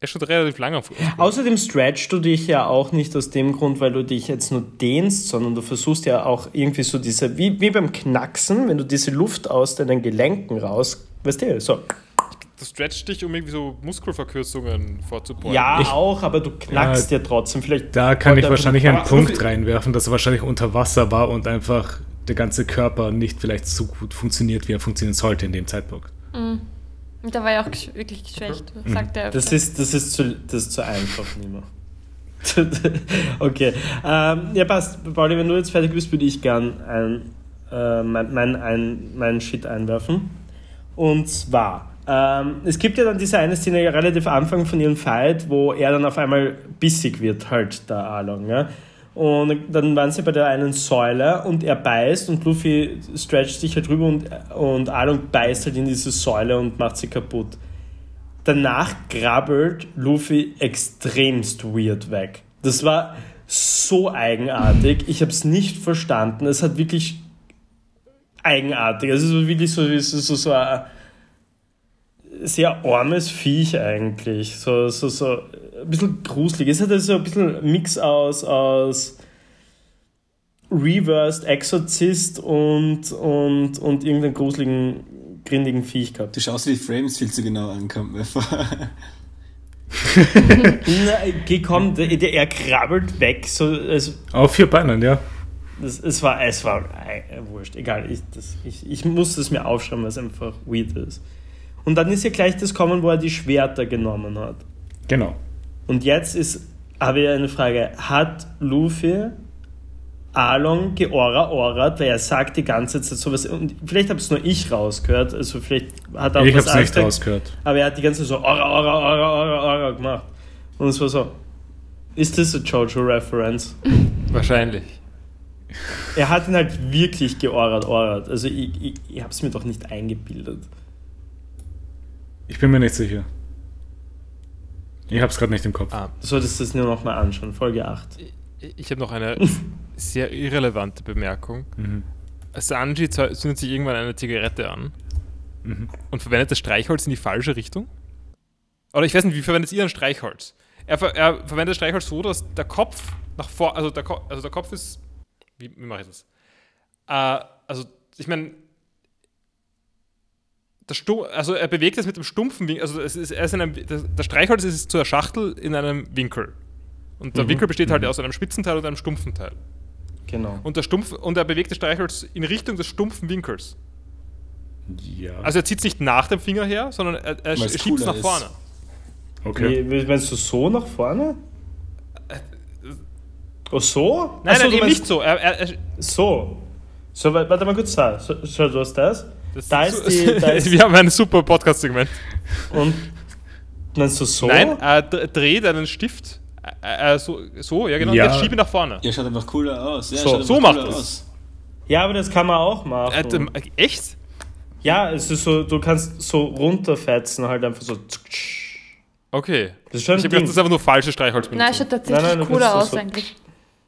Er ist schon relativ lange auf. Außerdem stretchst du dich ja auch nicht aus dem Grund, weil du dich jetzt nur dehnst, sondern du versuchst ja auch irgendwie so diese, wie, wie beim Knacksen, wenn du diese Luft aus deinen Gelenken raus, weißt du, so. Du stretchst dich, um irgendwie so Muskelverkürzungen vorzubeugen. Ja, Ich- auch, aber du knackst ja, trotzdem. Vielleicht Da kann ich wahrscheinlich einen Punkt reinwerfen, dass er wahrscheinlich unter Wasser war und einfach der ganze Körper nicht vielleicht so gut funktioniert, wie er funktionieren sollte in dem Zeitpunkt. Und da war ja auch gesch- wirklich geschwächt, sagt er. Das ist, das ist, zu, das ist zu einfach, Nima. [laughs] okay. Ähm, ja, passt. Pauli, wenn du jetzt fertig bist, würde ich gern ein, äh, mein, mein, ein, mein Shit einwerfen. Und zwar, ähm, es gibt ja dann diese eine Szene relativ Anfang von ihrem Fight, wo er dann auf einmal bissig wird, halt, der Arlong. Ja? Und dann waren sie bei der einen Säule und er beißt und Luffy stretcht sich halt rüber und, und Arlong beißt halt in diese Säule und macht sie kaputt. Danach grabbelt Luffy extremst weird weg. Das war so eigenartig. Ich habe es nicht verstanden. Es hat wirklich eigenartig. Es ist wirklich so, ist so, so ein sehr armes Viech eigentlich. So, so, so ein bisschen gruselig. Es hat so ein bisschen Mix aus, aus Reversed Exorcist und, und, und irgendeinen gruseligen, grindigen Viech gehabt. Du schaust dir die Frames viel zu genau an, kommt mir vor. [laughs] Na, geh, komm, der, der, er krabbelt weg. So, es, Auf vier Beinen, ja. das, es war, es war äh, wurscht, egal. Ich, das, ich, ich muss das mir aufschreiben, weil es einfach weird ist. Und dann ist ja gleich das kommen, wo er die Schwerter genommen hat. Genau. Und jetzt ist, habe ich eine Frage. Hat Luffy Arlong geora orat, weil er sagt die ganze Zeit sowas, und vielleicht habe es nur ich rausgehört, also vielleicht hat er auch Ich habe es nicht rausgehört. aber er hat die ganze Zeit so ora, ora, ora, ora, ora gemacht. Und es war so, ist das a Jojo-Reference? Wahrscheinlich. Er hat ihn halt wirklich georat, orat. Also ich, ich, ich habe es mir doch nicht eingebildet. Ich bin mir nicht sicher. Ich habe es gerade nicht im Kopf. Ah, Du solltest das nur noch mal anschauen, Folge 8. ich ich habe noch eine [laughs] sehr irrelevante Bemerkung. Mhm. Sanji zü- zündet sich irgendwann eine Zigarette an Mhm. und verwendet das Streichholz in die falsche Richtung. Oder ich weiß nicht, wie verwendet ihr ein Streichholz? Er, ver er verwendet das Streichholz so, dass der Kopf nach vor, also der, Ko also der Kopf ist, wie, wie mache ich das? Äh, also ich meine, also er bewegt es mit dem stumpfen Winkel, also es ist, er ist in einem, das, das Streichholz ist zur Schachtel in einem Winkel. Und der Mhm. Winkel besteht halt aus einem spitzen Teil und einem stumpfen Teil. Genau. Und, der Stumpf, und er bewegt das Streichholz in Richtung des stumpfen Winkels. Ja. Also er zieht es nicht nach dem Finger her, sondern er, er schiebt es nach ist. vorne. okay. Wie, meinst du so nach vorne? Oh, so? Nein, Ach so, nein, eben meinst- nicht so. Er, er, er, So. So, wa- warte mal kurz. So, schau, du hast das. Das Da ist die- [laughs] da ist- Wir haben ein super Podcast-Segment. Und meinst du so? Nein, d- dreht einen Stift. Äh, äh, so, so, ja genau. Ja. Und jetzt schiebe ihn nach vorne. Ja, schaut einfach cooler aus. Ja, So, so macht es. aus. Ja, aber das kann man auch machen. Äh, echt? ja, es ist so, du kannst so runterfetzen, halt einfach so. Okay. Das ist schon Ich habe gedacht, das ist einfach nur falsche Streichholz. Nein, schaut tatsächlich Nein, nein, cooler aus so- eigentlich.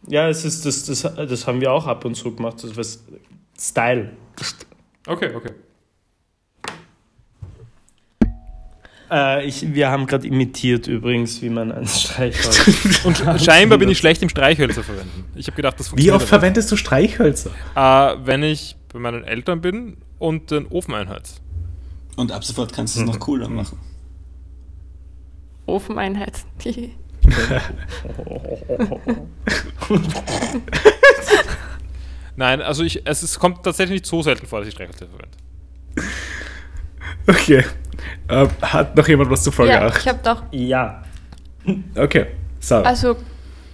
Ja, es ist, das, das, das haben wir auch ab und zu gemacht. Das was Style. Okay, okay. Äh, ich, wir haben gerade imitiert übrigens, wie man ein Streichholz. Und scheinbar bin ich schlecht im Streichhölzer verwenden. Ich habe gedacht, das Wie funktioniert. oft verwendest du Streichhölzer? Äh, wenn ich bei meinen Eltern bin und den Ofen einheiz. Und ab sofort kannst du es noch cooler machen. Ofen einheizen. Nein, also ich, es ist, kommt tatsächlich nicht so selten vor, dass ich Streichhölzer verwende. Okay. Ähm, hat noch jemand was zu Folge ja, 8? ich habe doch, ja. Okay. So. also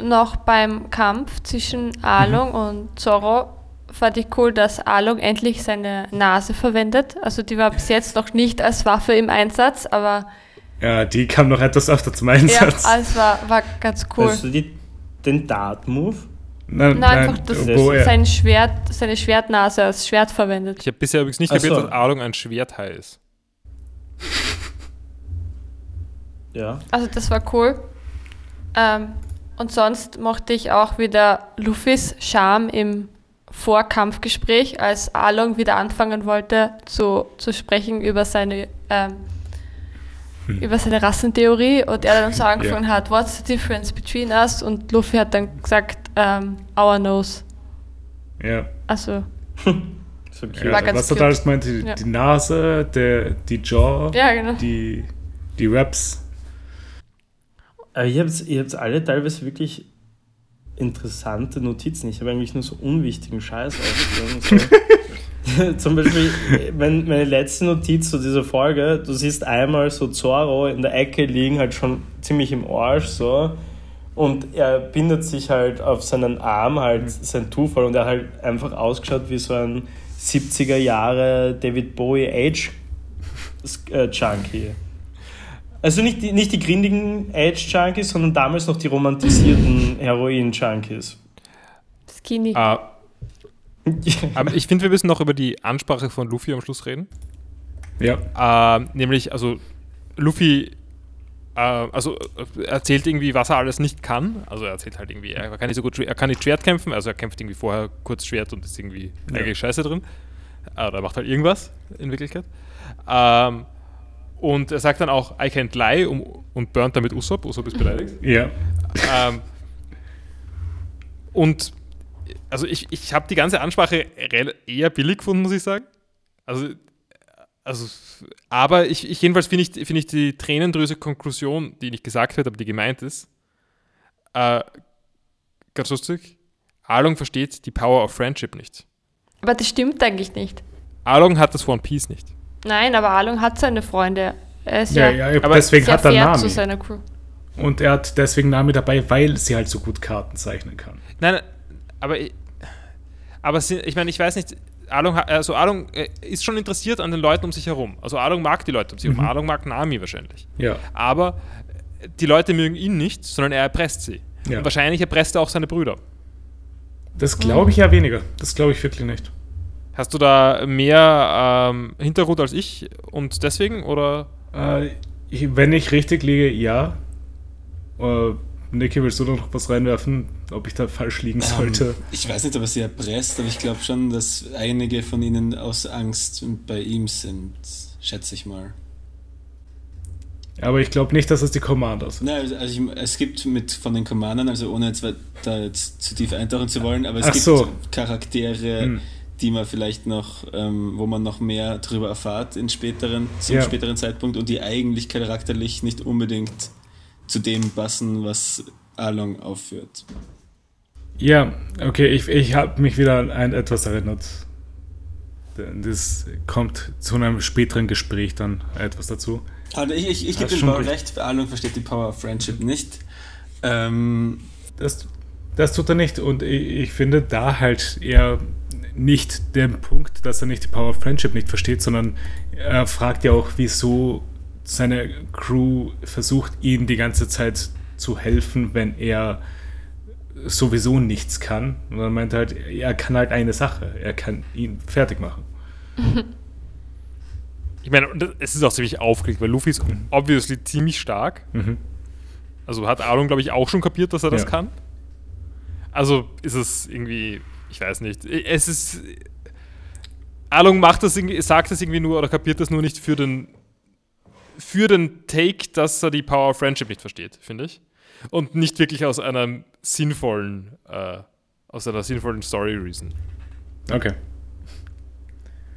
noch beim Kampf zwischen Alung und Zorro fand ich cool, dass Alung endlich seine Nase verwendet. Also die war bis jetzt noch nicht als Waffe im Einsatz, aber ja, die kam noch etwas öfter zum ja, Einsatz. alles war, war ganz cool. Also die, den Dart-Move. Nein, Nein, einfach das, wo er, sein Schwert, seine Schwertnase als Schwert verwendet. Ich habe bisher übrigens nicht Ach so. dass Arlong ein Schwerthai ist. Ja. Also das war cool. Ähm, und sonst mochte ich auch wieder Luffys Charme im Vorkampfgespräch, als Arlong wieder anfangen wollte zu, zu sprechen über seine, ähm, über seine Rassentheorie und er dann so [laughs] angefangen hat, what's the difference between us? Und Luffy hat dann gesagt, ähm, our nose. ja, Also, Ist okay. ja, was er alles gemeint? Die, Ja. die Nase, der, die Jaw, ja, genau. die, die Raps. Aber ihr habt, ihr habt alle teilweise wirklich interessante Notizen. Ich habe eigentlich nur so unwichtigen Scheiß. So. [laughs] Zum Beispiel, wenn meine letzte Notiz zu dieser Folge, du siehst einmal so Zorro in der Ecke liegen, halt schon ziemlich im Arsch so. Und er bindet sich halt auf seinen Arm, halt sein Tuch voll, und er hat halt einfach ausgeschaut wie so ein 70er Jahre David Bowie Age äh, Junkie. Also nicht die, nicht die grindigen Age-Junkies, sondern damals noch die romantisierten [laughs] Heroin-Junkies. Skinny. Ah, aber [laughs] ich finde, wir müssen noch über die Ansprache von Luffy am Schluss reden. Ja, Ähm, nämlich, also Luffy also äh, erzählt irgendwie, was er alles nicht kann. Also er erzählt halt irgendwie, er kann nicht so gut, Schwert- er kann nicht Schwert kämpfen, also er kämpft irgendwie vorher kurz Schwert und ist irgendwie Ja. eigentlich scheiße drin. Äh, Oder er macht halt irgendwas in Wirklichkeit. Ähm, und er sagt dann auch, I can't lie um, und burnt damit Usopp. Usopp ist beleidigt. ja. ähm, und also ich, ich habe die ganze Ansprache eher billig gefunden, muss ich sagen. Also, also aber ich, ich jedenfalls finde ich, finde ich die tränendröse Konklusion, die nicht gesagt wird, aber die gemeint ist, äh, ganz lustig. Arlong versteht die Power of Friendship nicht. Aber das stimmt eigentlich nicht. Arlong hat das One Piece nicht. Nein, aber Alung hat seine Freunde. Er ist Ja, ja, ja, aber deswegen hat er fair zu Nami. seiner Crew. Und er hat deswegen Nami dabei, weil sie halt so gut Karten zeichnen kann. Nein, aber, aber sie- ich meine, ich weiß nicht, Arlong, also Arlong äh, ist schon interessiert an den Leuten um sich herum. Also Arlong mag die Leute um sich herum. Arlong mag Nami wahrscheinlich. Ja. Aber äh, die Leute mögen ihn nicht, sondern er erpresst sie. Ja. Und wahrscheinlich erpresst er auch seine Brüder. Das glaube ich ja weniger. Das glaube ich wirklich nicht. Hast du da mehr ähm, Hintergrund als ich und deswegen oder? Äh, ich, wenn ich richtig liege, ja. Äh, Niki, willst du noch was reinwerfen, ob ich da falsch liegen sollte? Ähm, ich weiß nicht, ob er sie erpresst, aber ich glaube schon, dass einige von ihnen aus Angst bei ihm sind, schätze ich mal. Aber ich glaube nicht, dass es die Commander sind. Nein, also, ich, es gibt mit von den Commandern, also ohne jetzt da jetzt zu tief eintauchen zu wollen, aber es Ach gibt so. Charaktere, Hm. die man vielleicht noch, ähm, wo man noch mehr drüber erfahrt in späteren, zum Ja. späteren Zeitpunkt und die eigentlich charakterlich nicht unbedingt zu dem passen, was Along aufführt. Ja, okay, ich, ich habe mich wieder an ein etwas erinnert. Das kommt zu einem späteren Gespräch dann etwas dazu. Also ich, ich, ich gebe dem gut. recht, Along versteht die Power of Friendship nicht. Ähm, Das, das tut er nicht und ich, ich finde da halt eher nicht den Punkt, dass er nicht die Power of Friendship nicht versteht, sondern er fragt ja auch, wieso seine Crew versucht, ihm die ganze Zeit zu helfen, wenn er sowieso nichts kann. Und dann meint er halt, er kann halt eine Sache, er kann ihn fertig machen. [laughs] Ich meine, es ist auch ziemlich aufgeregt, weil Luffy ist obviously ziemlich stark. Mhm. Also hat Arlong, glaube ich, auch schon kapiert, dass er das Ja. kann. Also ist es irgendwie, ich weiß nicht. Es ist. Arlong macht das irgendwie, sagt das irgendwie nur oder kapiert das nur nicht für den für den Take, dass er die Power of Friendship nicht versteht, finde ich. Und nicht wirklich aus einem sinnvollen, äh, aus einer sinnvollen Story-Reason. Okay.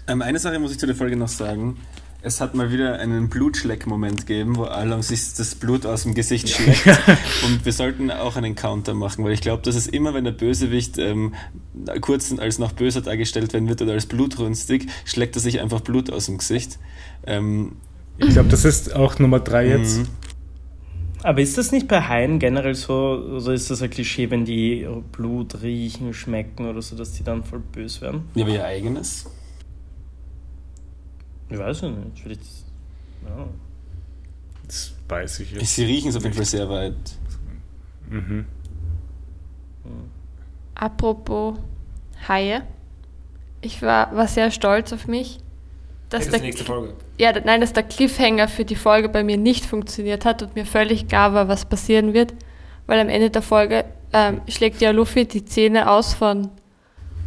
Ähm, eine Sache muss ich zu der Folge noch sagen. Es hat mal wieder einen Blutschleck-Moment gegeben, wo Alon sich das Blut aus dem Gesicht schlägt. [laughs] Und wir sollten auch einen Counter machen, weil ich glaube, dass es immer, wenn der Bösewicht ähm, kurz als noch böser dargestellt werden wird oder als blutrünstig, schlägt er sich einfach Blut aus dem Gesicht. Ähm, Ich glaube, das ist auch Nummer 3 jetzt. mhm. Aber ist das nicht bei Haien generell so, oder ist das ein Klischee, wenn die Blut riechen, schmecken oder so, dass die dann voll böse werden? Ja, aber ihr eigenes. Ich weiß ja nicht. Vielleicht, ja. Das weiß ich Ich, jetzt. sie riechen es auf jeden Fall sehr weit. Mhm. Apropos Haie. Ich war, war sehr stolz auf mich, dass der, Folge. ja, nein, dass der Cliffhanger für die Folge bei mir nicht funktioniert hat und mir völlig klar war, was passieren wird. Weil am Ende der Folge ähm, schlägt ja Luffy die Zähne aus von,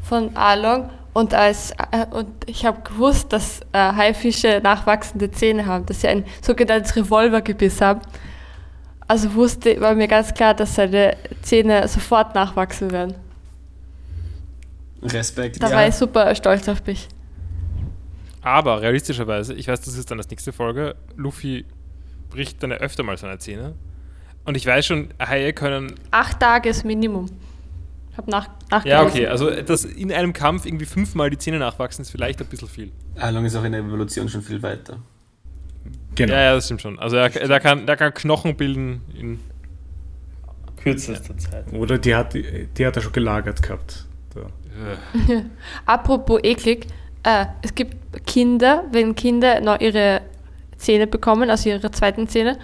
von Arlong und, als, äh, und ich habe gewusst, dass äh, Haifische nachwachsende Zähne haben, dass sie ein sogenanntes Revolvergebiss haben. Also wusste, war mir ganz klar, dass seine Zähne sofort nachwachsen werden. Respekt. Da war ich super stolz auf mich. Aber realistischerweise, ich weiß, das ist dann das nächste Folge, Luffy bricht dann ja öfter mal seine Zähne. Und ich weiß schon, Haie können. Acht Tage ist Minimum. Ich habe nach, Ja, nachgelesen. okay, also dass in einem Kampf irgendwie fünfmal die Zähne nachwachsen, ist vielleicht ein bisschen viel. Along ist auch in der Evolution schon viel weiter. Genau. Ja, ja, das stimmt schon. Also er, der, kann, der kann Knochen bilden in. Kürzester Zeit. Oder die hat, die hat er schon gelagert gehabt. Äh, [laughs] Apropos eklig, äh, es gibt Kinder, wenn Kinder noch ihre Zähne bekommen, also ihre zweiten Zähne,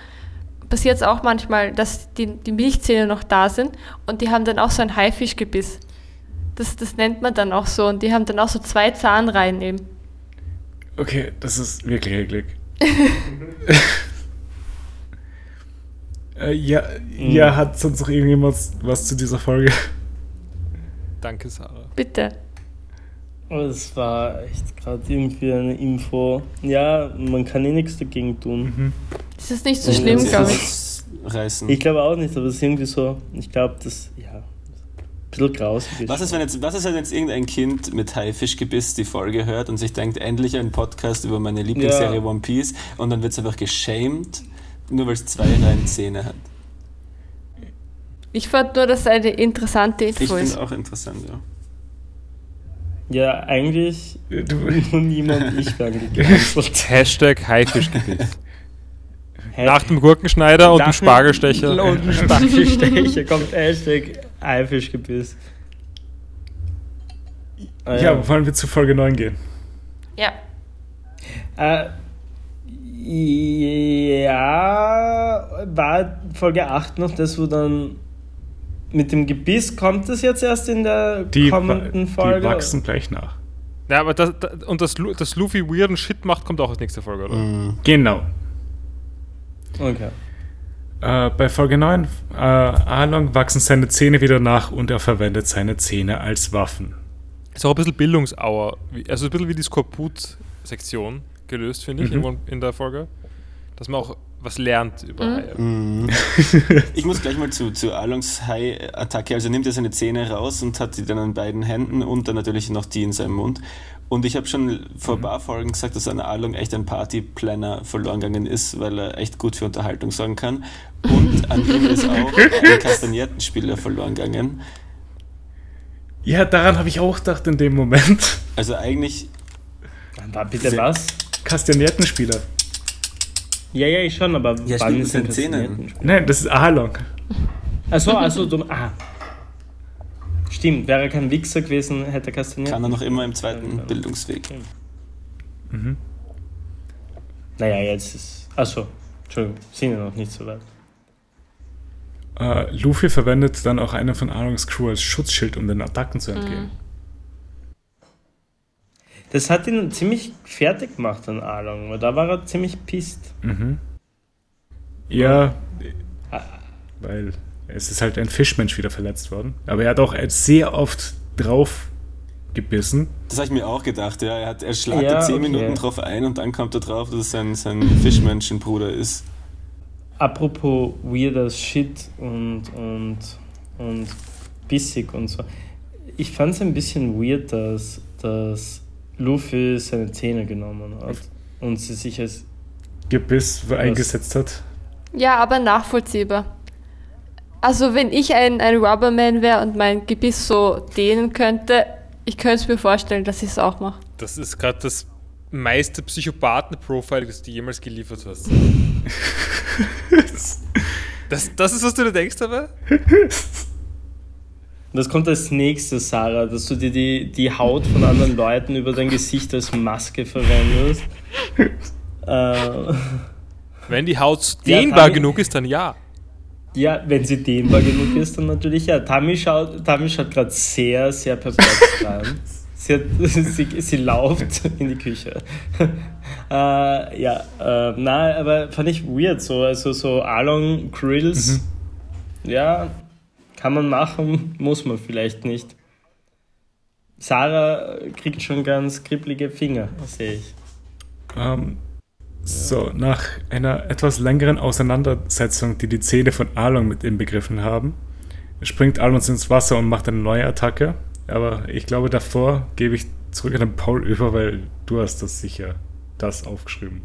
passiert es auch manchmal, dass die, die Milchzähne noch da sind und die haben dann auch so ein Haifischgebiss. Das, das nennt man dann auch so und die haben dann auch so zwei Zahnreihen eben. Okay, das ist wirklich eklig. [laughs] [laughs] äh, ja, ja, hat sonst noch irgendjemand was zu dieser Folge? danke, Sarah. Bitte. Es war echt gerade irgendwie eine Info. Ja, man kann eh nichts dagegen tun. Das ist nicht so schlimm, glaube ich. ich. Reißen. Ich glaube auch nicht, aber es ist irgendwie so, ich glaube, das, ja, ein bisschen grausig ist. Was ist, wenn jetzt, was ist, wenn jetzt irgendein Kind mit Haifischgebiss die Folge hört und sich denkt, endlich ein Podcast über meine Lieblingsserie Ja. One Piece und dann wird es einfach geschämt, nur weil es zwei Reihen Zähne hat. Ich fand nur, dass es eine interessante Ich Info finde ist. auch interessant, ja. Ja, eigentlich Du, nur niemand, ich werden gecancelt. Hashtag Haifischgebiss. Nach dem Gurkenschneider und dem Spargelstecher. Und dem Spargelstecher kommt Hashtag Eifischgebiss. Ah, ja, wollen wir zu Folge 9 gehen? Ja. Äh, ja, war Folge 8 noch das, wo dann mit dem Gebiss kommt das jetzt erst in der Die, kommenden die Folge? wachsen gleich nach. Ja, aber das, das, und das, das Luffy weirden Shit macht, kommt auch als nächste Folge, oder? Mhm. Genau. Okay. Äh, bei Folge 9, äh, Arlong wachsen seine Zähne wieder nach und er verwendet seine Zähne als Waffen. Ist auch ein bisschen Bildungsauer. Also ein bisschen wie die Skorput-Sektion gelöst, finde ich, Mhm. in der Folge. Dass man auch was lernt über Haie. Mhm. Ich muss gleich mal zu, zu Alongs High-Attacke. Also nimmt er seine Zähne raus und hat die dann an beiden Händen und dann natürlich noch die in seinem Mund. Und ich habe schon vor ein paar Folgen gesagt, dass an Along echt ein Partyplanner verloren gegangen ist, weil er echt gut für Unterhaltung sorgen kann. Und an ihm ist auch [laughs] ein Kastagnettenspieler verloren gegangen. Ja, daran habe ich auch gedacht in dem Moment. Also eigentlich, War bitte was? Kastagnettenspieler. Ja, ja, ich schon, aber Ja, wann ist denn den Zähnen. Nein, das ist Arlong. Achso, also du. Ah. Stimmt, wäre er kein Wichser gewesen, hätte er Kastanien. kann er noch immer im zweiten Bildungsweg. Mhm. Naja, jetzt ist. Achso, Entschuldigung, sind ja noch nicht so weit. Äh, Luffy verwendet dann auch einen von Arlongs Crew als Schutzschild, um den Attacken zu entgehen. Das hat ihn ziemlich fertig gemacht an Arlong, weil da war er ziemlich pisst. Mhm. Ja, weil es ist halt ein Fischmensch wieder verletzt worden. Aber er hat auch sehr oft drauf gebissen. Das habe ich mir auch gedacht, ja. Er, hat, er schlagt Ja, da 10 okay. Minuten drauf ein und dann kommt er drauf, dass es sein, sein Fischmenschenbruder ist. Apropos weirder Shit und, und, und bissig und so. Ich fand es ein bisschen weird, dass, dass Luffy seine Zähne genommen hat und sie sich als. Gebiss eingesetzt hat. Ja, aber nachvollziehbar. Also wenn ich ein, ein Rubberman wäre und mein Gebiss so dehnen könnte, ich könnte es mir vorstellen, dass ich es auch mache. Das ist gerade das meiste Psychopathen-Profile, das du jemals geliefert hast. [laughs] Das, das ist, was du dir denkst dabei? [laughs] Das kommt als nächstes, Sarah, dass du dir die, die Haut von anderen Leuten über dein Gesicht als Maske verwendest. [laughs] äh, Wenn die Haut Ja, dehnbar Tami- genug ist, dann ja. ja, wenn sie dehnbar genug ist, dann natürlich ja. Tami schaut, Tami schaut gerade sehr, sehr perplex [laughs] rein. Sie, hat, [laughs] sie, sie lauft in die Küche. äh, ja, äh, na, aber fand ich weird, so, also so Along Grills, ja, kann man machen, muss man vielleicht nicht. Sarah kriegt schon ganz kribbelige Finger, sehe ich. Ähm, so, nach einer etwas längeren Auseinandersetzung, die die Zähne von Alon mit inbegriffen haben, springt Alon ins Wasser und macht eine neue Attacke. Aber ich glaube, davor gebe ich zurück an den Paul über, weil du hast das sicher das aufgeschrieben.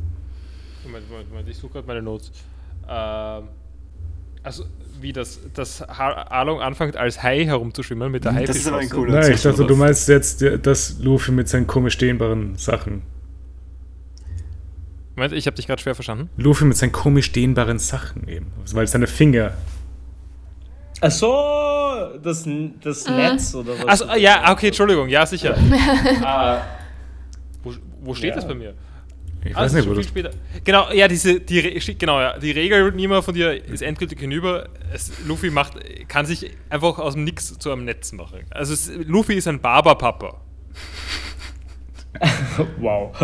Moment, Moment, Moment, ich suche gerade meine Notes. Ähm, also, wie das, das Ha- Along anfängt als Hai herumzuschwimmen mit der Das ist aber ein cooler Nein, ich dachte, du meinst jetzt, äh, dass Luffy mit seinen komisch dehnbaren Sachen. Moment, ich habe dich gerade schwer verstanden. Luffy mit seinen komisch dehnbaren Sachen eben. Weil seine Finger. Ach so, das, das Netz oder was? Also, ja, okay, Entschuldigung, ja, sicher. [laughs] Ah, wo, wo steht Ja. das bei mir? Ich weiß das nicht, wo das. später. Genau, ja, diese, die, Re- genau, ja, die Regel Nima von dir ist endgültig hinüber. Es, Luffy macht, kann sich einfach aus dem Nix zu einem Netz machen. Also es, Luffy ist ein Barberpapa. [laughs] Wow.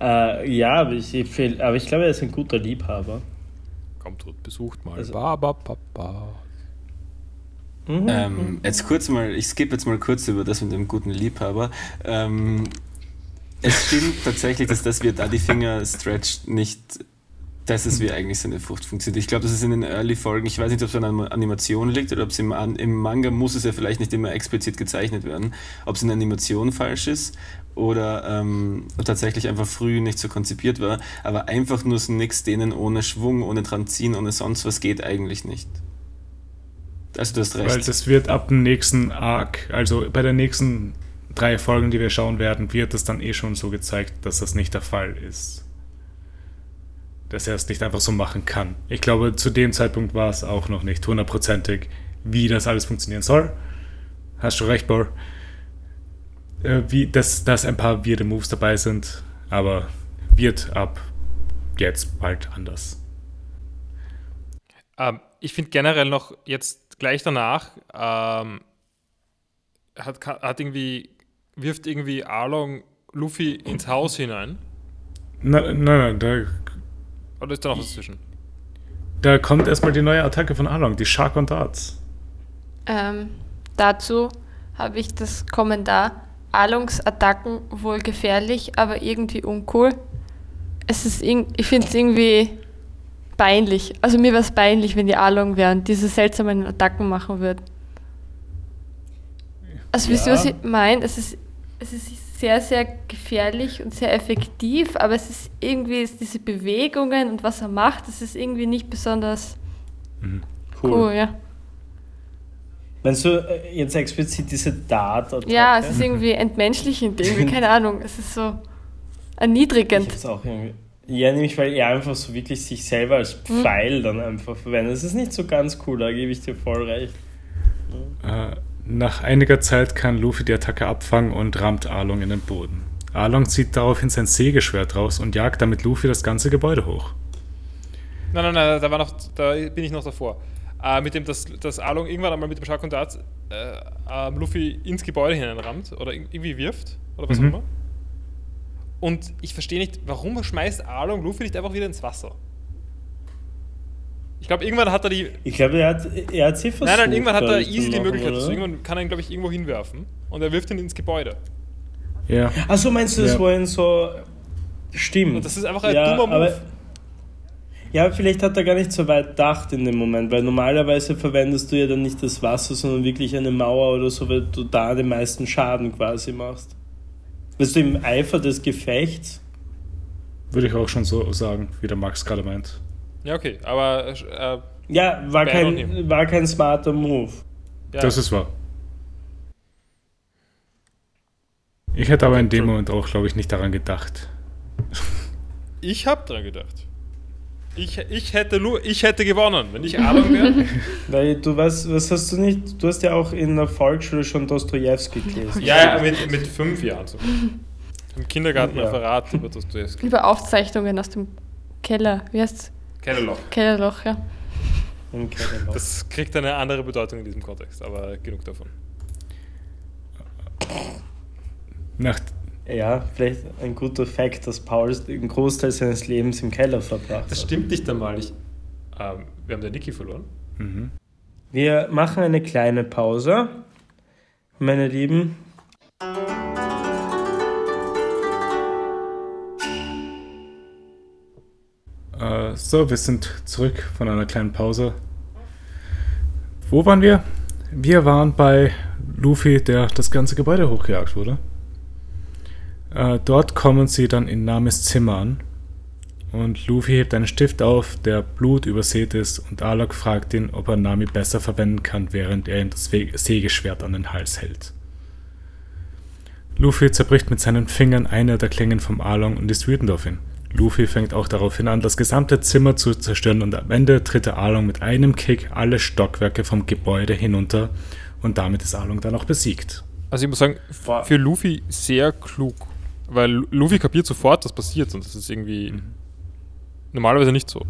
Äh, ja, aber ich, aber ich glaube, er ist ein guter Liebhaber. Kommt dort, besucht mal. Also- Barberpapa. Mhm. Ähm, jetzt kurz mal, ich skippe jetzt mal kurz über das mit dem guten Liebhaber. Ähm, es stimmt tatsächlich, dass das, wie er da die Finger stretcht, nicht das ist, wie eigentlich seine Frucht funktioniert. Ich glaube, das ist in den Early-Folgen, ich weiß nicht, ob es an einer Animation liegt oder ob es im, im Manga muss es ja vielleicht nicht immer explizit gezeichnet werden, ob es in der Animation falsch ist oder ähm, tatsächlich einfach früh nicht so konzipiert war, aber einfach nur so nix denen ohne Schwung, ohne dran ziehen, ohne sonst was geht eigentlich nicht. Also du hast recht. Weil das wird ab dem nächsten Arc, also bei den nächsten drei Folgen, die wir schauen werden, wird es dann eh schon so gezeigt, dass das nicht der Fall ist. Dass er es nicht einfach so machen kann. Ich glaube, zu dem Zeitpunkt war es auch noch nicht hundertprozentig, wie das alles funktionieren soll. Hast du recht, Bor. Äh, wie, dass, dass ein paar weirde Moves dabei sind, aber wird ab jetzt bald anders. Ähm, ich finde generell noch jetzt gleich danach ähm, hat, hat irgendwie wirft irgendwie Arlong Luffy ins Haus hinein. Nein, nein, nein, da Oder ist da noch was zwischen? Da kommt erstmal die neue Attacke von Along, die Shark und Darts. Ähm, dazu habe ich das Kommentar. Alungs Attacken wohl gefährlich, aber irgendwie uncool. Es ist ich finde es irgendwie peinlich. Also mir wäre es peinlich, wenn die Alung wären diese seltsamen Attacken machen würden. Also wisst ihr, was Ja. ich meine? Es ist, es ist sehr, sehr gefährlich und sehr effektiv, aber es ist irgendwie ist diese Bewegungen und was er macht, das ist irgendwie nicht besonders cool, ja. Meinst du äh, jetzt explizit diese dart Ja, es ist irgendwie entmenschlichend, irgendwie, [laughs] keine Ahnung. Es ist so erniedrigend. Ich hab's auch irgendwie. Ja, nämlich weil er einfach so wirklich sich selber als Pfeil dann einfach verwendet. Das ist nicht so ganz cool, da gebe ich dir voll recht. Äh, nach einiger Zeit kann Luffy die Attacke abfangen und rammt Arlong in den Boden. Arlong zieht daraufhin sein Sägeschwert raus und jagt damit Luffy das ganze Gebäude hoch. Nein, nein, nein, da, war noch, da bin ich noch davor. Äh, mit dem, dass, dass Arlong irgendwann einmal mit dem Shark und Darts äh, ähm, Luffy ins Gebäude hineinrammt oder ir- irgendwie wirft oder was auch Mhm. immer. Und ich verstehe nicht, warum schmeißt Arlong Luffy nicht einfach wieder ins Wasser? Ich glaube, irgendwann hat er die. Ich glaube, er hat, er hat sie versucht. Nein, nein, irgendwann hat er easy die Möglichkeit dazu. Irgendwann kann er ihn, glaube ich, irgendwo hinwerfen. Und er wirft ihn ins Gebäude. Ja. Achso, meinst du, das Ja. war ihn so. Stimmt. Und das ist einfach ein ja, dummer Move. aber- Ja, vielleicht hat er gar nicht so weit gedacht in dem Moment, weil normalerweise verwendest du ja dann nicht das Wasser, sondern wirklich eine Mauer oder so, weil du da den meisten Schaden quasi machst. Weißt du, im Eifer des Gefechts Würde ich auch schon so sagen, wie der Max gerade meint. Ja, okay. Aber äh, Ja, war Bad on kein, war kein smarter Move. ja, Das ist wahr. Ich hätte aber in dem Moment auch, glaube ich, nicht daran gedacht. ich habe dran gedacht. Ich, ich, hätte nur, ich hätte gewonnen, wenn ich Ahnung wäre. [laughs] Weil du weißt, was hast du nicht? Du hast ja auch in der Volksschule schon Dostojewski gelesen. ja, ja, mit, mit fünf Jahren so. Im Kindergarten Ja. Referat über Dostoevsky. Über Aufzeichnungen aus dem Keller. Wie heißt's? Kellerloch. Kellerloch, ja. Kellerloch. Das kriegt eine andere Bedeutung in diesem Kontext, aber genug davon. Nach, Ja, vielleicht ein guter Fakt, dass Paul den Großteil seines Lebens im Keller verbracht Das hat. stimmt nicht einmal. Ich, ähm, wir haben den Niki verloren. mhm. Wir machen eine kleine Pause, meine Lieben. So, wir sind zurück von einer kleinen Pause. Wo waren wir? Wir waren bei Luffy, der das ganze Gebäude hochgejagt wurde. Äh, dort kommen sie dann in Names Zimmer an. Und Luffy hebt einen Stift auf, der Blut übersät ist, und Alok fragt ihn, ob er Nami besser verwenden kann, während er ihm das We- Sägeschwert an den Hals hält. Luffy zerbricht mit seinen Fingern eine der Klingen vom Along und ist wütend auf ihn. Luffy fängt auch daraufhin an, das gesamte Zimmer zu zerstören und am Ende tritt der Along mit einem Kick alle Stockwerke vom Gebäude hinunter und damit ist Along dann auch besiegt. Also ich muss sagen, für Luffy sehr klug. Weil Lu- Luffy kapiert sofort, was passiert und das ist irgendwie normalerweise nicht so.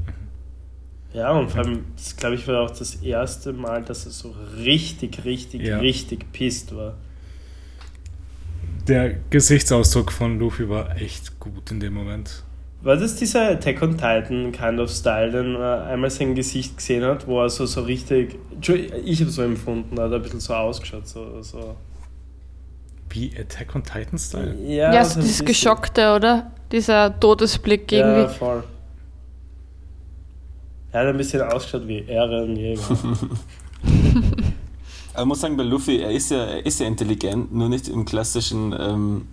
Ja, und vor allem, das glaube ich war auch das erste Mal, dass er so richtig, richtig, Ja. richtig pisst war. Der Gesichtsausdruck von Luffy war echt gut in dem Moment. War das dieser Attack on Titan kind of Style, den er einmal sein Gesicht gesehen hat, wo er so, so richtig. Entschuldigung, Ich habe so empfunden, er hat ein bisschen so ausgeschaut. So, so. Wie Attack on Titan Style? Ja, Ja, so dieses. Geschockte, oder? Dieser Todesblick Ja, irgendwie. voll. Er hat ein bisschen ausgeschaut wie Ehrenjäger. [laughs] Aber ich muss sagen, bei Luffy, er ist ja, er ist ja intelligent, nur nicht im klassischen. Ähm,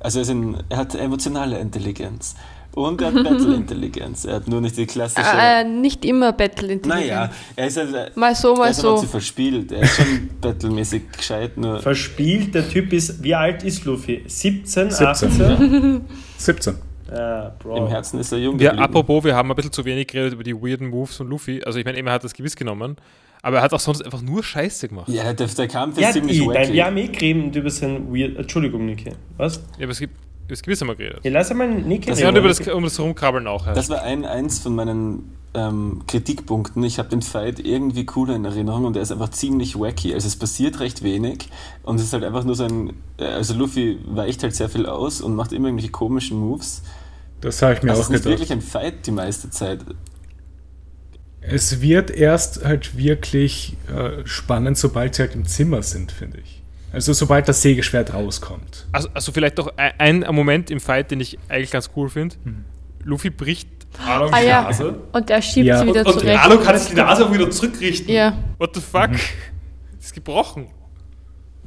also er, ist in, er hat emotionale Intelligenz. Und er hat Battle-Intelligenz. Er hat nur nicht die klassische. Äh, nicht immer Battle intelligent. naja, er ist, ja, Mal so, er mal ist aber so. verspielt. Er ist schon [laughs] battlemäßig gescheit, nur. Verspielt, der Typ ist. Wie alt ist Luffy? 17, 17. 18? 17. Ja, Bro. Im Herzen ist er jung. Geblieben. apropos, wir haben ein bisschen zu wenig geredet über die weirden Moves von Luffy. Also ich meine, er hat das gewiss genommen, aber er hat auch sonst einfach nur Scheiße gemacht. Ja, der, der Kampf ist Ja, ziemlich ich, weil wacky. wir haben eh geredet über sein Weird. Entschuldigung, Niki. Was? Ja, aber es gibt, es gewiss einmal geredet. Ja, lass einmal Niki Das reden. über das, um das Rumkrabbeln auch. Das war ein, eins von meinen ähm, Kritikpunkten. Ich habe den Fight irgendwie cooler in Erinnerung und er ist einfach ziemlich wacky. Also es passiert recht wenig und es ist halt einfach nur so ein. äh, Also Luffy weicht halt sehr viel aus und macht immer irgendwelche komischen Moves. Das habe ich mir also auch es ist nicht gedacht. wirklich ein Fight die meiste Zeit. Es wird erst halt wirklich äh, spannend, sobald sie halt im Zimmer sind, finde ich. Also sobald das Sägeschwert rauskommt. Also, also vielleicht doch ein, ein Moment im Fight, den ich eigentlich ganz cool finde. Hm. Luffy bricht Arlong Ah die ja. Nase. Und er schiebt Ja. sie wieder Und, und zurecht. Arlong kann sich die Nase auch wieder zurückrichten. Ja. What the fuck? Ist gebrochen.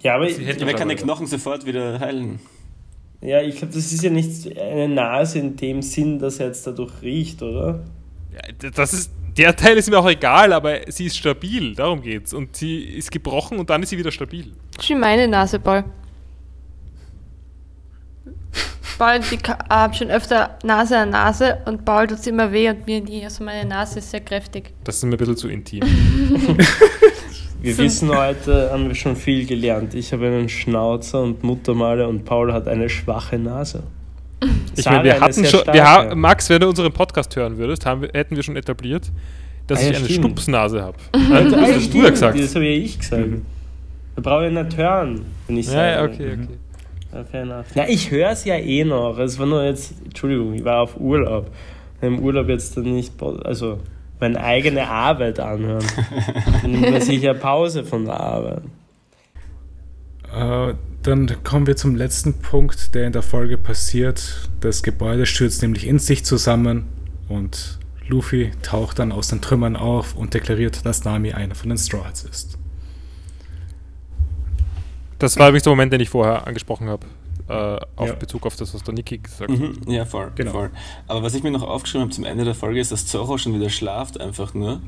Ja, aber Sie hätten- Wer kann den Knochen sofort wieder heilen? ja, ich glaube, das ist ja nicht eine Nase in dem Sinn, dass er jetzt dadurch riecht, oder? Ja, das ist, der Teil ist mir auch egal, aber sie ist stabil, darum geht's. Und sie ist gebrochen und dann ist sie wieder stabil. Wie meine Nase, Paul. Paul, ich habe schon öfter Nase an Nase und Paul tut immer weh und mir nie. Also meine Nase ist sehr kräftig. Das ist mir ein bisschen zu intim. [laughs] Wir wissen heute, haben wir schon viel gelernt. Ich habe einen Schnauzer und Muttermale und Paul hat eine schwache Nase. Ich meine, wir hatten schon, wir haben, Max, wenn du unseren Podcast hören würdest, haben wir, hätten wir schon etabliert, dass Ah, ja, ich eine stimmt. Stupsnase habe. [laughs] Ah, Das hast du ja gesagt. Das habe ja ich gesagt. Da brauche ich nicht hören, wenn ich Ja, sage. ja, okay, okay. Ja, fair enough. Na, ich höre es ja eh noch. Es war nur jetzt, Entschuldigung, ich war auf Urlaub. Im Urlaub jetzt dann nicht, also meine eigene Arbeit anhören. Dann nimmt man sicher Pause von der Arbeit. Äh, dann kommen wir zum letzten Punkt, der in der Folge passiert. Das Gebäude stürzt nämlich in sich zusammen und Luffy taucht dann aus den Trümmern auf und deklariert, dass Nami einer von den Straw Hats ist. Das war übrigens der Moment, den ich vorher angesprochen habe. Äh, auf Ja. Bezug auf das, was der Niki gesagt hat. Mhm, ja, voll, Genau. voll. Aber was ich mir noch aufgeschrieben habe zum Ende der Folge ist, dass Zorro schon wieder schlaft, einfach nur.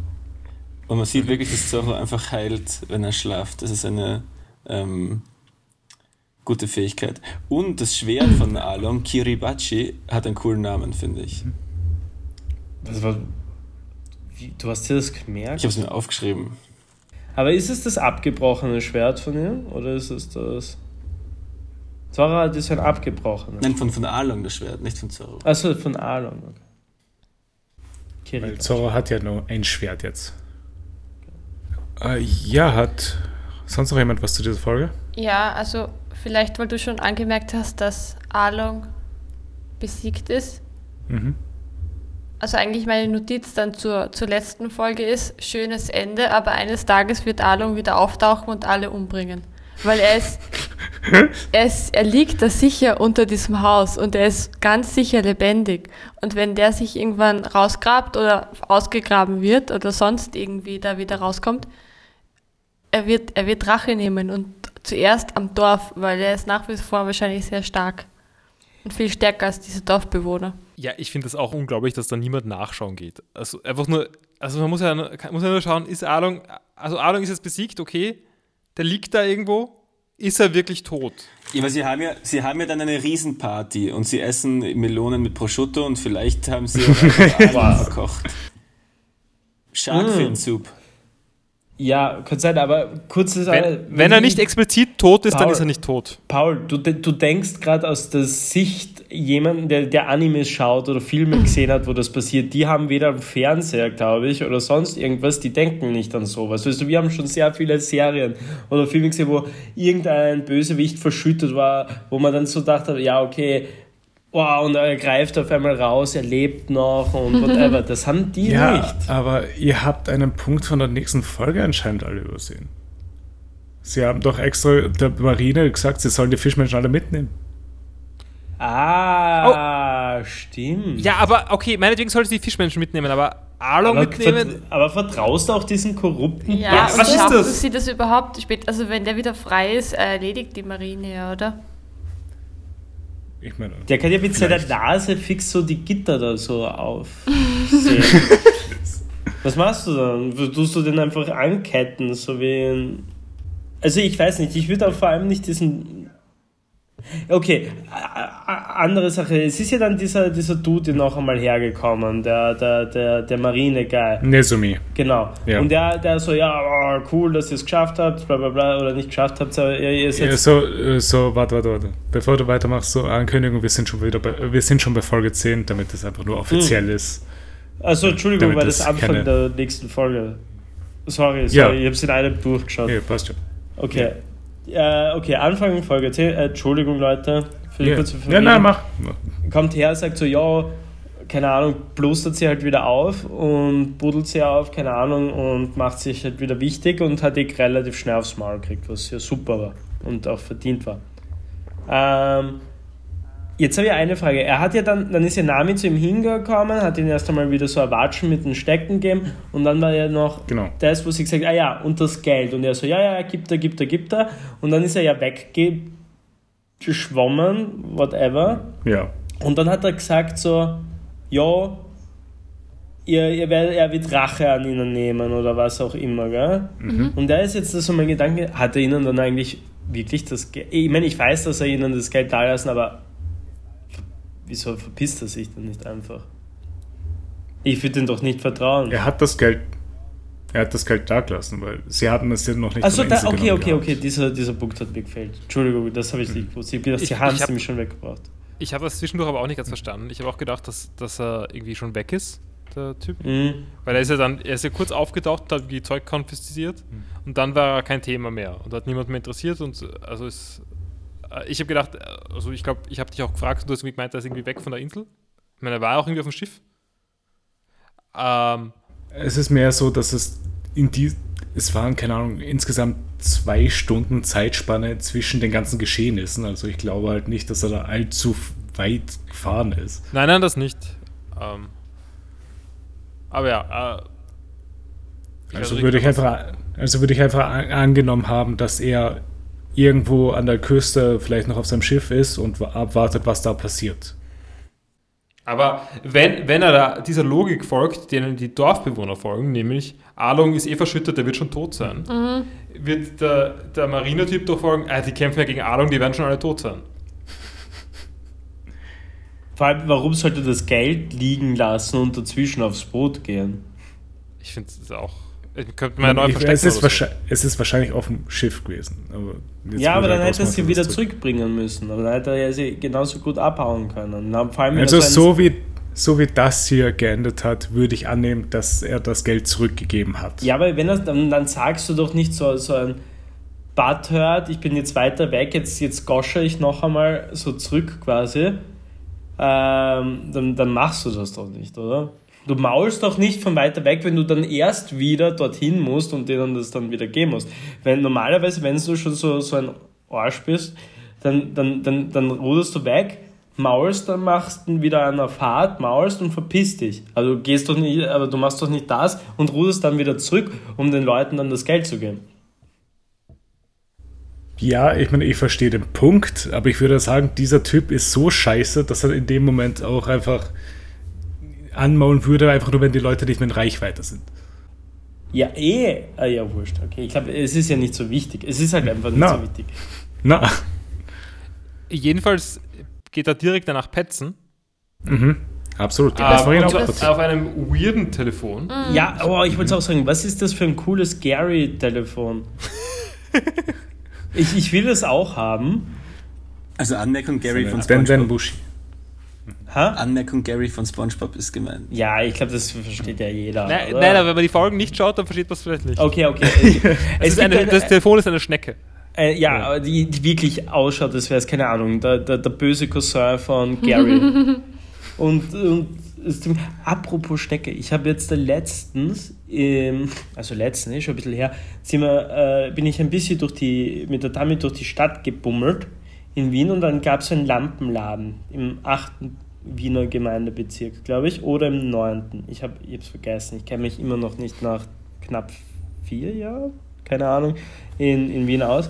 Und man sieht wirklich, dass Zorro einfach heilt, wenn er schlaft. Das ist eine ähm, gute Fähigkeit. Und das Schwert von Along, Kiribachi, hat einen coolen Namen, finde ich. Was war, wie, du hast dir das gemerkt? Ich habe es mir aufgeschrieben. Aber ist es das abgebrochene Schwert von ihm? Oder ist es das. Zora hat ist ein abgebrochenes. Nein, von, von Along das Schwert, nicht von Zorro. Achso, von Alon. Okay. Weil. Zoro hat ja nur ein Schwert jetzt. Äh, ja, hat sonst noch jemand was zu dieser Folge? Ja, also vielleicht, weil du schon angemerkt hast, dass Arlong besiegt ist. Mhm. Also eigentlich meine Notiz dann zur, zur letzten Folge ist, schönes Ende, aber eines Tages wird Arlong wieder auftauchen und alle umbringen. Weil er ist, [laughs] er ist, er liegt da sicher unter diesem Haus und er ist ganz sicher lebendig. Und wenn der sich irgendwann rausgrabt oder ausgegraben wird oder sonst irgendwie da wieder rauskommt, er wird, er wird Rache nehmen und zuerst am Dorf, weil er ist nach wie vor wahrscheinlich sehr stark. Und viel stärker als diese Dorfbewohner. Ja, ich finde es auch unglaublich, dass da niemand nachschauen geht. Also einfach nur, also man muss ja, nur- muss ja nur schauen, ist Arlong, also Arlong ist jetzt besiegt, okay, der liegt da irgendwo, ist er wirklich tot? Ja, aber sie haben ja, sie haben ja dann eine Riesenparty und sie essen Melonen mit Prosciutto und vielleicht haben sie auch [laughs] einfach Algen verkocht. Sharkfin Soup. Ja, kann sein, aber kurzes. Wenn, wenn er nicht explizit tot ist, dann Paul. ist er nicht tot. Paul, du, du denkst gerade aus der Sicht jemanden, der, der Animes schaut oder Filme gesehen hat, wo das passiert, die haben weder einen Fernseher, glaube ich, oder sonst irgendwas, die denken nicht an sowas. Weißt du, wir haben schon sehr viele Serien oder Filme gesehen, wo irgendein Bösewicht verschüttet war, wo man dann so dachte, ja, okay, wow, und er greift auf einmal raus, er lebt noch und whatever. [laughs] Das haben die Ja, nicht. aber ihr habt einen Punkt von der nächsten Folge anscheinend alle übersehen. Sie haben doch extra der Marine gesagt, sie sollen die Fischmenschen alle mitnehmen. Ah, stimmt. Ja, aber okay, meinetwegen sollte sie die Fischmenschen mitnehmen, aber Arlong Aber, mitnehmen. aber vertraust du auch diesen korrupten Ja, und was ist das? sie das überhaupt spät? Also wenn der wieder frei ist, erledigt die Marine, ja, oder? Ich meine, Der kann ja mit seiner Vielleicht. Nase fix so die Gitter da so aufsehen. [laughs] [laughs] Was machst du dann? Tust du den einfach anketten, so wie ein. Also ich weiß nicht, ich würde auch vor allem nicht diesen. Okay, andere Sache. Es ist ja dann dieser, dieser Dude noch einmal hergekommen, der, der, der, der Marine-Guy. Nezumi. Genau. Ja. Und der, der so, ja, oh, cool, dass ihr es geschafft habt, bla bla bla, oder nicht geschafft habt, aber ihr, seid Ja, so, äh, so, warte, warte, warte. Bevor du weitermachst, so Ankündigung, wir sind schon wieder bei, wir sind schon bei Folge 10, damit das einfach nur offiziell ist. Also Entschuldigung, Damit weil das Anfang keine- der nächsten Folge. Sorry, sorry, Ja. ich habe es in einem durchgeschaut. Ja, passt schon. Okay. Äh, okay, Anfang Folge 10. Äh, Entschuldigung, Leute, für die Ja, kurze ja Verwirrung. nein, mach. Kommt her, sagt so, ja, keine Ahnung, blustert sie halt wieder auf und buddelt sie auf, keine Ahnung, und macht sich halt wieder wichtig und hat eh relativ schnell aufs Maul gekriegt, was ja super war und auch verdient war. Ähm, Jetzt habe ich eine Frage. Er hat ja dann, dann ist ja Nami zu ihm hingekommen, hat ihn erst einmal wieder so erwatschen mit den Stecken gegeben und dann war ja noch Genau. das, wo sie gesagt ah ja, und das Geld. Und er so, ja, ja, gibt er, gibt er, gibt er. Und dann ist er ja weggeschwommen, whatever. Ja. Und dann hat er gesagt so, ja, ihr, ihr werdet, er wird Rache an ihnen nehmen oder was auch immer, gell? Und da ist jetzt so mein Gedanke, hat er ihnen dann eigentlich wirklich das Geld, ich meine, ich weiß, dass er ihnen das Geld da lassen, aber wieso verpisst er sich dann nicht einfach? Ich würde ihm doch nicht vertrauen. Er hat das Geld. Er hat das Geld da gelassen, weil sie hatten es ja noch nicht Also da, okay, okay, gehabt. okay, dieser, dieser Punkt hat mir gefällt. Entschuldigung, das habe ich nicht gewusst. Ich habe gedacht, Ich- sie haben es nämlich schon weggebracht. Ich habe das zwischendurch aber auch nicht ganz verstanden. Ich habe auch gedacht, dass, dass er irgendwie schon weg ist, der Typ. Mhm. Weil er ist ja dann, er ist ja kurz aufgetaucht und hat die Zeug konfisziert und dann war er kein Thema mehr und hat niemand mehr interessiert und also ist, ich habe gedacht, äh, also ich glaube, ich habe dich auch gefragt und du hast gemeint, er ist irgendwie weg von der Insel. Ich meine, er war auch irgendwie auf dem Schiff. Ähm, Es ist mehr so, dass es in die, es waren, keine Ahnung, insgesamt zwei Stunden Zeitspanne zwischen den ganzen Geschehnissen. Also ich glaube halt nicht, dass er da allzu weit gefahren ist. Nein, nein, das nicht. Ähm, aber ja, äh, ich Also weiß würde ich einfach, also würde ich einfach an- angenommen haben, dass er irgendwo an der Küste vielleicht noch auf seinem Schiff ist und wa- abwartet, was da passiert. Aber wenn, wenn er da dieser Logik folgt, denen die Dorfbewohner folgen, nämlich Alung ist eh verschüttet, der wird schon tot sein, wird der, der Marinetyp doch folgen, ah, die kämpfen ja gegen Alung, die werden schon alle tot sein. Vor allem, warum sollte das Geld liegen lassen und dazwischen aufs Boot gehen? Ich finde es auch. Ich könnte mal neu ich, verstecken. es, ist so. wahrscheinlich, es ist wahrscheinlich auf dem Schiff gewesen. Aber ja, aber dann halt hätte er sie wieder zurückbringen müssen. Aber dann hätte er sie genauso gut abhauen können. Also so wie, so wie das hier geendet hat, würde ich annehmen, dass er das Geld zurückgegeben hat. Ja, aber wenn er, dann, dann sagst du doch nicht so, so ein Bad hört, ich bin jetzt weiter weg, jetzt, jetzt gosche ich noch einmal so zurück quasi. Ähm, dann, dann machst du das doch nicht, oder? Du maulst doch nicht von weiter weg, wenn du dann erst wieder dorthin musst und denen das dann wieder geben musst. Wenn normalerweise, wenn du schon so, so ein Arsch bist, dann, dann, dann, dann ruderst du weg, maulst, dann machst du wieder eine Fahrt, maulst und verpisst dich. Also du gehst doch nicht, aber du machst doch nicht das und ruderst dann wieder zurück, um den Leuten dann das Geld zu geben. Ja, ich meine, ich verstehe den Punkt, aber ich würde sagen, dieser Typ ist so scheiße, dass er in dem Moment auch einfach anmaulen würde, einfach nur, wenn die Leute nicht mehr in Reichweite sind. Ja, eh. Ah, ja, wurscht. Okay, ich glaube, es ist ja nicht so wichtig. Es ist halt einfach nicht Na. so wichtig. Na, Jedenfalls geht er direkt danach petzen. absolut. Ähm, Das war und ihn zwar auch auf einem weirden Telefon. Ja, aber ich wollte auch sagen, was ist das für ein cooles Gary-Telefon? [laughs] ich, ich will das auch haben. Also Anmerkung Gary von Ben Ben SpongeBob. Bushi. Ha? Anmerkung Gary von SpongeBob ist gemeint. Ja, ich glaube, das versteht ja jeder. Nein, oder? nein, aber wenn man die Folgen nicht schaut, dann versteht man es vielleicht nicht. Okay, okay. [laughs] Es es ist eine, eine, das Telefon ist eine Schnecke. äh, ja, aber die, die wirklich ausschaut, das wäre es, keine Ahnung, der, der, der böse Cousin von Gary. [laughs] und, und es- apropos Schnecke, ich habe jetzt letztens, ähm, also letztens, schon ein bisschen her, sind wir, äh, bin ich ein bisschen durch die, mit der Dame durch die Stadt gebummelt in Wien und dann gab es einen Lampenladen im 8. Wiener Gemeindebezirk, glaube ich, oder im 9. Ich habe es vergessen, ich kenne mich immer noch nicht nach knapp vier Jahren, keine Ahnung, in, in Wien aus.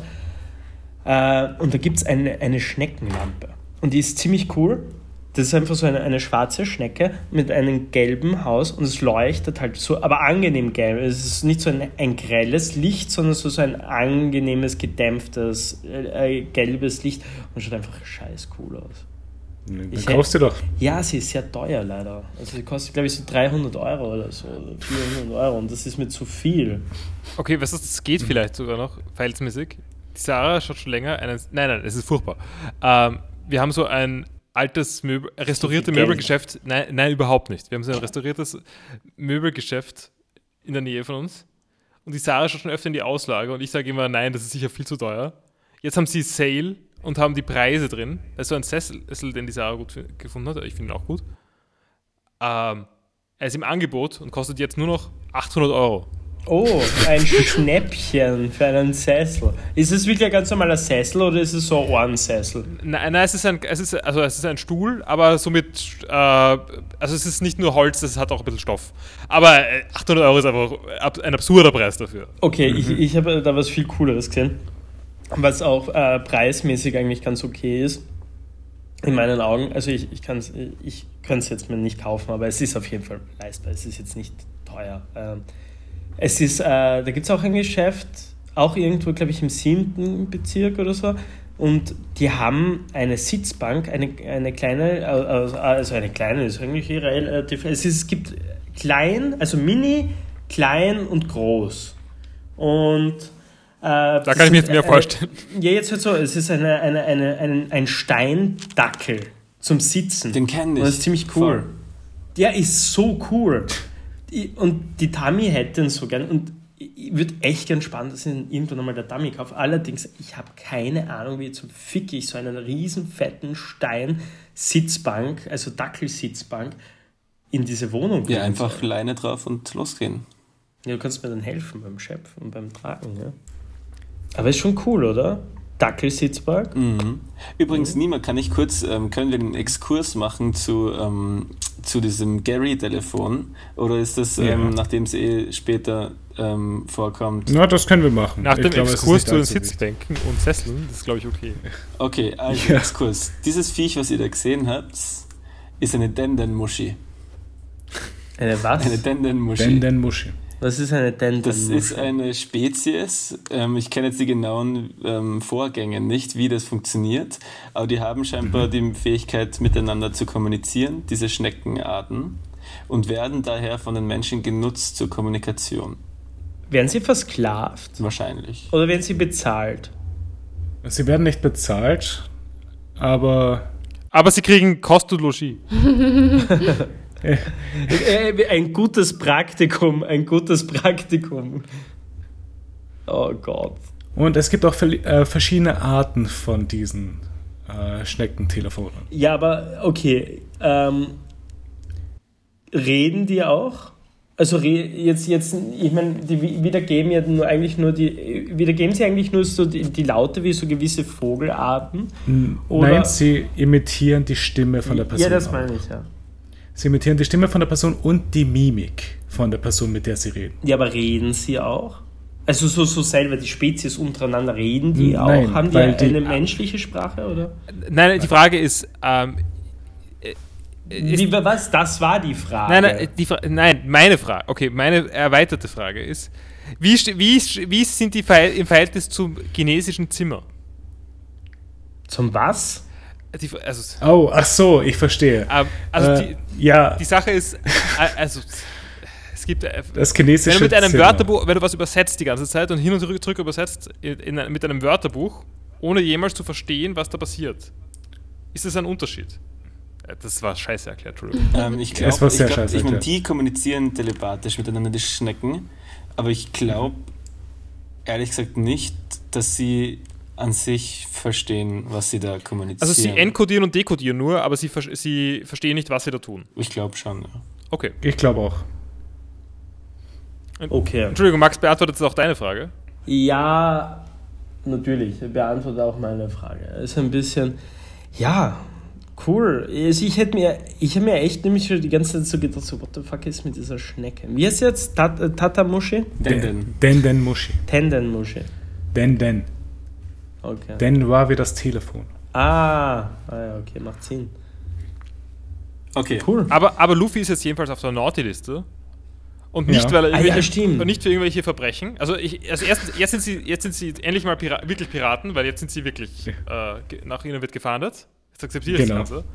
Äh, und da gibt es eine, eine Schneckenlampe. Und die ist ziemlich cool. Das ist einfach so eine, eine schwarze Schnecke mit einem gelben Haus und es leuchtet halt so, aber angenehm gelb. Es ist nicht so ein, ein grelles Licht, sondern so, so ein angenehmes, gedämpftes, äh, äh, gelbes Licht und schaut einfach scheiß cool aus. Dann Ich kaufst du doch. Ja, sie ist sehr teuer leider. Also sie kostet, glaube ich, so 300 Euro oder so, oder 400 Euro und das ist mir zu viel. Okay, was ist, das geht vielleicht sogar noch, verhältnismäßig. Die Sarah schaut schon länger einen. Nein, nein, es ist furchtbar. Ähm, wir haben so ein altes Möbel, restaurierte. Möbelgeschäft. Nein, nein, überhaupt nicht. Wir haben so ein restauriertes Möbelgeschäft in der Nähe von uns. Und die Sarah schaut schon öfter in die Auslage und ich sage immer, nein, das ist sicher viel zu teuer. Jetzt haben sie Sale und haben die Preise drin. Das ist so ein Sessel, den die Sarah gut gefunden hat. Ich finde ihn auch gut. Ähm, er ist im Angebot und kostet jetzt nur noch 800 Euro. Oh, ein Schnäppchen für einen Sessel. Ist es wirklich ein ganz normaler Sessel oder ist es so ein Ohrensessel? Nein, nein, es ist ein, es ist, also es ist ein Stuhl, aber somit, äh, also es ist nicht nur Holz, es hat auch ein bisschen Stoff. Aber äh, 800 Euro ist einfach ein absurder Preis dafür. Okay, ich, ich habe da was viel Cooleres gesehen, was auch äh, preismäßig eigentlich ganz okay ist. In meinen Augen. Also ich, ich kann es ich kann's jetzt mir nicht kaufen, aber es ist auf jeden Fall leistbar. Es ist jetzt nicht teuer. Ähm, es ist, äh, da gibt es auch ein Geschäft, auch irgendwo, glaube ich, im siebten Bezirk oder so. Und die haben eine Sitzbank, eine, eine kleine, also eine kleine, ist eigentlich relativ. Es, ist, es gibt klein, also mini, klein und groß. Und äh, Da kann ich mir jetzt mehr vorstellen. Ja, jetzt hört so, es ist eine, eine, eine, ein, ein Steindackel zum Sitzen. Den kenn Und ich. das ist ziemlich cool. Voll. Der ist so cool. Und die Tami hätte ihn so gern. Und ich würde echt gern spannend, dass ich irgendwann einmal der Dummy kaufe. Allerdings, ich habe keine Ahnung, wie zum Fick ich so einen riesen fetten Stein Sitzbank, also Dackelsitzbank, in diese Wohnung Ja, bringen einfach soll. Leine drauf und losgehen. Ja, du kannst mir dann helfen beim Schöpfen und beim Tragen, ja. Aber ist schon cool, oder? Dackelsitzpark. Mhm. Übrigens, Nima, kann ich kurz, ähm, können wir einen Exkurs machen zu, ähm, zu diesem Gary-Telefon? Oder ist das, Ja. ähm, nachdem es eh später ähm, vorkommt? Na, das können wir machen. Nach Ich dem glaube, Exkurs zu den. Sitzbänken und Sesseln, das ist glaube ich okay. Okay, also Ja. Exkurs. Dieses Viech, was ihr da gesehen habt, ist eine Dendenmuschi. Eine was? Eine Dendenmuschi. Den, den Muschi. Was ist eine Denten? Das ist eine Spezies, ähm, ich kenne jetzt die genauen ähm, Vorgänge nicht, wie das funktioniert, aber die haben scheinbar die Fähigkeit, miteinander zu kommunizieren, diese Schneckenarten, und werden daher von den Menschen genutzt zur Kommunikation. Werden sie versklavt? Wahrscheinlich. Oder werden sie bezahlt? Sie werden nicht bezahlt, aber Aber sie kriegen Kost und Logis. [laughs] Äh, ein gutes Praktikum, ein gutes Praktikum. Oh Gott. und es gibt auch äh, verschiedene Arten von diesen äh, Schneckentelefonen. Ja, aber okay. Ähm, reden die auch? Also jetzt, jetzt, ich meine, die wi- wiedergeben ja nur eigentlich nur die, wiedergeben sie eigentlich nur so die, die Laute wie so gewisse Vogelarten? Oder- Nein, sie imitieren die Stimme von der Person. ja, das meine ich, ja. Sie imitieren die Stimme von der Person und die Mimik von der Person, mit der sie reden. Ja, aber reden sie auch? Also so, so selber, die Spezies untereinander, reden die auch? Nein, Haben die die- eine menschliche Sprache, oder? Nein, die Frage ist, ähm, äh, ist Wie, was? Das war die Frage. Nein, nein, die Fra nein, meine Frage, okay, meine erweiterte Frage ist, wie, wie, wie sind die Verhält im Verhältnis zum chinesischen Zimmer? Zum was? Die, also, Oh, ach so, ich verstehe. ähm, also äh, die, ja, die Sache ist, äh, also es gibt, äh, das chinesische wenn du mit einem Zimmer. Wörterbuch, wenn du was übersetzt die ganze Zeit und hin und zurück, übersetzt in, in, mit einem Wörterbuch, ohne jemals zu verstehen, was da passiert, ist das ein Unterschied? Äh, Das war scheiße erklärt, Entschuldigung. [laughs] Ähm, ich Es glaube, war ich, sehr glaub, scheiße ich meine, die kommunizieren telepathisch miteinander, die Schnecken, aber ich glaube, ehrlich gesagt nicht, dass sie an sich verstehen, was sie da kommunizieren. Also sie enkodieren und dekodieren nur, aber sie, sie verstehen nicht, was sie da tun. ich glaube schon, ja. Okay. Ich glaube auch. Okay. Entschuldigung, Max beantwortet jetzt auch deine Frage. Ja, natürlich. Beantworte auch meine Frage. Ist ein bisschen, ja, cool. Also ich hätte mir, ich habe mir echt nämlich schon die ganze Zeit so gedacht, so, what the fuck ist mit dieser Schnecke? Wie heißt jetzt? Tat, äh, Tatamushi? Denden. Den, den Muschi. Tendenmushi. Den, den. Okay. Den war wie das Telefon. Ah, ah ja, okay, macht Sinn. Okay. Cool. Aber, aber Luffy ist jetzt jedenfalls auf der Naughty-Liste. Und nicht, Ja. weil er Ah, ja, und nicht für irgendwelche Verbrechen. Also, ich, also erstens, jetzt, sind sie, jetzt sind sie endlich mal Pira wirklich Piraten, weil jetzt sind sie wirklich, äh, ge- nach ihnen wird gefahndet. Jetzt akzeptiere ich Genau. das Ganze.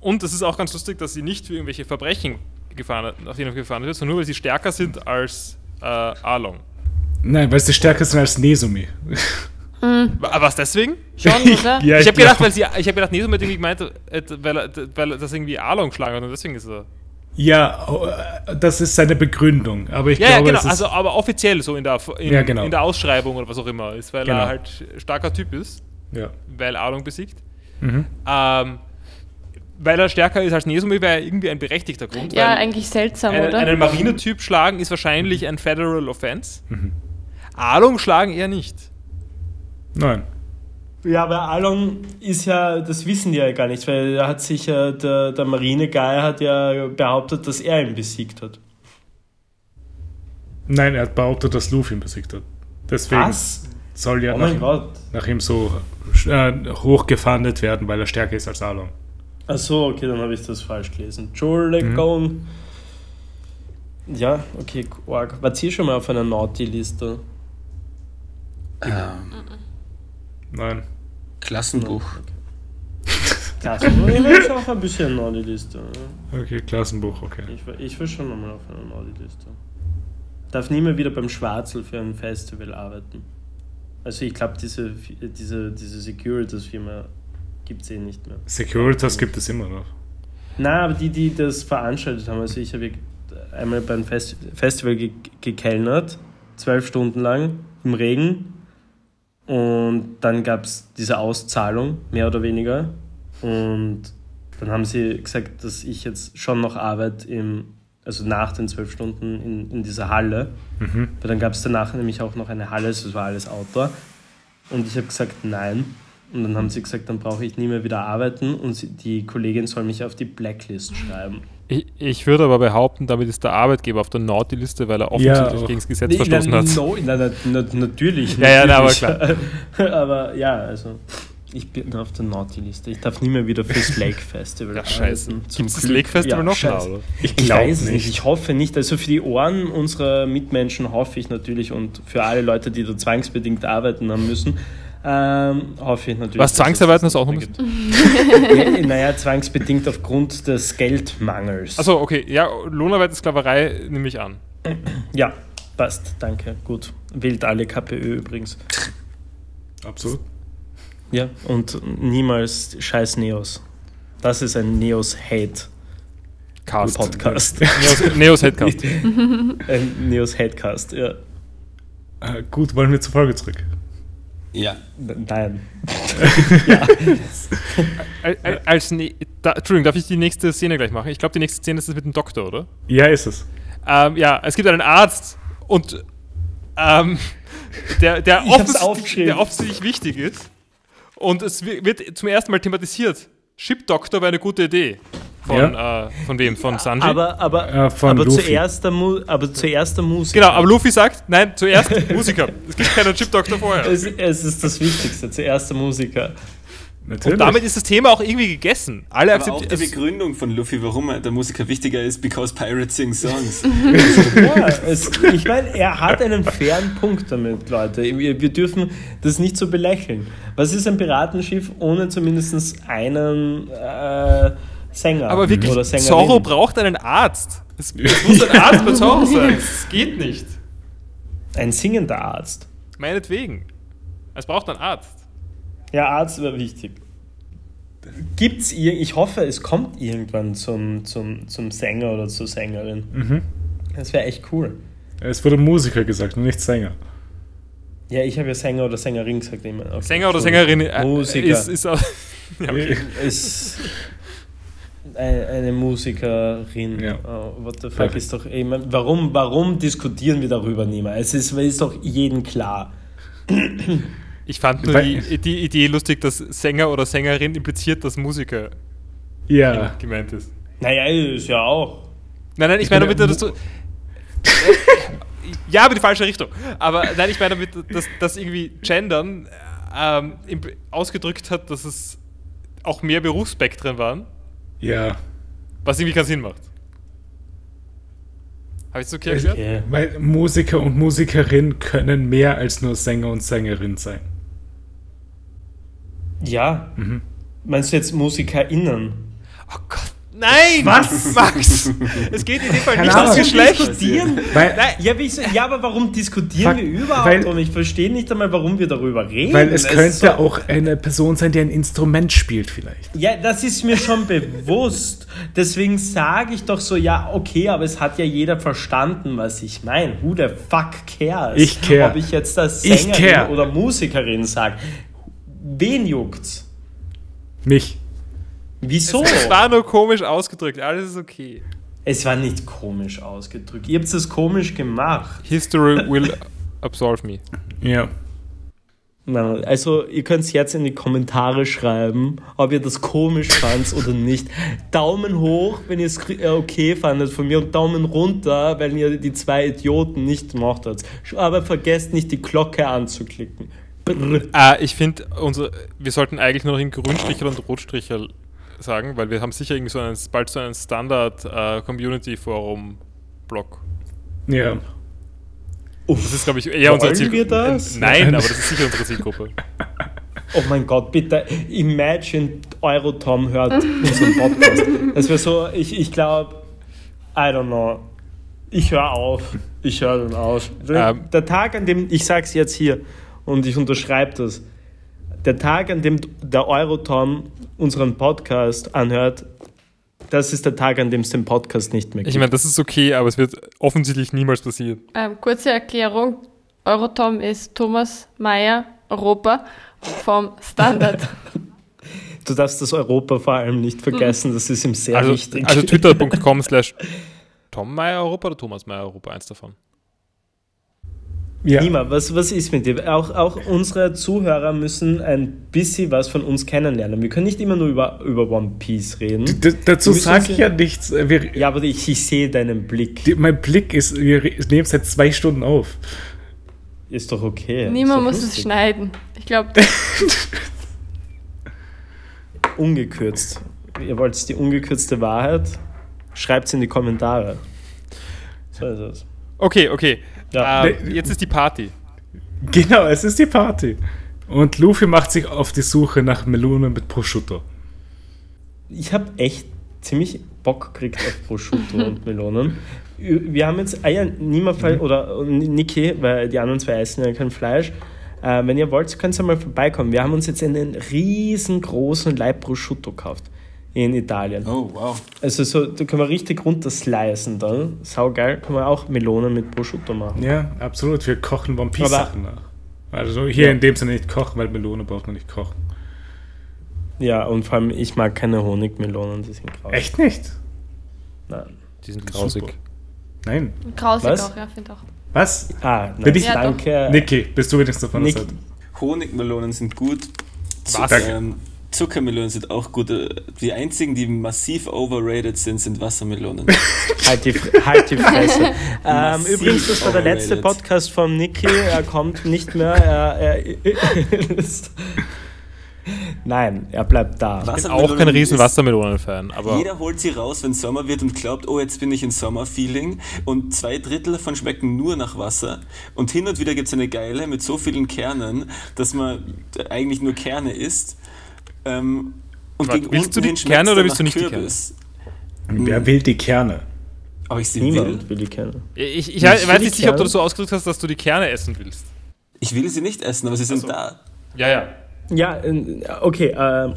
Und es ist auch ganz lustig, dass sie nicht für irgendwelche Verbrechen gefahndet, nach ihnen gefahndet wird, sondern nur, weil sie stärker sind als äh, Arlong. Nein, weil sie stärker sind als Nesumi. Aber was deswegen? Schon, [laughs] oder? Ja, ich habe gedacht, weil sie, ich habe gedacht, Nesum hat irgendwie gemeint, weil, er, weil er das irgendwie Arlong geschlagen hat und deswegen ist er. Ja, oh, das ist seine Begründung. Aber ich Ja, ja, glaube, genau. es ist, Also, aber offiziell so in der, in, Ja, genau. in der Ausschreibung oder was auch immer ist, weil Genau. er halt starker Typ ist, ja. weil Arlong besiegt. Mhm. Ähm, weil er stärker ist als Nesumi, wäre irgendwie ein berechtigter Grund. Ja, weil eigentlich seltsam, einen, oder? einen Marinetyp schlagen ist wahrscheinlich ein Federal Offense. Mhm. Arlong schlagen eher nicht. Nein. Ja, aber Alon ist ja, das wissen die ja gar nicht, weil er hat sich ja, der, der Marineguy hat ja behauptet, dass er ihn besiegt hat. Nein, er hat behauptet, dass Luffy ihn besiegt hat. Deswegen Was? soll ja Oh nach, nach ihm so äh, hochgefahndet werden, weil er stärker ist als Arlong. Ach so, okay, dann habe ich das falsch gelesen. Entschuldigung. Ja, okay, arg. Wart ihr schon mal auf einer Naughty-Liste? Ähm, Nein. Klassenbuch. [laughs] Klasse. ich will jetzt auch ein bisschen Naughty-Liste. ne? Okay, Klassenbuch, okay. Ich, will- ich will schon nochmal auf einer Naughty-Liste. Darf nie mehr wieder beim Schwarzel für ein Festival arbeiten. Also ich glaube, diese, diese, diese Securitas-Firma gibt es eh nicht mehr. Securitas gibt es immer noch. Na, aber die, die das veranstaltet haben, also ich habe einmal beim Fest Festival ge gekellnert, zwölf Stunden lang im Regen. Und dann gab es diese Auszahlung, mehr oder weniger. Und dann haben sie gesagt, dass ich jetzt schon noch arbeite im, also nach den zwölf Stunden in, in dieser Halle. Mhm. Weil dann gab es danach nämlich auch noch eine Halle, also es war alles Outdoor. Und ich habe gesagt, nein. Und dann haben sie gesagt, dann brauche ich nie mehr wieder arbeiten und sie, die Kollegin soll mich auf die Blacklist schreiben. Ich, ich würde aber behaupten, damit ist der Arbeitgeber auf der Naughty-Liste, weil er offensichtlich auch. gegen das Gesetz Nee, verstoßen na, hat. No, na, na, na, natürlich. Ja, ja, aber natürlich. [laughs] aber ja, also ich bin auf der Naughty-Liste. Ich darf nie mehr wieder fürs [laughs] Lake Festival Ja, scheiße. Zum Gibt es das. Lake Festival Ja, noch? scheiße. Oder? Ich Ich glaube weiß es nicht. nicht. Ich hoffe nicht. Also für die Ohren unserer Mitmenschen hoffe ich natürlich und für alle Leute, die da zwangsbedingt arbeiten haben müssen, ähm, hoffe ich natürlich. Was, Zwangsarbeiten du auch nicht noch gibt. ja, [laughs] Naja, zwangsbedingt aufgrund des Geldmangels. Achso, okay. Ja, Lohnarbeit ist Sklaverei, nehme ich an. Ja, passt. Danke. Gut. Wählt alle KPÖ übrigens. Absolut. Ja, und niemals scheiß Neos. Das ist ein Neos-Hate. Cast. Podcast. Neos, Neos Headcast. [laughs] Ein Neos-Hatecast, ja. Äh, gut, wollen wir zur Folge zurück. Ja. Nein. [laughs] Al- Als ne da, Entschuldigung, darf ich die nächste Szene gleich machen? Ich glaube, die nächste Szene ist das mit dem Doktor, oder? Ja, ist es. Ähm, ja, es gibt einen Arzt und ähm, der, der, offensichtlich, der offensichtlich wichtig ist. Und es wi- wird zum ersten Mal thematisiert. Chip-Doktor wäre eine gute Idee. Von, äh, von wem? Von Sanji? Aber, aber, Äh, von aber, zuerst der Mu aber zuerst der Musiker. genau, aber Luffy sagt, nein, zuerst Musiker. Es gibt keinen Chip-Doktor vorher. Es, es ist das Wichtigste, zuerst der Musiker. Natürlich. Und damit ist das Thema auch irgendwie gegessen. Alle Aber auch die Begründung von Luffy, warum er der Musiker wichtiger ist, because pirates sing songs. [laughs] Ja, es, ich meine, er hat einen fairen Punkt damit, Leute. Wir, wir dürfen das nicht so belächeln. Was ist ein Piratenschiff ohne zumindest einen äh, Sänger? Aber wirklich, oder Sängerin? Zorro braucht einen Arzt. Es, [laughs] muss ein Arzt bei Zorro sein. [laughs] Es geht nicht. Ein singender Arzt. Meinetwegen. Es braucht einen Arzt. Ja, Arzt wäre wichtig. Gibt's ihr, ich hoffe, es kommt irgendwann zum, zum, zum Sänger oder zur Sängerin. Mhm. Das wäre echt cool. Es wurde Musiker gesagt und nicht Sänger. Ja, ich habe ja Sänger oder Sängerin gesagt. Immer. Okay, Sänger oder. Sängerin äh, Musiker. ist, ist auch, [laughs] ja, okay. ist eine, eine Musikerin. Ja. Oh, what the fuck Perfekt. ist doch. Ich mein, warum, warum diskutieren wir darüber nicht mehr? Es ist, ist doch jedem klar. [clears throat] Ich fand nur die, die Idee lustig, dass Sänger oder Sängerin impliziert, dass Musiker Ja. gemeint ist. Naja, ist ja auch. Nein, nein, ich meine damit, dass du. [laughs] ja, aber die falsche Richtung. Aber nein, ich meine damit, dass, dass irgendwie Gendern ähm, ausgedrückt hat, dass es auch mehr Berufsspektren waren, Ja. was irgendwie keinen Sinn macht. Habe ich es okay erklärt? Okay. Weil Musiker und Musikerin können mehr als nur Sänger und Sängerin sein. Ja. Mhm. Meinst du jetzt MusikerInnen? Oh Gott. Nein! Was? Max! Es geht in dem Fall Keine nicht ums. Geschlecht. Diskutieren? Weil, Nein, Ja, wieso, ja, aber warum diskutieren Fuck, wir überhaupt? weil- und ich verstehe nicht einmal, warum wir darüber reden. weil es ist könnte so- auch eine Person sein, die ein Instrument spielt vielleicht. Ja, das ist mir schon bewusst. Deswegen sage ich doch so, ja, okay, aber es hat ja jeder verstanden, was ich meine. Who the fuck cares? Ich care. Ob ich jetzt das Sängerin care. oder Musikerin sage. Wen juckt's? Mich. Wieso? es war nur komisch ausgedrückt. Alles ist okay. Es war nicht komisch ausgedrückt. Ihr habt es komisch gemacht. History will absolve me. Ja. Na, Also, ihr könnt es jetzt in die Kommentare schreiben, ob ihr das komisch fandt oder nicht. Daumen hoch, wenn ihr es äh, okay fandet von mir und Daumen runter, wenn ihr die zwei Idioten nicht gemacht habt. Aber vergesst nicht, die Glocke anzuklicken. Brr. Äh, ich finde, wir sollten eigentlich nur noch in Grünstricher und Rotstricher sagen, weil wir haben sicher irgendwie so einen, bald so einen Standard-Community-Forum-Blog. Ja. das ist, glaube ich, eher unsere Wollen Zielgruppe. wir das? Nein, aber das ist sicher unsere Zielgruppe. [laughs] Oh mein Gott, bitte, imagine Eurotom hört unseren Podcast. Das wäre so, ich, ich glaube, I don't know. Ich höre auf. Ich höre dann auf. Ähm. der Tag, an dem, ich sag's jetzt hier und ich unterschreibe das, der Tag, an dem der Eurotom unseren Podcast anhört, das ist der Tag, an dem es den Podcast nicht mehr gibt. Ich meine, das ist okay, aber es wird offensichtlich niemals passieren. Ähm, kurze Erklärung. Eurotom ist Thomas Mayer Europa vom Standard. [laughs] du darfst das Europa vor allem nicht vergessen, das ist ihm sehr Also, wichtig. also twitter.com slash Tom Meyer Europa oder Thomas Meyer Europa, eins davon. Ja. Nima, was, was ist mit dir? Auch, auch unsere Zuhörer müssen ein bisschen was von uns kennenlernen. Wir können nicht immer nur über, über One Piece reden. D dazu sage ich ja nichts. Wir, Ja, aber ich, ich sehe deinen Blick. die, mein Blick ist, wir nehmen seit zwei Stunden auf. Ist doch okay. Doch muss es lustig. schneiden. Ich glaube, [laughs] Ungekürzt. Ihr wollt die ungekürzte Wahrheit? Schreibt es in die Kommentare. So ist es. Okay, okay. Ja. Ähm, jetzt ist die Party. Genau, es ist die Party. Und Luffy macht sich auf die Suche nach Melonen mit Prosciutto. Ich habe echt ziemlich Bock gekriegt auf Prosciutto und Melonen. Wir haben jetzt, ah ja, niemand fall- oder Niki, weil die anderen zwei essen ja kein Fleisch. Äh, wenn ihr wollt, könnt ihr mal vorbeikommen. Wir haben uns jetzt einen riesengroßen Leib Prosciutto gekauft in Italien. Oh, wow. Also so, da können wir richtig runterslicen dann. Sau geil. Können wir auch Melonen mit Prosciutto machen. Ja, absolut. Wir kochen One Piece Aber- Sachen nach. Also hier Ja. in dem Sinne nicht kochen, weil Melone braucht man nicht kochen. Ja, und vor allem, ich mag keine Honigmelonen, die sind grausig. Echt nicht? Nein. Die sind grausig. Super. Nein. grausig Was? auch, ja, finde auch. Was? Ah, Bin nice. ich- Ja, doch. danke. Niki, bist du wenigstens davon Nick- Seite? Honigmelonen sind gut. Was? Ähm, Zuckermelonen sind auch gut. Äh, Die einzigen, die massiv overrated sind, sind Wassermelonen. [laughs] Halt die, halt die Fresse. [laughs] ähm, übrigens, das war der letzte. Podcast von Niki. Er kommt nicht mehr. Er, er ist [laughs] Nein, er bleibt da. Ich bin auch kein riesen Wassermelonen-Fan, aber Jeder holt sie raus, wenn Sommer wird und glaubt, oh, jetzt bin ich in Sommerfeeling. Und zwei Drittel davon schmecken nur nach Wasser. Und hin und wieder gibt es eine geile mit so vielen Kernen, dass man eigentlich nur Kerne isst. Ähm, und Warte, gegen willst unten du die Kerne oder willst du nicht die Kürbis. Wer will die Kerne? Aber ich sie will. Niemand will die kennen. ich, ich, Willst weiß nicht sicher, ob du Kerne? das so ausgedrückt hast, dass du die Kerne essen willst. Ich will sie nicht essen, aber sie sind so. da. Ja, ja. Ja, okay. Äh,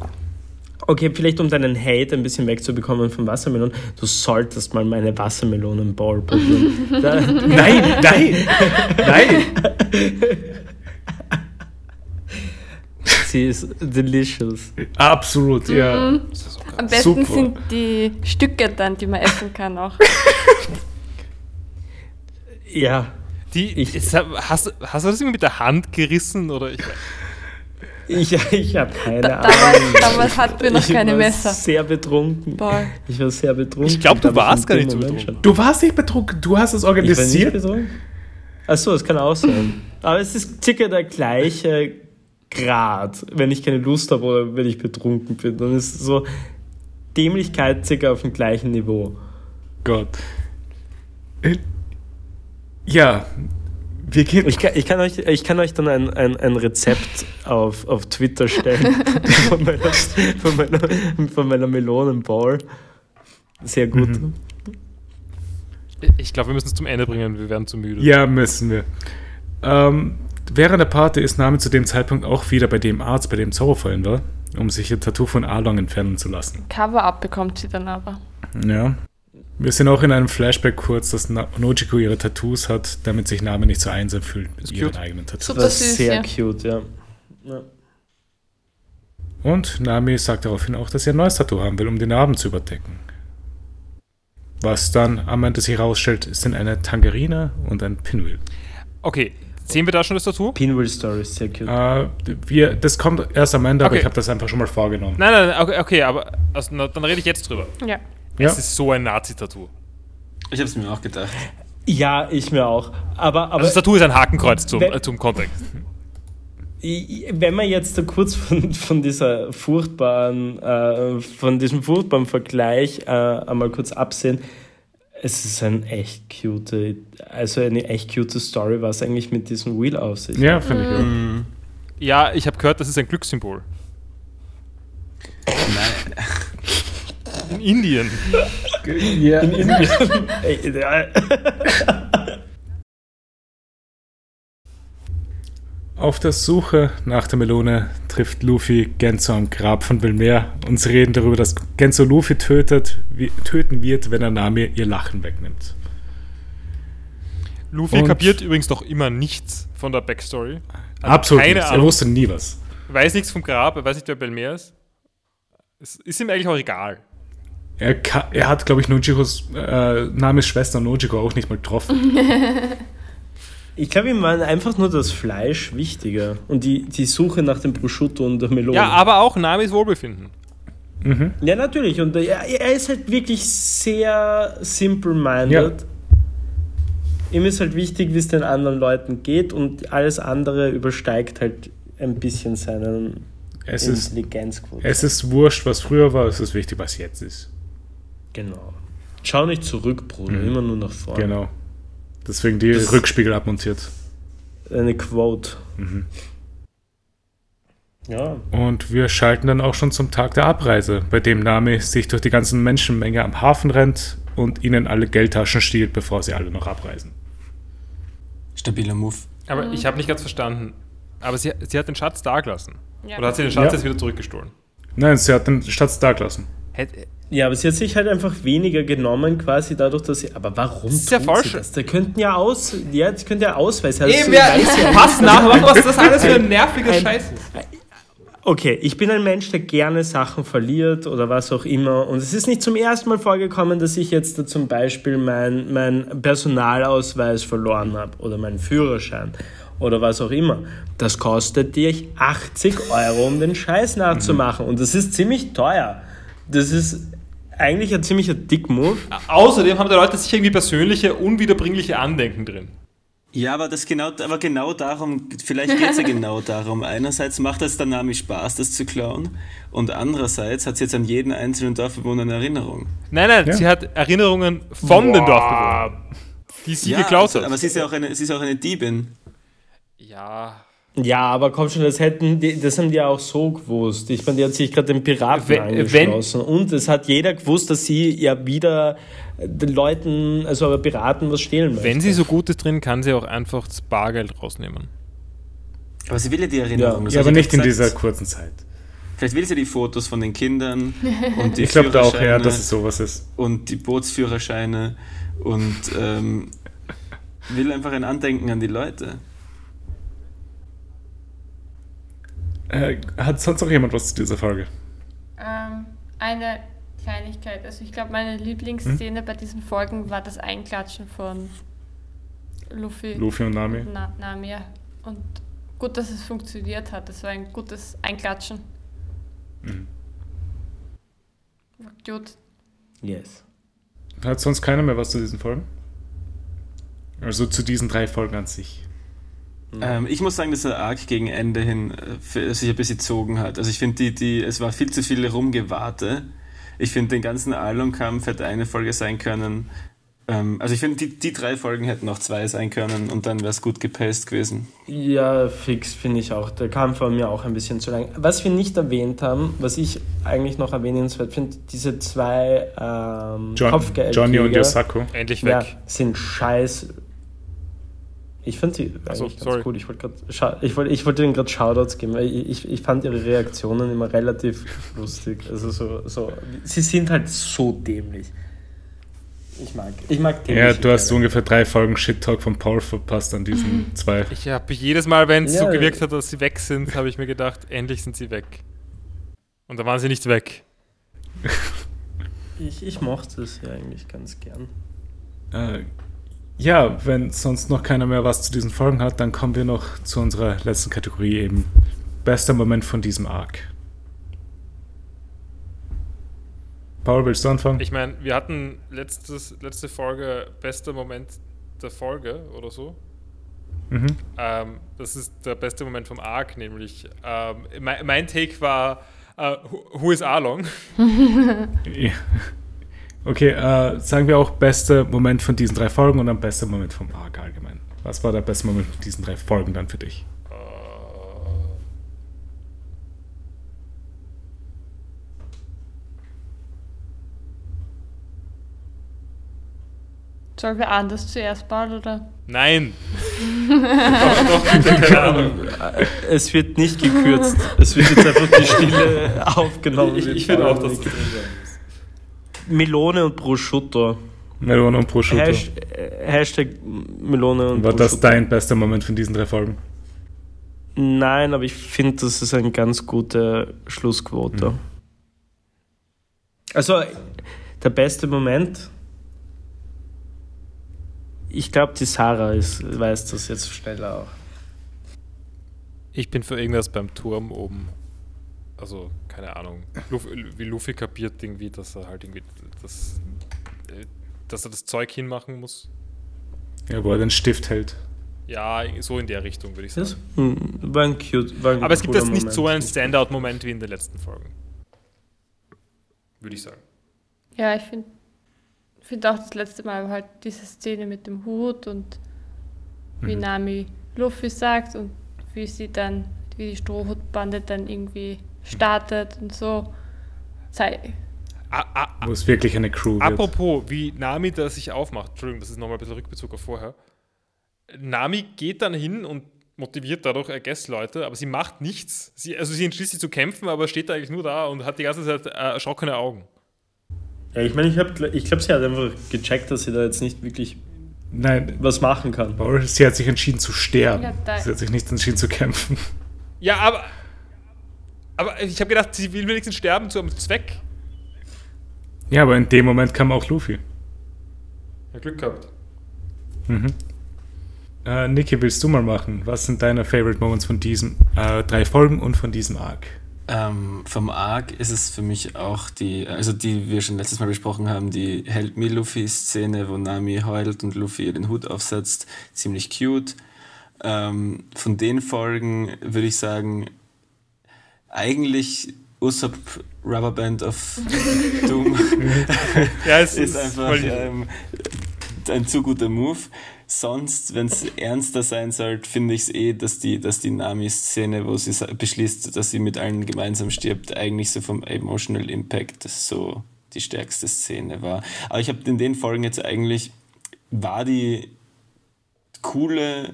okay, vielleicht um deinen Hate ein bisschen wegzubekommen von Wassermelonen. Du solltest mal meine Wassermelonen-Ball probieren. [laughs] Nein, nein, nein. [laughs] sie ist delicious. Absolut, ja. Mhm. Am besten Super. sind die Stücke dann, die man essen kann auch. [laughs] Ja, Die, Ich- ist, hast, hast du das irgendwie mit der Hand gerissen? Oder ich, [laughs] ich, ich habe keine Da, Ahnung. damals, damals hatten wir noch ich keine war Messer. sehr betrunken. Boah. Ich war sehr betrunken. Ich glaub, du warst gar nicht so betrunken. Du warst nicht betrunken, du hast es Ich war nicht organisiert. betrunken. Achso, das kann auch sein. [laughs] Aber es ist circa der gleiche Grad, wenn ich keine Lust habe oder wenn ich betrunken bin. Dann ist so Dämlichkeit circa auf dem gleichen Niveau. Gott. Äh, Ja, wir gehen. Ich kann, ich kann, euch, ich kann euch dann ein, ein, ein Rezept auf, auf Twitter stellen [laughs] von meiner, von meiner, von meiner Melonenball. Sehr gut. Mhm. ich glaube, wir müssen es zum Ende bringen, wir werden zu müde. Ja, müssen wir. Ähm, während der Party ist Nami zu dem Zeitpunkt auch wieder bei dem Arzt, bei dem Zauberfallen war, um sich ihr Tattoo von Arlong entfernen zu lassen. Cover-up bekommt sie dann aber. Ja. Wir sind auch in einem Flashback kurz, dass Nojiko ihre Tattoos hat, damit sich Nami nicht so einsam fühlt mit ihren cute. eigenen Tattoos. Super Das süß, ist sehr ja. cute, ja. ja. Und Nami sagt daraufhin auch, dass sie ein neues Tattoo haben will, um den Narben zu überdecken. Was dann am Ende sich herausstellt, sind eine Tangerine und ein Pinwheel. Okay, sehen wir da schon das Tattoo? Pinwheel Story ist sehr cute. Äh, wir, das kommt erst am Ende, aber Okay. ich habe das einfach schon mal vorgenommen. Nein, nein, nein, okay, okay aber also, na, dann rede ich jetzt drüber. Ja. Ja. Es ist so ein Nazi-Tattoo. Ich habe es mir auch gedacht. Ja, ich mir auch. Aber, aber Also das Tattoo ist ein Hakenkreuz zum, Wenn- äh, zum Kontext. Wenn man jetzt da kurz von, von dieser furchtbaren, äh, von diesem furchtbaren Vergleich äh, einmal kurz absehen, es ist ein echt cute, also eine echt cute Story, was eigentlich mit diesem Wheel auf sich. Ja, finde ich auch. Mhm. Ja, ich habe gehört, das ist ein Glückssymbol. Nein. In Indien. Ja. [laughs] Ey, äh, [laughs] Auf der Suche nach der Melone trifft Luffy Genzo am Grab von Belmer und sie reden darüber, dass Genzo Luffy tötet, wie, töten wird, wenn er Nami ihr Lachen wegnimmt. Luffy Und- kapiert übrigens noch immer nichts von der Backstory. Also Absolut keine nichts. Er Ahnung. wusste nie was. Weiß nichts vom Grab, er weiß nicht, wer Belmer ist. Es ist ihm eigentlich auch egal. Er, er hat, glaube ich, Nojikos äh, Names Schwester Nojiko auch nicht mal getroffen. [laughs] Ich glaube, ihm war einfach nur das Fleisch wichtiger und die, die Suche nach dem Prosciutto und der Melone. Ja, aber auch Namis Wohlbefinden. Ja, natürlich. Und er, er ist halt wirklich sehr simple-minded. Ja. Ihm ist halt wichtig, wie es den anderen Leuten geht und alles andere übersteigt halt ein bisschen seinen Es ist, Intelligenzquote. es ist wurscht, was früher war, es ist wichtig, was jetzt ist. Genau. Schau nicht zurück, Bruder, immer nur nach vorne. Genau. Deswegen die Das- Rückspiegel abmontiert. Eine Quote. Ja. Und wir schalten dann auch schon zum Tag der Abreise, bei dem Nami sich durch die ganzen Menschenmenge am Hafen rennt und ihnen alle Geldtaschen stiehlt, bevor sie alle noch abreisen. Stabiler Move. Aber ich habe nicht ganz verstanden. Aber sie, sie hat den Schatz da gelassen. Ja. Oder hat sie den Schatz Ja. jetzt wieder zurückgestohlen? Nein, sie hat den Schatz da gelassen. Hätte, Ja, aber sie hat sich halt einfach weniger genommen, quasi dadurch, dass sie. Aber warum ist ja falsch. das? Da könnten ja aus. Ja, die könnte ja Ausweis haben. Eben, ja- [laughs] passt nach, was das alles für ein nerviger Scheiß ist. Okay, ich bin ein Mensch, der gerne Sachen verliert oder was auch immer. Und es ist nicht zum ersten Mal vorgekommen, dass ich jetzt da zum Beispiel mein, mein Personalausweis verloren habe oder meinen Führerschein oder was auch immer. Das kostet dich 80 Euro, um den Scheiß nachzumachen. Und das ist ziemlich teuer. Das ist eigentlich ein ziemlicher Dick-Move. Außerdem haben die Leute sicher irgendwie persönliche, unwiederbringliche Andenken drin. Ja, aber das genau, aber genau darum, vielleicht geht es ja [laughs] genau darum. Einerseits macht es der Nami Spaß, das zu klauen, und andererseits hat sie jetzt an jeden einzelnen Dorfbewohner eine Erinnerung. Nein, nein, Ja. sie hat Erinnerungen von den Dorfbewohnern, die sie ja, geklaut hat. aber sie ist ja auch eine, sie ist auch eine Diebin. ja. Ja, aber komm schon, das hätten die, das haben die ja auch so gewusst. Ich meine, die hat sich gerade den Piraten Wenn- angeschlossen. Und es hat jeder gewusst, dass sie ja wieder den Leuten, also aber Piraten, was stehlen möchte. Wenn sie so gut ist drin, kann sie auch einfach das Bargeld rausnehmen. Aber sie will ja die Erinnerung. Ja, Ja, aber ich nicht in gesagt. dieser kurzen Zeit. Vielleicht will sie die Fotos von den Kindern [laughs] und die Ich glaube da auch eher, Führerscheine dass es sowas ist. und die Bootsführerscheine und ähm, will einfach ein Andenken an die Leute. Äh, hat sonst noch jemand was zu dieser Folge? Ähm, eine Kleinigkeit. Also ich glaube, meine Lieblingsszene bei diesen Folgen war das Einklatschen von Luffy, Luffy und Nami? Na, Nami. Und gut, dass es funktioniert hat. Das war ein gutes Einklatschen. War Gut. Yes. Hat sonst keiner mehr was zu diesen Folgen? Also zu diesen drei Folgen an sich. Ähm, ich muss sagen, dass der Arc gegen Ende hin äh, für- sich ein bisschen gezogen hat. Also ich finde, die, die, es war viel zu viel Rumgewarte. Ich finde, den ganzen Alon-Kampf hätte eine Folge sein können. Ähm, also ich finde, die, die drei Folgen hätten auch zwei sein können und dann wäre es gut gepaced gewesen. Ja, fix finde ich auch. Der Kampf war mir auch ein bisschen zu lang. Was wir nicht erwähnt haben, was ich eigentlich noch erwähnenswert finde, diese zwei ähm, John, Kopfgeldjäger, Johnny und Yosako. Endlich weg. ja, sind scheiß. Ich finde sie Ach so, eigentlich sorry. ganz gut. Ich wollte ich wollte, ich wollte ihnen gerade Shoutouts geben, weil ich, ich, ich fand ihre Reaktionen immer relativ [laughs] lustig. Also so, so, sie sind halt so dämlich. Ich mag, ich mag Ja, dämliche du hast Kerle. ungefähr drei Folgen Shit-Talk von Paul verpasst an diesen [laughs] zwei. Ich habe jedes Mal, wenn es Ja, so gewirkt hat, dass sie weg sind, habe ich mir gedacht, endlich sind sie weg. Und da waren sie nicht weg. Ich, ich mochte es ja eigentlich ganz gern. Äh, ja, wenn sonst noch keiner mehr was zu diesen Folgen hat, dann kommen wir noch zu unserer letzten Kategorie eben. Bester Moment von diesem Arc. Paul, willst du anfangen? Ich meine, wir hatten letztes, letzte Folge bester Moment der Folge oder so. Mhm. Ähm, das ist der beste Moment vom Arc, nämlich ähm, mein, mein Take war äh, who, is Arlong? [laughs] [laughs] Ja. Okay, äh, sagen wir auch bester Moment von diesen drei Folgen und dann bester Moment vom Arc allgemein. Was war der beste Moment von diesen drei Folgen dann für dich? Sollen wir anders zuerst bauen oder? Nein! [laughs] doch, doch, bitte, keine Ahnung. Es wird nicht gekürzt. es wird jetzt einfach die Stille [laughs] aufgenommen. Ich, ich finde auch, dass das. Melone und Prosciutto. Melone und Prosciutto. Hash, äh, Hashtag Melone und War das Prosciutto. dein bester Moment von diesen drei Folgen? Nein, aber ich finde, das ist eine ganz gute Schlussquote. Also, der beste Moment. Ich glaube, die Sarah ist, weiß das jetzt schneller auch. Ich bin für irgendwas beim Turm oben. Also, keine Ahnung. Luffy, wie Luffy kapiert irgendwie, dass er halt irgendwie das, äh, dass er das Zeug hinmachen muss. Ja, wo er den Stift hält. Ja, so in der Richtung, würde ich sagen. Das hm, war ein cute. War ein Aber es gibt jetzt nicht Moment. so einen Standout-Moment wie in den letzten Folgen. Würde ich sagen. Ja, ich finde find auch das letzte Mal halt diese Szene mit dem Hut und wie Mhm. Nami Luffy sagt und wie sie dann, wie die Strohhutbande dann irgendwie startet und so. Sei, Ah, ah, Wo es wirklich eine Crew wird. Apropos, wie Nami da sich aufmacht, Entschuldigung, das ist nochmal ein bisschen Rückbezug auf vorher. Nami geht dann hin und motiviert dadurch I guess Leute, aber sie macht nichts. Sie, also sie entschließt sich zu kämpfen, aber steht da eigentlich nur da und hat die ganze Zeit äh, erschrockene Augen. Ja, ich meine, ich, hab- ich glaube, sie hat einfach gecheckt, dass sie da jetzt nicht wirklich Nein, was machen kann. Sie hat sich entschieden zu sterben. Ja, sie hat sich nicht entschieden zu kämpfen. Ja, aber. Aber ich habe gedacht, sie will wenigstens sterben zu einem Zweck. Ja, aber in dem Moment kam auch Luffy. Ja, Glück gehabt. Mhm. Äh, Niki, willst du mal machen? Was sind deine Favorite Moments von diesen äh, drei Folgen und von diesem Arc? Ähm, vom Arc ist es für mich auch die, also die wir schon letztes Mal besprochen haben, die Help Me Luffy-Szene, wo Nami heult und Luffy ihr den Hut aufsetzt, ziemlich cute. Ähm, von den Folgen würde ich sagen, eigentlich Usopp Rubberband of [laughs] Doom Ja, es ist einfach voll- ähm, ein zu guter Move. Sonst, wenn es ernster sein soll, finde ich es eh, dass die, dass die Nami-Szene, wo sie beschließt, dass sie mit allen gemeinsam stirbt, eigentlich so vom Emotional Impact so die stärkste Szene war. Aber ich habe in den Folgen jetzt eigentlich, war die coole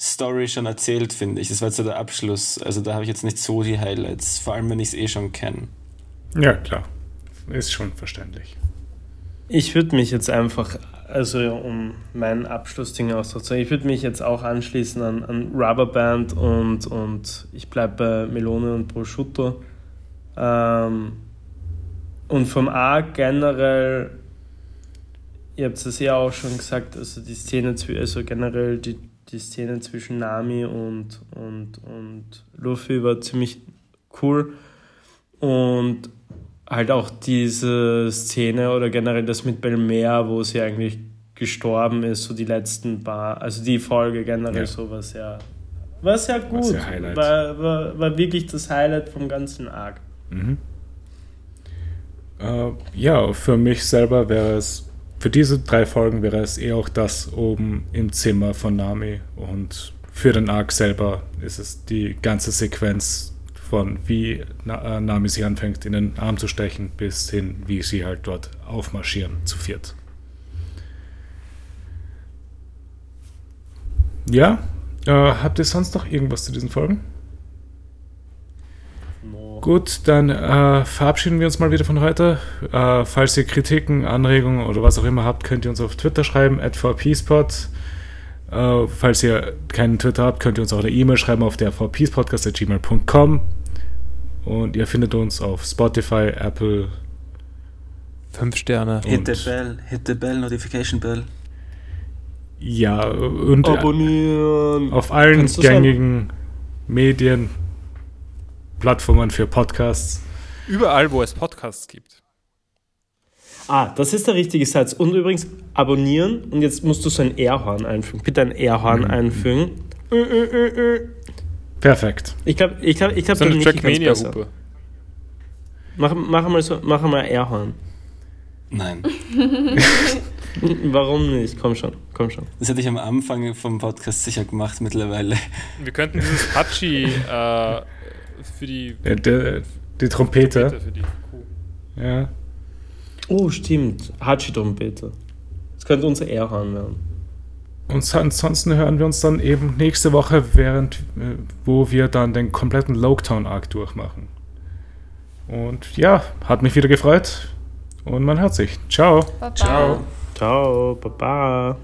Story schon erzählt, finde ich. Das war jetzt so der Abschluss. Also da habe ich jetzt nicht so die Highlights, vor allem wenn ich es eh schon kenne. Ja, klar. Ist schon verständlich. Ich würde mich jetzt einfach, also um meinen Abschlussding auszusagen, ich würde mich jetzt auch anschließen an, an Rubberband und, und ich bleibe bei Melone und Prosciutto. Ähm, und vom A generell, ihr habt es ja auch schon gesagt, also die Szene, also generell die, die Szene zwischen Nami und, und, und Luffy war ziemlich cool. Und halt auch diese Szene oder generell das mit Belmer, wo sie eigentlich gestorben ist, so die letzten paar, also die Folge generell Ja. so war sehr, war sehr gut, Highlight. war, war, war wirklich das Highlight vom ganzen Arc. Mhm. Äh, ja, für mich selber wäre es, für diese drei Folgen wäre es eher auch das oben im Zimmer von Nami und für den Arc selber ist es die ganze Sequenz von wie äh, Nami sich anfängt in den Arm zu stechen bis hin, wie sie halt dort aufmarschieren zu viert. Ja, äh, habt ihr sonst noch irgendwas zu diesen Folgen? Gut, dann äh, verabschieden wir uns mal wieder von heute. Äh, falls ihr Kritiken, Anregungen oder was auch immer habt, könnt ihr uns auf Twitter schreiben, at vpspot. Äh, falls ihr keinen Twitter habt, könnt ihr uns auch eine E-Mail schreiben auf der vpspodcast.gmail.com. Und ihr findet uns auf Spotify, Apple. Fünf Sterne. Hit the bell, hit the bell, notification bell. Ja, und Abonnieren! auf allen gängigen Medien, Plattformen für Podcasts. Überall, wo es Podcasts gibt. Ah, das ist der richtige Satz. Und übrigens, abonnieren und jetzt musst du so ein Airhorn einfügen. Bitte ein Airhorn Mhm. einfügen. Äh, äh, äh. Perfekt. Ich glaube, ich glaube, ich glaube, So eine. Trackmania-Hupe. Mach, mach mal so, mach mal Airhorn. Nein. [laughs] Warum nicht? Komm schon, komm schon. Das hätte ich am Anfang vom Podcast sicher gemacht mittlerweile. Wir könnten dieses Hachi äh, für die, Der, der, die Trompete. für die Kuh. Ja. Oh, stimmt. Hachi-Trompete. Das könnte unser Airhorn werden. Und so- ansonsten hören wir uns dann eben nächste Woche, während äh, wo wir dann den kompletten Loketown Arc durchmachen. Und ja, hat mich wieder gefreut. Und man hört sich. Ciao. Baba. Ciao. Ciao, Baba.